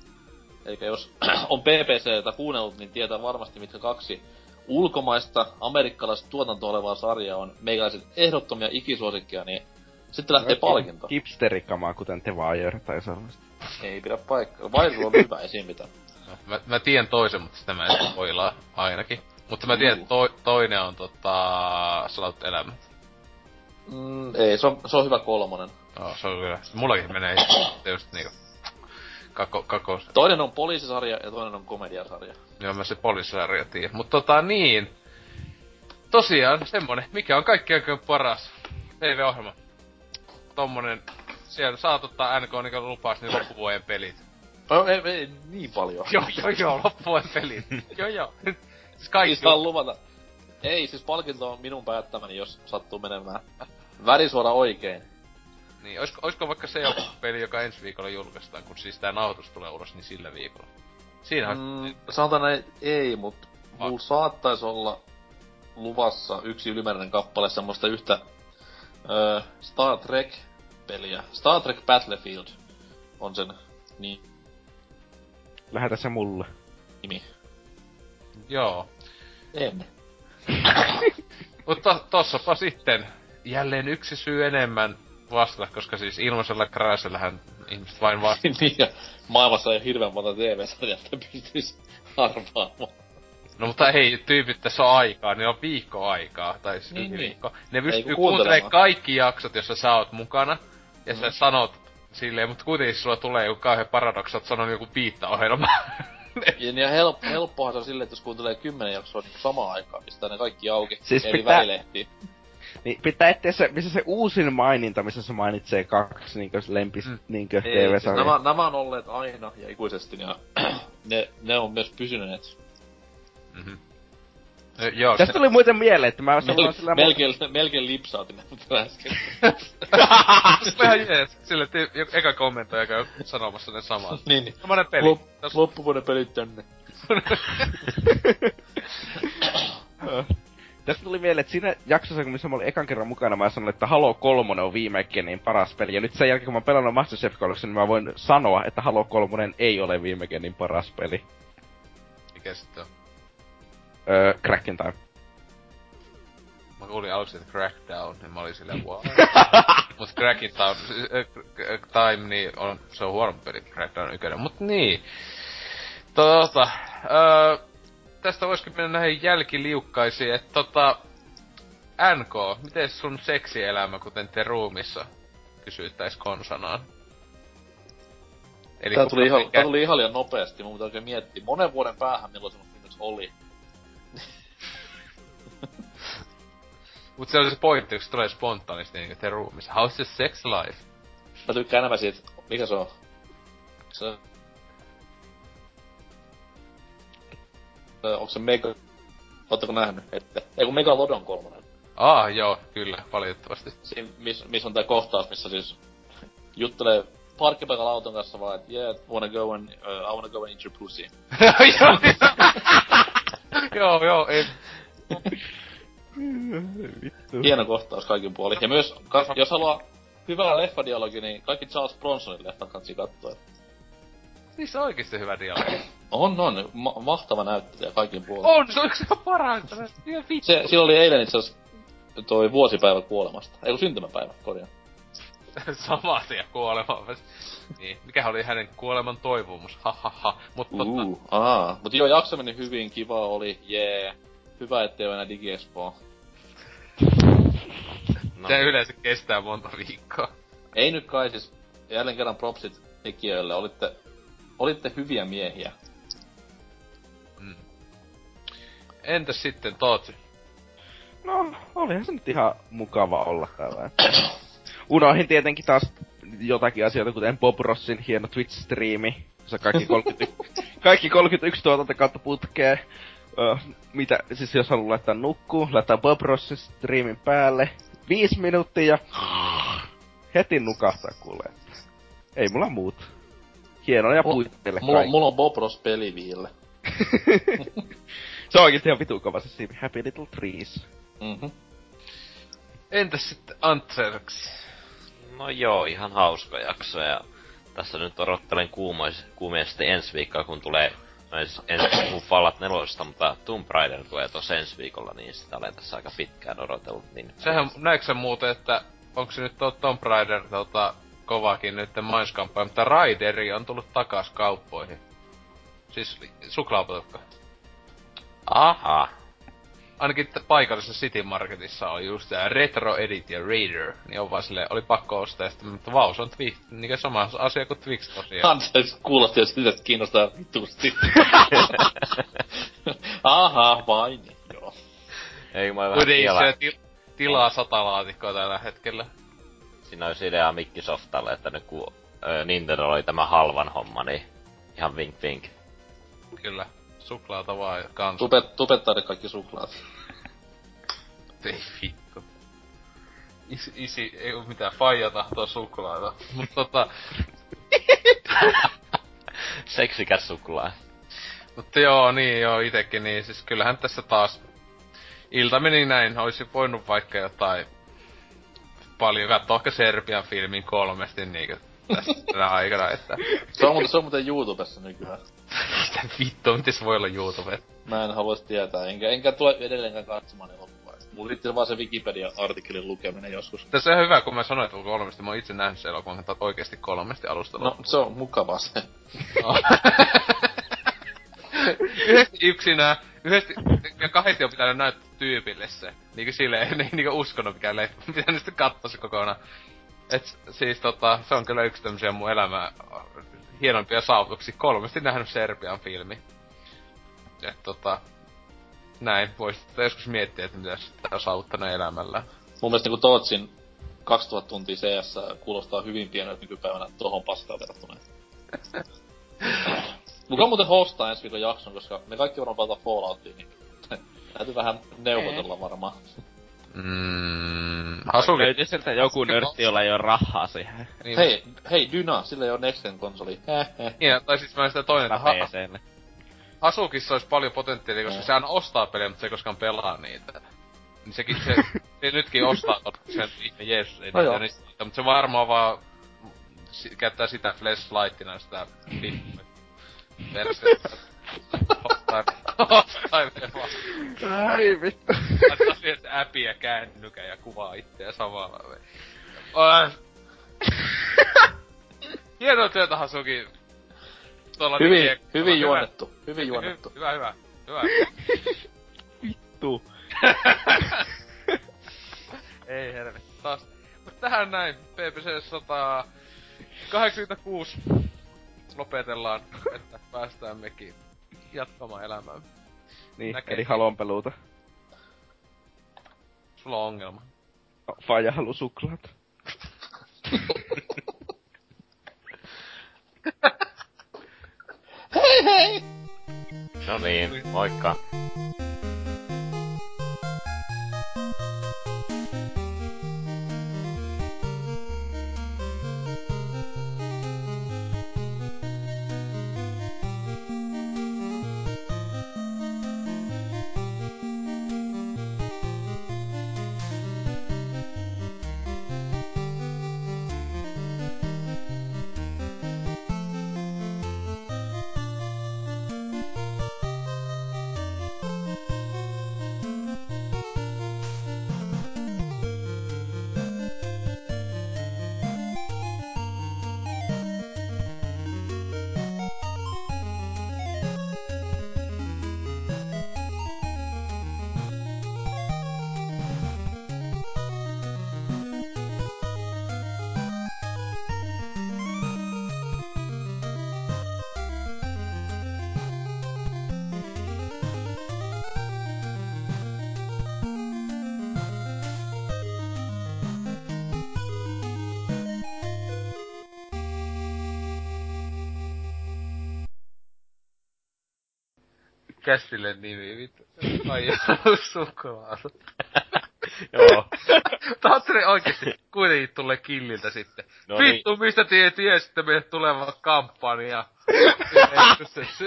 eikä jos [CLEARS THROAT] on PPCtä kuunnellut, niin tietää varmasti, mitkä kaksi ulkomaista amerikkalaista tuotantoa olevaa sarjaa on meikäläiset ehdottomia ikisuosikkia, niin sitten lähtee palkinto. Hipsterikamaa, kuten The Wire tai sellaista. Ei pidä paikkaa. Wire on hyvä esim. mitä. No, mä, mä tiedän toisen, mutta sitä mä en spoilaa ainakin. Mutta mä tiedän, to, toinen on tota... Salatut elämät. Mm, ei, se on, se on hyvä kolmonen. Joo, se on kyllä. Mullakin menee just niinku... Kako, kako, Toinen on poliisisarja ja toinen on komediasarja. joo mä se poliisisarja tiedän. Mut tota niin... Tosiaan, semmonen, mikä on kaikkein oikein paras TV-ohjelma. Tommonen, siellä saat ottaa NK niinku lupas, niin loppuvuoden pelit. No, ei, ei, niin paljon. joo, joo, joo, loppuvuoden pelit. [LAUGHS] joo, joo. Siis kaikki saa luvata. Ei, siis palkinto on minun päättämäni, jos sattuu menemään värisuora oikein. Niin, oisko, oisko vaikka se joku peli, joka ensi viikolla julkaistaan, kun siis tää nauhoitus tulee ulos, niin sillä viikolla. Siinähän mm. Mm, sanotaan näin, ei, mut Ah. mulla saattaisi olla luvassa yksi ylimääräinen kappale semmoista yhtä öö, Star Trek-peliä. Star Trek Battlefield on sen ni- Lähetä se mulle. nimi. Joo. En. Mutta tossapa sitten jälleen yksi syy enemmän vastata, koska siis ilmaisella kräisellähän ihmiset vain [LAUGHS] vastaavat. niin, ja maailmassa ei hirveän monta TV-sarjaa, että pystyisi arvaamaan. No mutta ei, tyypit tässä on aikaa, ne on viikko aikaa, tai siis Niin, niin, niin. viikko. Ne pystyy kun kuuntelemaan kaikki jaksot, jossa sä oot mukana, ja sä Mm. sanot silleen, mutta kuitenkin sulla tulee joku kauhean paradoksi, että sanon joku piittaohjelma. [LAUGHS] Ja, ja help, helppohan se on silleen, että jos kuuntelee kymmenen jaksoa niin samaan aikaan, pistää ne kaikki auki Siis eri pitää- välilehtiin. Niin pitää etsiä se, missä se uusin maininta, missä se mainitsee kaksi niinkö lempis Mm. niinkö Ei, siis nämä, nämä on olleet aina ja ikuisesti, ja [CLEARS THROAT] ne, ne on myös pysyneet. mm-hmm. Joo, Tästä tuli muuten mieleen, että mä Mel, sillä... melkein, melkein lipsaatin näitä [LAUGHS] äsken. se on ihan jees. Sille jo- eka kommentoija käy sanomassa ne samat. [LAUGHS] niin, niin. Semmonen peli. Lop, Tos- loppuvuoden pelit tänne. [LAUGHS] Tästä tuli mieleen, että siinä jaksossa, missä mä olin ekan kerran mukana, mä sanoin, että Halo 3 on viime niin paras peli. Ja nyt sen jälkeen, kun mä oon pelannut Masterchef Collection, niin mä voin sanoa, että Halo 3 ei ole viime niin paras peli. Mikä sitten on? Öö, Crackin Time. Mä kuulin aluksi, että Crackdown, niin mä olin silleen, wow. [LAUGHS] Mut Crackin Time, time niin on, se on huono peli, Crackdown ykkönen. Mut niin. Tota, öö, tästä voisikin mennä näihin jälkiliukkaisiin, että tota, NK, miten sun seksielämä, kuten te ruumissa, kysyttäis konsanaan? Eli Tää tuli, ihan, tää tuli ihan liian nopeasti, mun pitää oikein miettiä. Monen vuoden päähän, milloin se viimeksi oli. [LAUGHS] Mut se on se pointti, kun se tulee spontaanisti niin te ruumissa. How's your sex life? Mä tykkään enemmän siitä, mikä se on? Se... Ö, Onko se Mega... Ootteko nähnyt? Ette. Ei kun Megalodon kolmonen. Ah, joo, kyllä, valitettavasti. Siinä, missä mis on tää kohtaus, missä siis juttelee parkkipaikalla auton kanssa vaan, että yeah, wanna go and, uh, I wanna go and eat your pussy. [LAUGHS] joo, joo, joo, ei. Vittu. Hieno kohtaus kaikin puolin. Ja myös, ka- jos haluaa hyvää leffadialogi, niin kaikki Charles Bronsonin leffat kannattaa katsoa. Niissä on oikeesti hyvä dialogi. On, on. Ma- mahtava näyttelijä kaikin puolin. On, se on. Ihan vittu. Se, sillä oli eilen itse asiassa toi vuosipäivä kuolemasta. Ei kun syntymäpäivä, korjaan. [LAUGHS] Sama asia kuolema. Niin, mikä oli hänen kuoleman toivomus, ha ha ha. Mut tota, Uh, aa. Mut joo, jakso meni hyvin, kiva oli, jee. Yeah. Hyvä, ettei ole enää digiespoa. No, se yleensä kestää monta viikkoa. Ei nyt kai siis, jälleen kerran propsit tekijöille, olitte, olitte hyviä miehiä. Mm. Entäs sitten Tootsi? No, olihan se nyt ihan mukava olla täällä. Unohin tietenkin taas jotakin asioita, kuten Bob Rossin hieno Twitch-striimi, jossa kaikki 31, [LAUGHS] kaikki 31 tuotantokautta putkee. Ö, mitä, siis jos haluaa laittaa nukkuu, laittaa Bob Rossin striimin päälle. Viisi minuuttia ja [GASPS] heti nukahtaa kuulee. Ei mulla muut. Hienoja Mulla- puitteille Mulla, kaikki. mulla on Bob Ross peliviille. [LAUGHS] se on oikeesti ihan vitun kova se striimi. Happy Little Trees. Mhm. Entäs sitten Antserx? no joo, ihan hauska jakso ja tässä nyt odottelen kuumois, kuumeisesti ensi viikkoa, kun tulee No ei siis ensi puhu Fallout 4, mutta Tomb Raider tulee tuossa ensi viikolla, niin sitä olen tässä aika pitkään odotellut. Niin Sehän, näetkö sä muuten, että onko se nyt tuo Tomb Raider tota, kovakin nyt mainskampanja, mutta Raideri on tullut takas kauppoihin. Siis suklaapatukka. Aha, ainakin paikallisessa City Marketissa oli just tää Retro Edit ja Raider, niin on vaan silleen, oli pakko ostaa, sitten, mutta vau, se on Twix, niinkö sama asia kuin Twix tosiaan. Anteeksi, kuulosti jo siltä, että kiinnostaa vitusti. [LAUGHS] Aha, vain, joo. Ei mä vähän Kuitenkin vielä, se til- tilaa sata laatikkoa tällä hetkellä. Siinä olisi idea Mikkisoftalle, että nyt kun ö, Nintendo oli tämä halvan homma, niin ihan vink vink. Kyllä. Suklaata vaan ja kanssa. Tupet, tupettaa ne kaikki suklaat. [LAUGHS] Ei vittu. Isi, isi, ei oo mitään, faija tahtoo suklaata. Mut tota, [LAUGHS] Seksikäs suklaa. mutta joo, niin joo, itekin niin, siis kyllähän tässä taas ilta meni näin, olisi voinut vaikka jotain paljon katsoa ehkä Serbian filmin kolmesti niinkö tässä [LAUGHS] aikana, että Se on, muuten, se on muuten YouTubessa nykyään. mitä vittu, miten se voi olla YouTube? Mä en halua tietää, enkä, enkä tule edelleenkään katsomaan elokuvaa. Mulla riitti vaan se Wikipedia-artikkelin lukeminen joskus. Tässä on hyvä, kun mä sanoin, että kolmesti. Mä oon itse nähnyt sen elokuvan, että oikeesti kolmesti alusta No, se on mukavaa se. [LAUGHS] No. [LAUGHS] yhdesti yksinään, yhdesti, ja kahdesti on pitänyt näyttää tyypille se. Niinku silleen, [LAUGHS] niin, niinku uskonut mikä leffa. Pitänyt sitten katsoa se kokonaan. Et siis tota, se on kyllä yksi tämmösiä mun elämää hienompia saavutuksia. Kolmesti nähnyt Serbian filmi. Et tota, näin. Voisi joskus miettiä, että mitä sitä on saavuttanut elämällä. Mun mielestä niinku Tootsin 2000 tuntia CS kuulostaa hyvin pieneltä nykypäivänä tohon paskaan verrattuna. [LAUGHS] Kuka muuten hostaa ensi viikon jakson, koska me kaikki varmaan palataan Falloutiin, niin [LAUGHS] täytyy vähän neuvotella varmaan. Mm, Hasuki. Löytyy sieltä joku nörtti, jolla ei oo rahaa siihen. Niin, Hei, hei Dyna, sillä ei oo Next Gen konsoli. [LAUGHS] Niin, tai siis mä sitä toinen, että ha- PClle. Hasukissa olisi paljon potentiaalia, koska Mm. se aina ostaa pelejä, mutta se ei koskaan pelaa niitä. Niin sekin, se, [LAUGHS] se nytkin ostaa tot, sen ihme Jeesus, ei No niitä joo. niistä, mutta se varmaan vaan si- käyttää sitä flashlightina sitä pelaa. Ai vittu. Laittaa siihen se äpi ja kännykä ja kuvaa itseä samalla. Äh. Hienoa työtä Hasuki. Tuolla Hyvin, nikiek- hyvin hyvä. juonettu. Hyvin juonettu. Hyvä, hyvä, hyvä. Vittu. Ei helvetti, taas. Mut tähän näin, PPC 186 lopetellaan, [LAUGHS] että päästään mekin jatkamaan elämää. Niin, Näkee. eli halonpeluuta. Sulla on ongelma. Faija halu suklaata. No niin, moikka. Kästille nimi, vittu. [LAUGHS] Ai suklaata. [LAUGHS] Joo. [LAUGHS] Tatsari oikeesti kuitenkin tulee killiltä sitten. No Vittu, mistä tie tiesitte meille tuleva kampanja?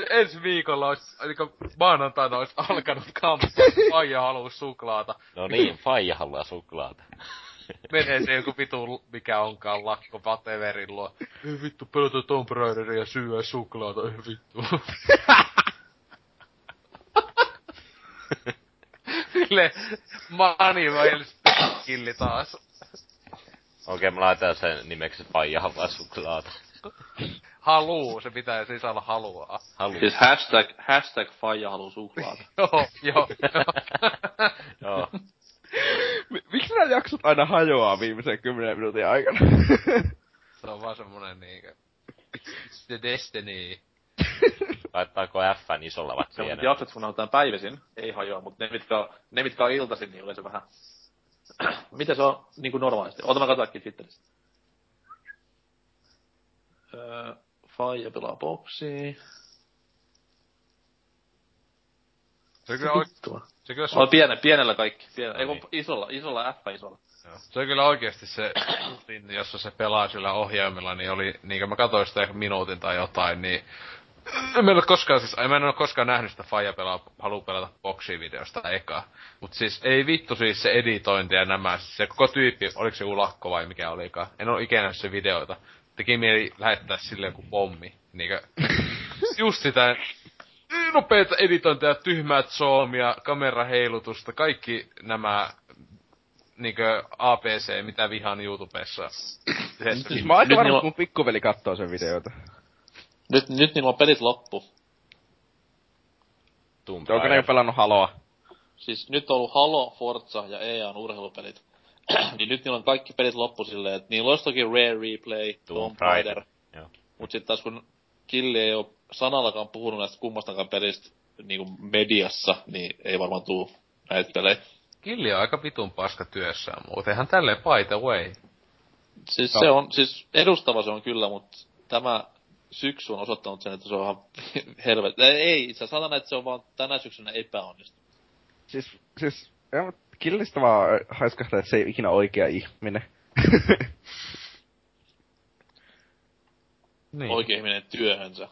ensi viikolla olisi, niinku maanantaina olisi alkanut kampanja. Aija haluu suklaata. No niin, faija haluaa suklaata. Menee se joku vitu, mikä onkaan lakko Vateverin luo. Ei vittu, pelata Tomb Raideria ja syö suklaata, ei vittu. [LAUGHS] Sille mani killi taas. Okei, mä laitan sen nimeksi faija haluaa suklaata. haluu, se pitää siis olla halua. Halu. Siis hashtag, hashtag faija haluu suklaata. [LAUGHS] joo, joo. Joo. Mi- Miksi nämä jaksot aina hajoaa viimeisen kymmenen minuutin aikana? [LAUGHS] se on vaan semmonen niinkö... It's the destiny. Laittaako Fn isolla vai pienellä? jaksot, nauhoitetaan päivisin, ei hajoa, mutta ne, mitkä on, ne, mitkä on iltaisin, niin yleensä vähän... [CLEARS THROAT] Miten se on niin kuin normaalisti? Ota mä katsoakin Twitteristä. Öö, Faija pelaa boksia. Se kyllä, Tuo. se kyllä On piene, pienellä kaikki. Pienellä. Ei No niin. isolla, isolla F isolla. Se oli kyllä oikeesti se, [CLEARS THROAT] niin, jossa se pelaa sillä ohjaimella, niin oli, niin kuin mä katsoin sitä minuutin tai jotain, niin mä en ole koskaan, siis, en mä en ole koskaan nähnyt sitä Faija pelaa, haluu pelata boksivideosta eka. Mut siis ei vittu siis se editointi ja nämä, siis se koko tyyppi, oliko se ulakko vai mikä olikaan. En ole ikinä nähnyt se videoita. Teki mieli lähettää sille joku pommi. Niinkö, [CLEARS THROAT] just sitä nopeita editointeja, tyhmää zoomia, kameraheilutusta, kaikki nämä niinkö APC, mitä vihaan YouTubessa. [CLEARS THROAT] Siis mä oon aika varma, on- mun pikkuveli kattoo sen videota. Nyt, nyt niillä on pelit loppu. Tomb Onko ne jo pelannut Haloa? Siis nyt on ollut Halo, Forza ja EAN urheilupelit. [CLEARS THROAT] niin nyt niillä on kaikki pelit loppu silleen, että niillä olisi toki Rare Replay, Tomb Tomb Raider. Mut sit taas kun Killi ei oo sanallakaan puhunut näistä kummastakaan pelistä niinku mediassa, niin ei varmaan tuu näitä pelejä. Killi on aika vitun paska työssään muutenhan tälleen by the way. Siis No. se on, siis edustava se on kyllä, mutta tämä syksy on osoittanut sen, että se on ihan [LAUGHS] helvet. Ei, ei itse asiassa sanotaan, että se on vaan tänä syksynä epäonnistunut. Siis, siis, ja, Killistä vaan haiskahtaa, että se ei ole ikinä oikea ihminen. [LAUGHS] Niin. Oikein ihminen työhönsä.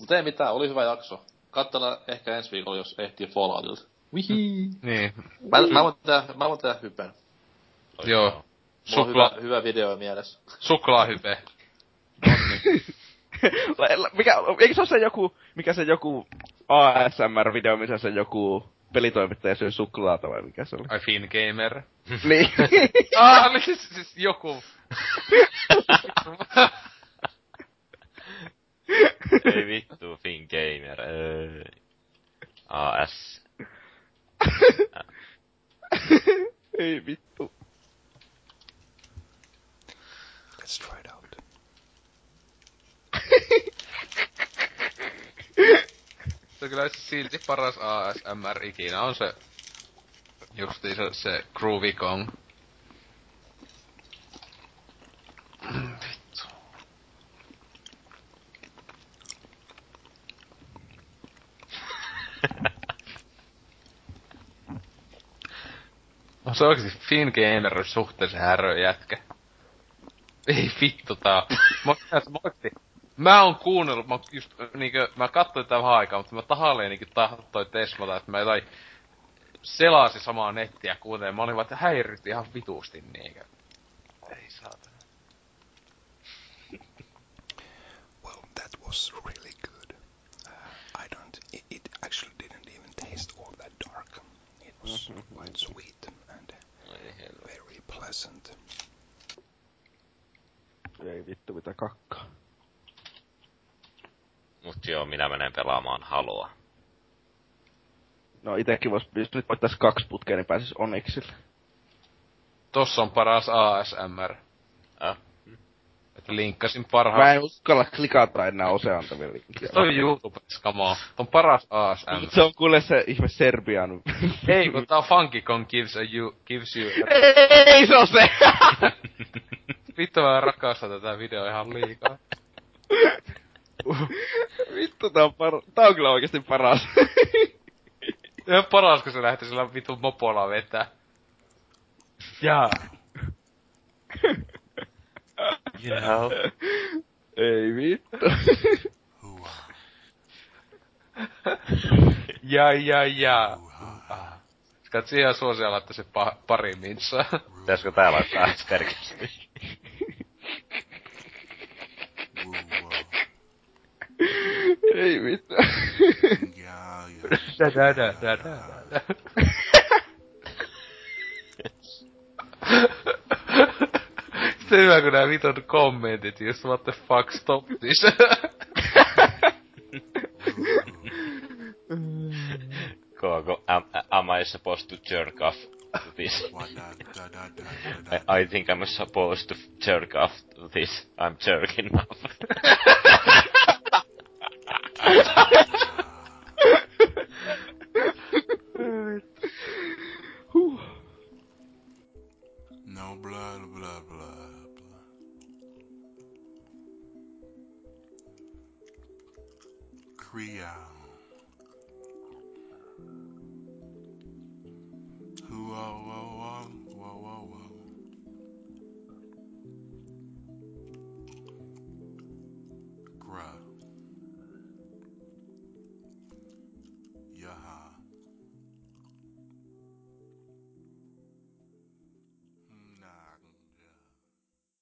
Mutta ei mitään, oli hyvä jakso. Katsella ehkä ensi viikolla, jos ehtii Falloutilta. Niin. Mä, mä, voin tehdä, mä voin tehdä hypen. Joo. Mulla on Sukla, hyvä, hyvä video mielessä. suklaahype. La- [LAUGHS] la- [LAUGHS] mikä, eikö se ole se joku, mikä se joku ASMR-video, missä se joku pelitoimittaja syö suklaata vai mikä se oli? Ai Fin Gamer. [LAUGHS] niin. [LAUGHS] ah, oli siis, siis joku. Ei vittu, Fin Gamer. AS. ei vittu. Let's try Se on kyllä silti paras ASMR ikinä on se justiin se, se Groovy Kong. Vittu. On se Finn Gamer suhteellisen härö jätkä. Ei vittu tää. Mä, mä, mä, oon kuunnellut, mä just niinkö, mä katsoin tätä vähän aikaa, mutta mä tahalleen niinkö tahtoin tesmata, että mä jotain selasi samaa nettiä kuuntelin. Mä olin vaan, että häiritti ihan vitusti niinkö. Ei saatana. Well, that was really good. Uh, I don't. It, it actually didn't even taste all that dark. It was quite sweet and very pleasant. Ei vittu mitä kakkaa. Mut joo, minä menen pelaamaan Haloa. No itekin vois, jos nyt voittais kaksi putkea, niin pääsis Onyxille. Tossa on paras ASMR. Äh? Että linkkasin Mä parhaan. en uskalla klikata enää useantavia linkkejä. Toi on YouTubessa kamaa. On paras ASMR. Se on kuule se ihme Serbian. Ei, kun tää on Funky Kong gives, a you, gives you... Ei se on se! Vittu mä rakastan tätä videoa ihan liikaa. [LAUGHS] Vittu tää on paras. Tää on kyllä oikeesti paras. [LAUGHS] Ihan paras, kun se lähti sillä vittu mopolla vetää. Jaa. [LAUGHS] Joo. Ei vittu. Ja, ja, ja. Katsi ihan suosia laittaa se pa- pari minsaa. Pitäisikö tää laittaa aspergiksi? Ei. Yeah, yeah. Da, da, da, da, da, da. Se hyvä, kun nää vitun kommentit, just what the fuck, stop this. Koko, am, am I supposed to jerk off this? I, I think I'm supposed to jerk off this. I'm jerking off. [LAUGHS] no blood, blood, blood, blood. Creole. Whoa, whoa, whoa.